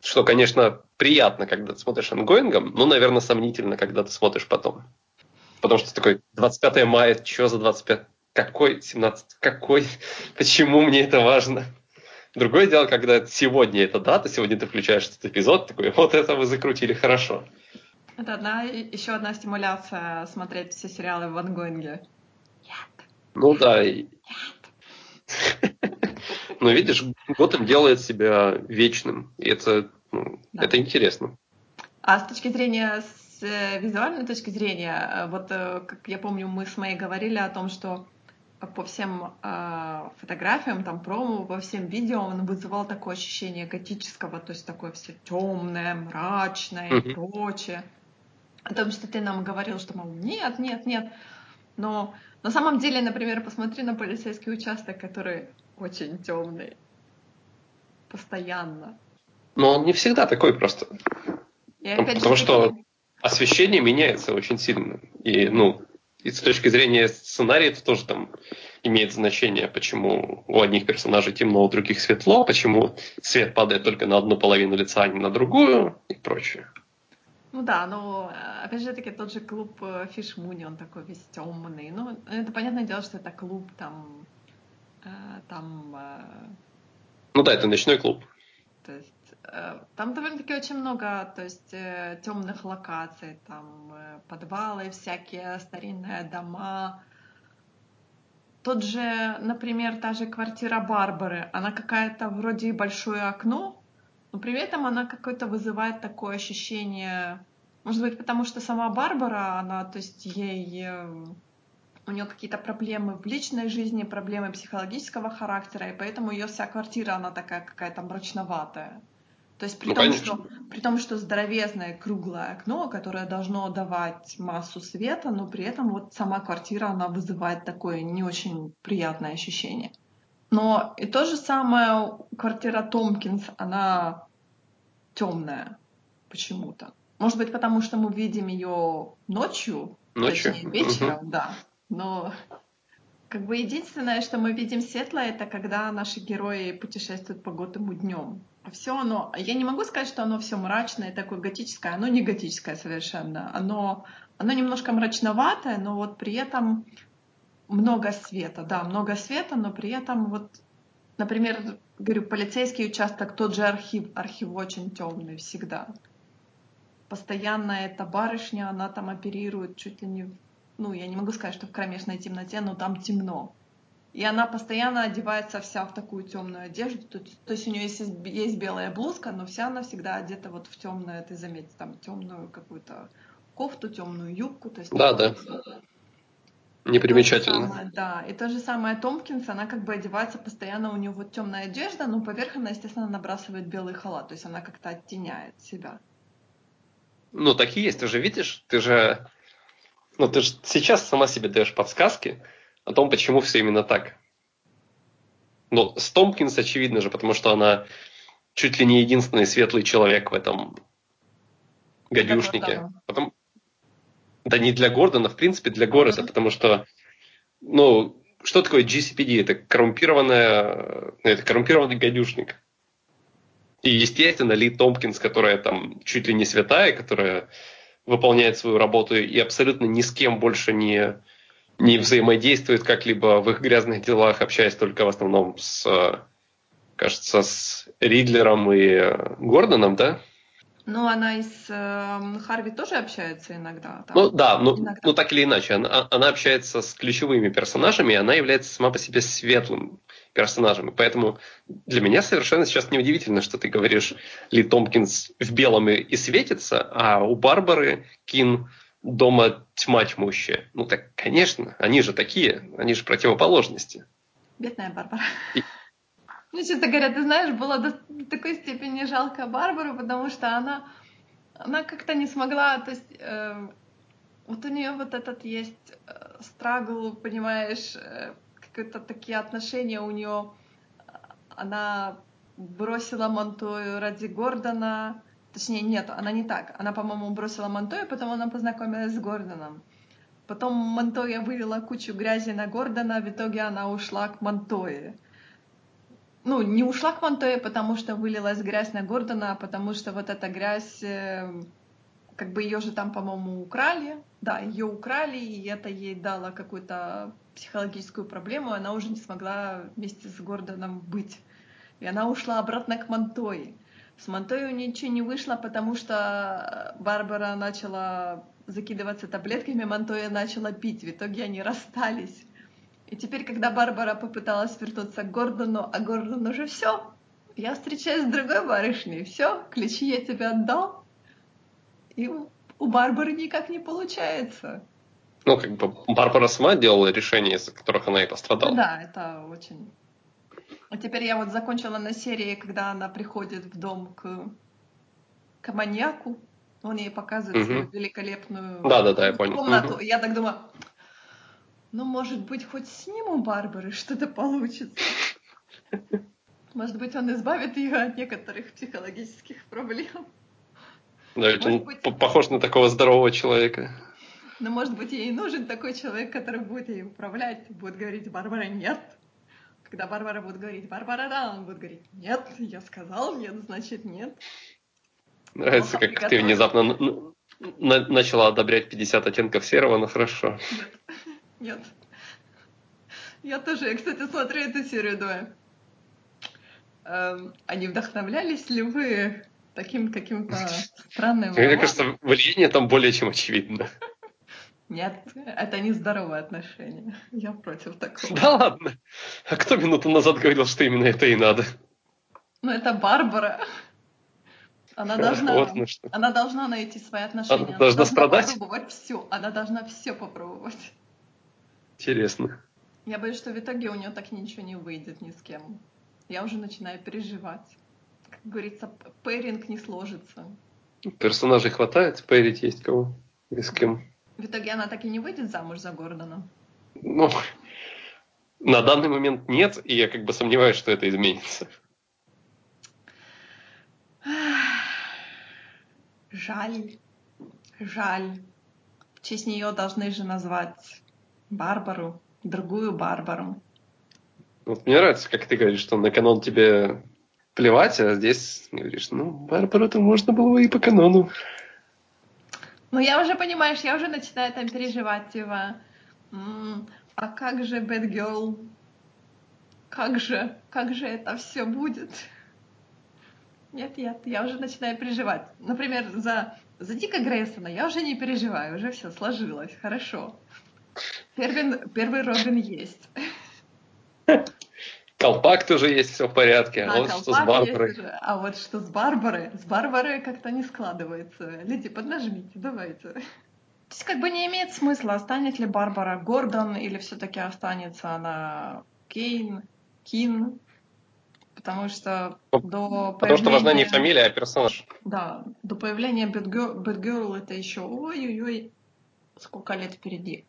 что, конечно, приятно, когда ты смотришь ongoing ом, но, наверное, сомнительно, когда ты смотришь потом. Потому что такой 25 мая, что за 25? Какой 17? Какой? Почему мне это важно? Другое дело, когда сегодня эта дата, сегодня ты включаешь этот эпизод, такой, вот это вы закрутили хорошо. Это одна, еще одна стимуляция смотреть все сериалы в ангоинге. Нет. Ну да. Нет. Но видишь, Готэм делает себя вечным, и это, ну, да. это интересно. А с точки зрения, с э, визуальной точки зрения, э, вот э, как я помню, мы с Мэй говорили о том, что по всем э, фотографиям, там промо, по всем видео он вызывал такое ощущение готического, то есть такое все темное, мрачное mm-hmm. и прочее. О том, что ты нам говорил, что, мол, нет, нет, нет. Но на самом деле, например, посмотри на полицейский участок, который очень темный. Постоянно. Но он не всегда такой просто. И опять Потому же, что освещение меняется очень сильно. И, ну, и с точки зрения сценария это тоже там имеет значение, почему у одних персонажей темно, у других светло, почему свет падает только на одну половину лица, а не на другую и прочее. Ну да, но опять же таки тот же клуб Фиш Муни, он такой весь темный. Ну, это понятное дело, что это клуб там, э, там. Э, ну да, это ночной клуб. То есть Э, там довольно-таки очень много, то есть э, темных локаций, там э, подвалы всякие, старинные дома. Тот же, например, та же квартира Барбары, она какая-то вроде большое окно, но при этом она какое-то вызывает такое ощущение, может быть, потому что сама Барбара, она, то есть ей у нее какие-то проблемы в личной жизни, проблемы психологического характера, и поэтому ее вся квартира, она такая какая-то мрачноватая. То есть при, ну, том, что, при том, что здоровезное круглое окно, которое должно давать массу света, но при этом вот сама квартира, она вызывает такое не очень приятное ощущение. Но и то же самое квартира Томпкинс, она темная почему-то. Может быть, потому что мы видим ее ночью, ночью? точнее вечером, угу. да. Но как бы единственное, что мы видим светлое, это когда наши герои путешествуют по Готэму днем все оно, я не могу сказать, что оно все мрачное, такое готическое, оно не готическое совершенно, оно, оно немножко мрачноватое, но вот при этом много света, да, много света, но при этом вот, например, говорю, полицейский участок, тот же архив, архив очень темный всегда. Постоянно эта барышня, она там оперирует чуть ли не, ну, я не могу сказать, что в кромешной темноте, но там темно. И она постоянно одевается вся в такую темную одежду. То, то есть у нее есть, есть белая блузка, но вся она всегда одета вот в темное, ты заметь, там темную какую-то кофту, темную юбку. То есть да, да. Непримечательно. Самое, да, и то же самое Томпкинс, она как бы одевается постоянно, у нее вот темная одежда, но поверх она, естественно, набрасывает белый халат, то есть она как-то оттеняет себя. Ну, так и есть, ты же видишь, ты же, ну, ты же сейчас сама себе даешь подсказки, о том, почему все именно так. Но с Томпкинс очевидно же, потому что она чуть ли не единственный светлый человек в этом гадюшнике. Потом, да не для Гордона, в принципе для города, uh-huh. потому что, ну, что такое GCPD? Это коррумпированная, это коррумпированный гадюшник. И, естественно, Ли Томпкинс, которая там чуть ли не святая, которая выполняет свою работу и абсолютно ни с кем больше не, не взаимодействует как-либо в их грязных делах, общаясь только в основном с, кажется, с Ридлером и Гордоном, да? Ну, она и с э, Харви тоже общается иногда. Там. Ну да, ну, иногда. ну так или иначе, она, она общается с ключевыми персонажами, и она является сама по себе светлым персонажем. И поэтому для меня совершенно сейчас неудивительно, что ты говоришь, Ли Томпкинс в белом и, и светится, а у Барбары Кин дома тьма тьмущая. Ну так, конечно, они же такие, они же противоположности. Бедная Барбара. И... Ну, честно говоря, ты знаешь, было до такой степени жалко Барбару, потому что она, она как-то не смогла, то есть э, вот у нее вот этот есть э, страгл, понимаешь, э, какие-то такие отношения у нее. Она бросила Монтою ради Гордона, Точнее, нет, она не так. Она, по-моему, бросила Монтоя, потом она познакомилась с Гордоном. Потом Монтоя вывела кучу грязи на Гордона, в итоге она ушла к Монтое. ну, не ушла к Монтое, потому что вылилась грязь на Гордона, а потому что вот эта грязь, э, как бы ее же там, по-моему, украли. Да, ее украли, и это ей дало какую-то психологическую проблему, она уже не смогла вместе с Гордоном быть. И она ушла обратно к Монтое. С Монтою ничего не вышло, потому что Барбара начала закидываться таблетками, Монтоя начала пить. В итоге они расстались. И теперь, когда Барбара попыталась вернуться к Гордону, а Гордон уже все, я встречаюсь с другой барышней, все, ключи я тебе отдал. И у Барбары никак не получается. Ну, как бы Барбара сама делала решения, из-за которых она и пострадала. Да, это очень... А теперь я вот закончила на серии, когда она приходит в дом к, к маньяку, он ей показывает угу. свою великолепную да, да, да, я понял. комнату. Угу. Я так думаю, ну, может быть, хоть с ним у Барбары что-то получится. Может быть, он избавит ее от некоторых психологических проблем. Да, ведь он быть... похож на такого здорового человека. Но, может быть, ей нужен такой человек, который будет ей управлять, будет говорить, Барбара, нет. Когда Барбара будет говорить, Барбара, да, он будет говорить, нет, я сказал нет, значит нет. Нравится, как ты внезапно начала одобрять 50 оттенков серого, но хорошо. Нет. Нет. Я тоже, я, кстати, смотрю эту серию, думаю, эм, а не вдохновлялись ли вы таким каким-то странным... Мне кажется, влияние там более чем очевидно. Нет, это не здоровое отношение. Я против такого. Да ладно. А кто минуту назад говорил, что именно это и надо? Ну, это Барбара. Она должна, вот, ну что. она должна найти свои отношения. Она, она должна страдать? попробовать все. Она должна все попробовать. Интересно. Я боюсь, что в итоге у нее так ничего не выйдет ни с кем. Я уже начинаю переживать. Как говорится, пэринг не сложится. Персонажей хватает, пэрить есть кого и с кем. В итоге она так и не выйдет замуж за Гордона? Ну, на данный момент нет, и я как бы сомневаюсь, что это изменится. Жаль. Жаль. В честь нее должны же назвать Барбару, другую Барбару. Вот мне нравится, как ты говоришь, что на канон тебе плевать, а здесь говоришь, ну, Барбару-то можно было и по канону. Ну, я уже, понимаешь, я уже начинаю там переживать, типа, а как же Bad Girl? Как же, как же это все будет? Нет, нет, я уже начинаю переживать. Например, за, за Дика Грейсона я уже не переживаю, уже все сложилось, хорошо. Первый, первый Робин есть. Колпак тоже есть, все в порядке. А, вот что с Барбарой. А вот что с Барбарой? С Барбарой как-то не складывается. Люди, поднажмите, давайте. То есть как бы не имеет смысла, останется ли Барбара Гордон или все-таки останется она Кейн, Кин, потому что ну, до Потому появления... что важна не фамилия, а персонаж. Да, до появления Бэтгерл это еще ой-ой-ой, сколько лет впереди.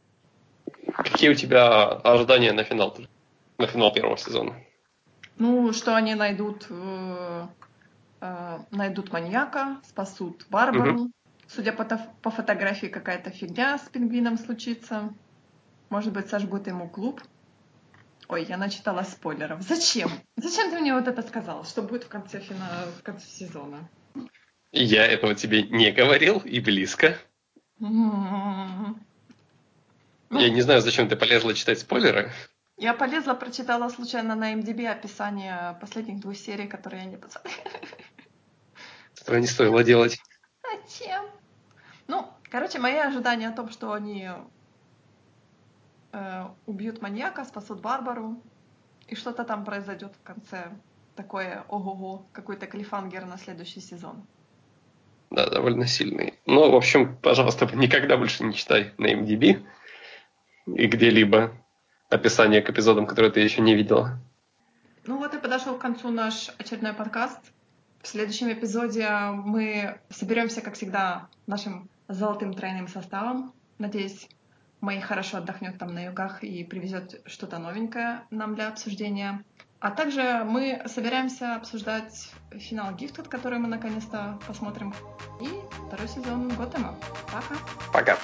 Какие у тебя ожидания на финал? На финал первого сезона? Ну, что они найдут, э, э, найдут маньяка, спасут Барбару. Угу. Судя по, по фотографии, какая-то фигня с пингвином случится. Может быть, сожгут ему клуб. Ой, я начитала спойлеров. Зачем? Зачем ты мне вот это сказал? Что будет в конце, фина... в конце сезона? Я этого тебе не говорил и близко. Ну, я не знаю, зачем ты полезла читать спойлеры. Я полезла, прочитала случайно на MDB описание последних двух серий, которые я не посмотрела. Этого не стоило делать. Зачем? Ну, короче, мои ожидания о том, что они э, убьют маньяка, спасут Барбару, и что-то там произойдет в конце. Такое ого-го, какой-то клифангер на следующий сезон. Да, довольно сильный. Ну, в общем, пожалуйста, никогда больше не читай на MDB и где-либо описание к эпизодам, которые ты еще не видела. Ну вот и подошел к концу наш очередной подкаст. В следующем эпизоде мы соберемся, как всегда, нашим золотым тройным составом. Надеюсь, Мэй хорошо отдохнет там на югах и привезет что-то новенькое нам для обсуждения. А также мы собираемся обсуждать финал Gifted, который мы наконец-то посмотрим. И второй сезон Готэма. Пока. Пока.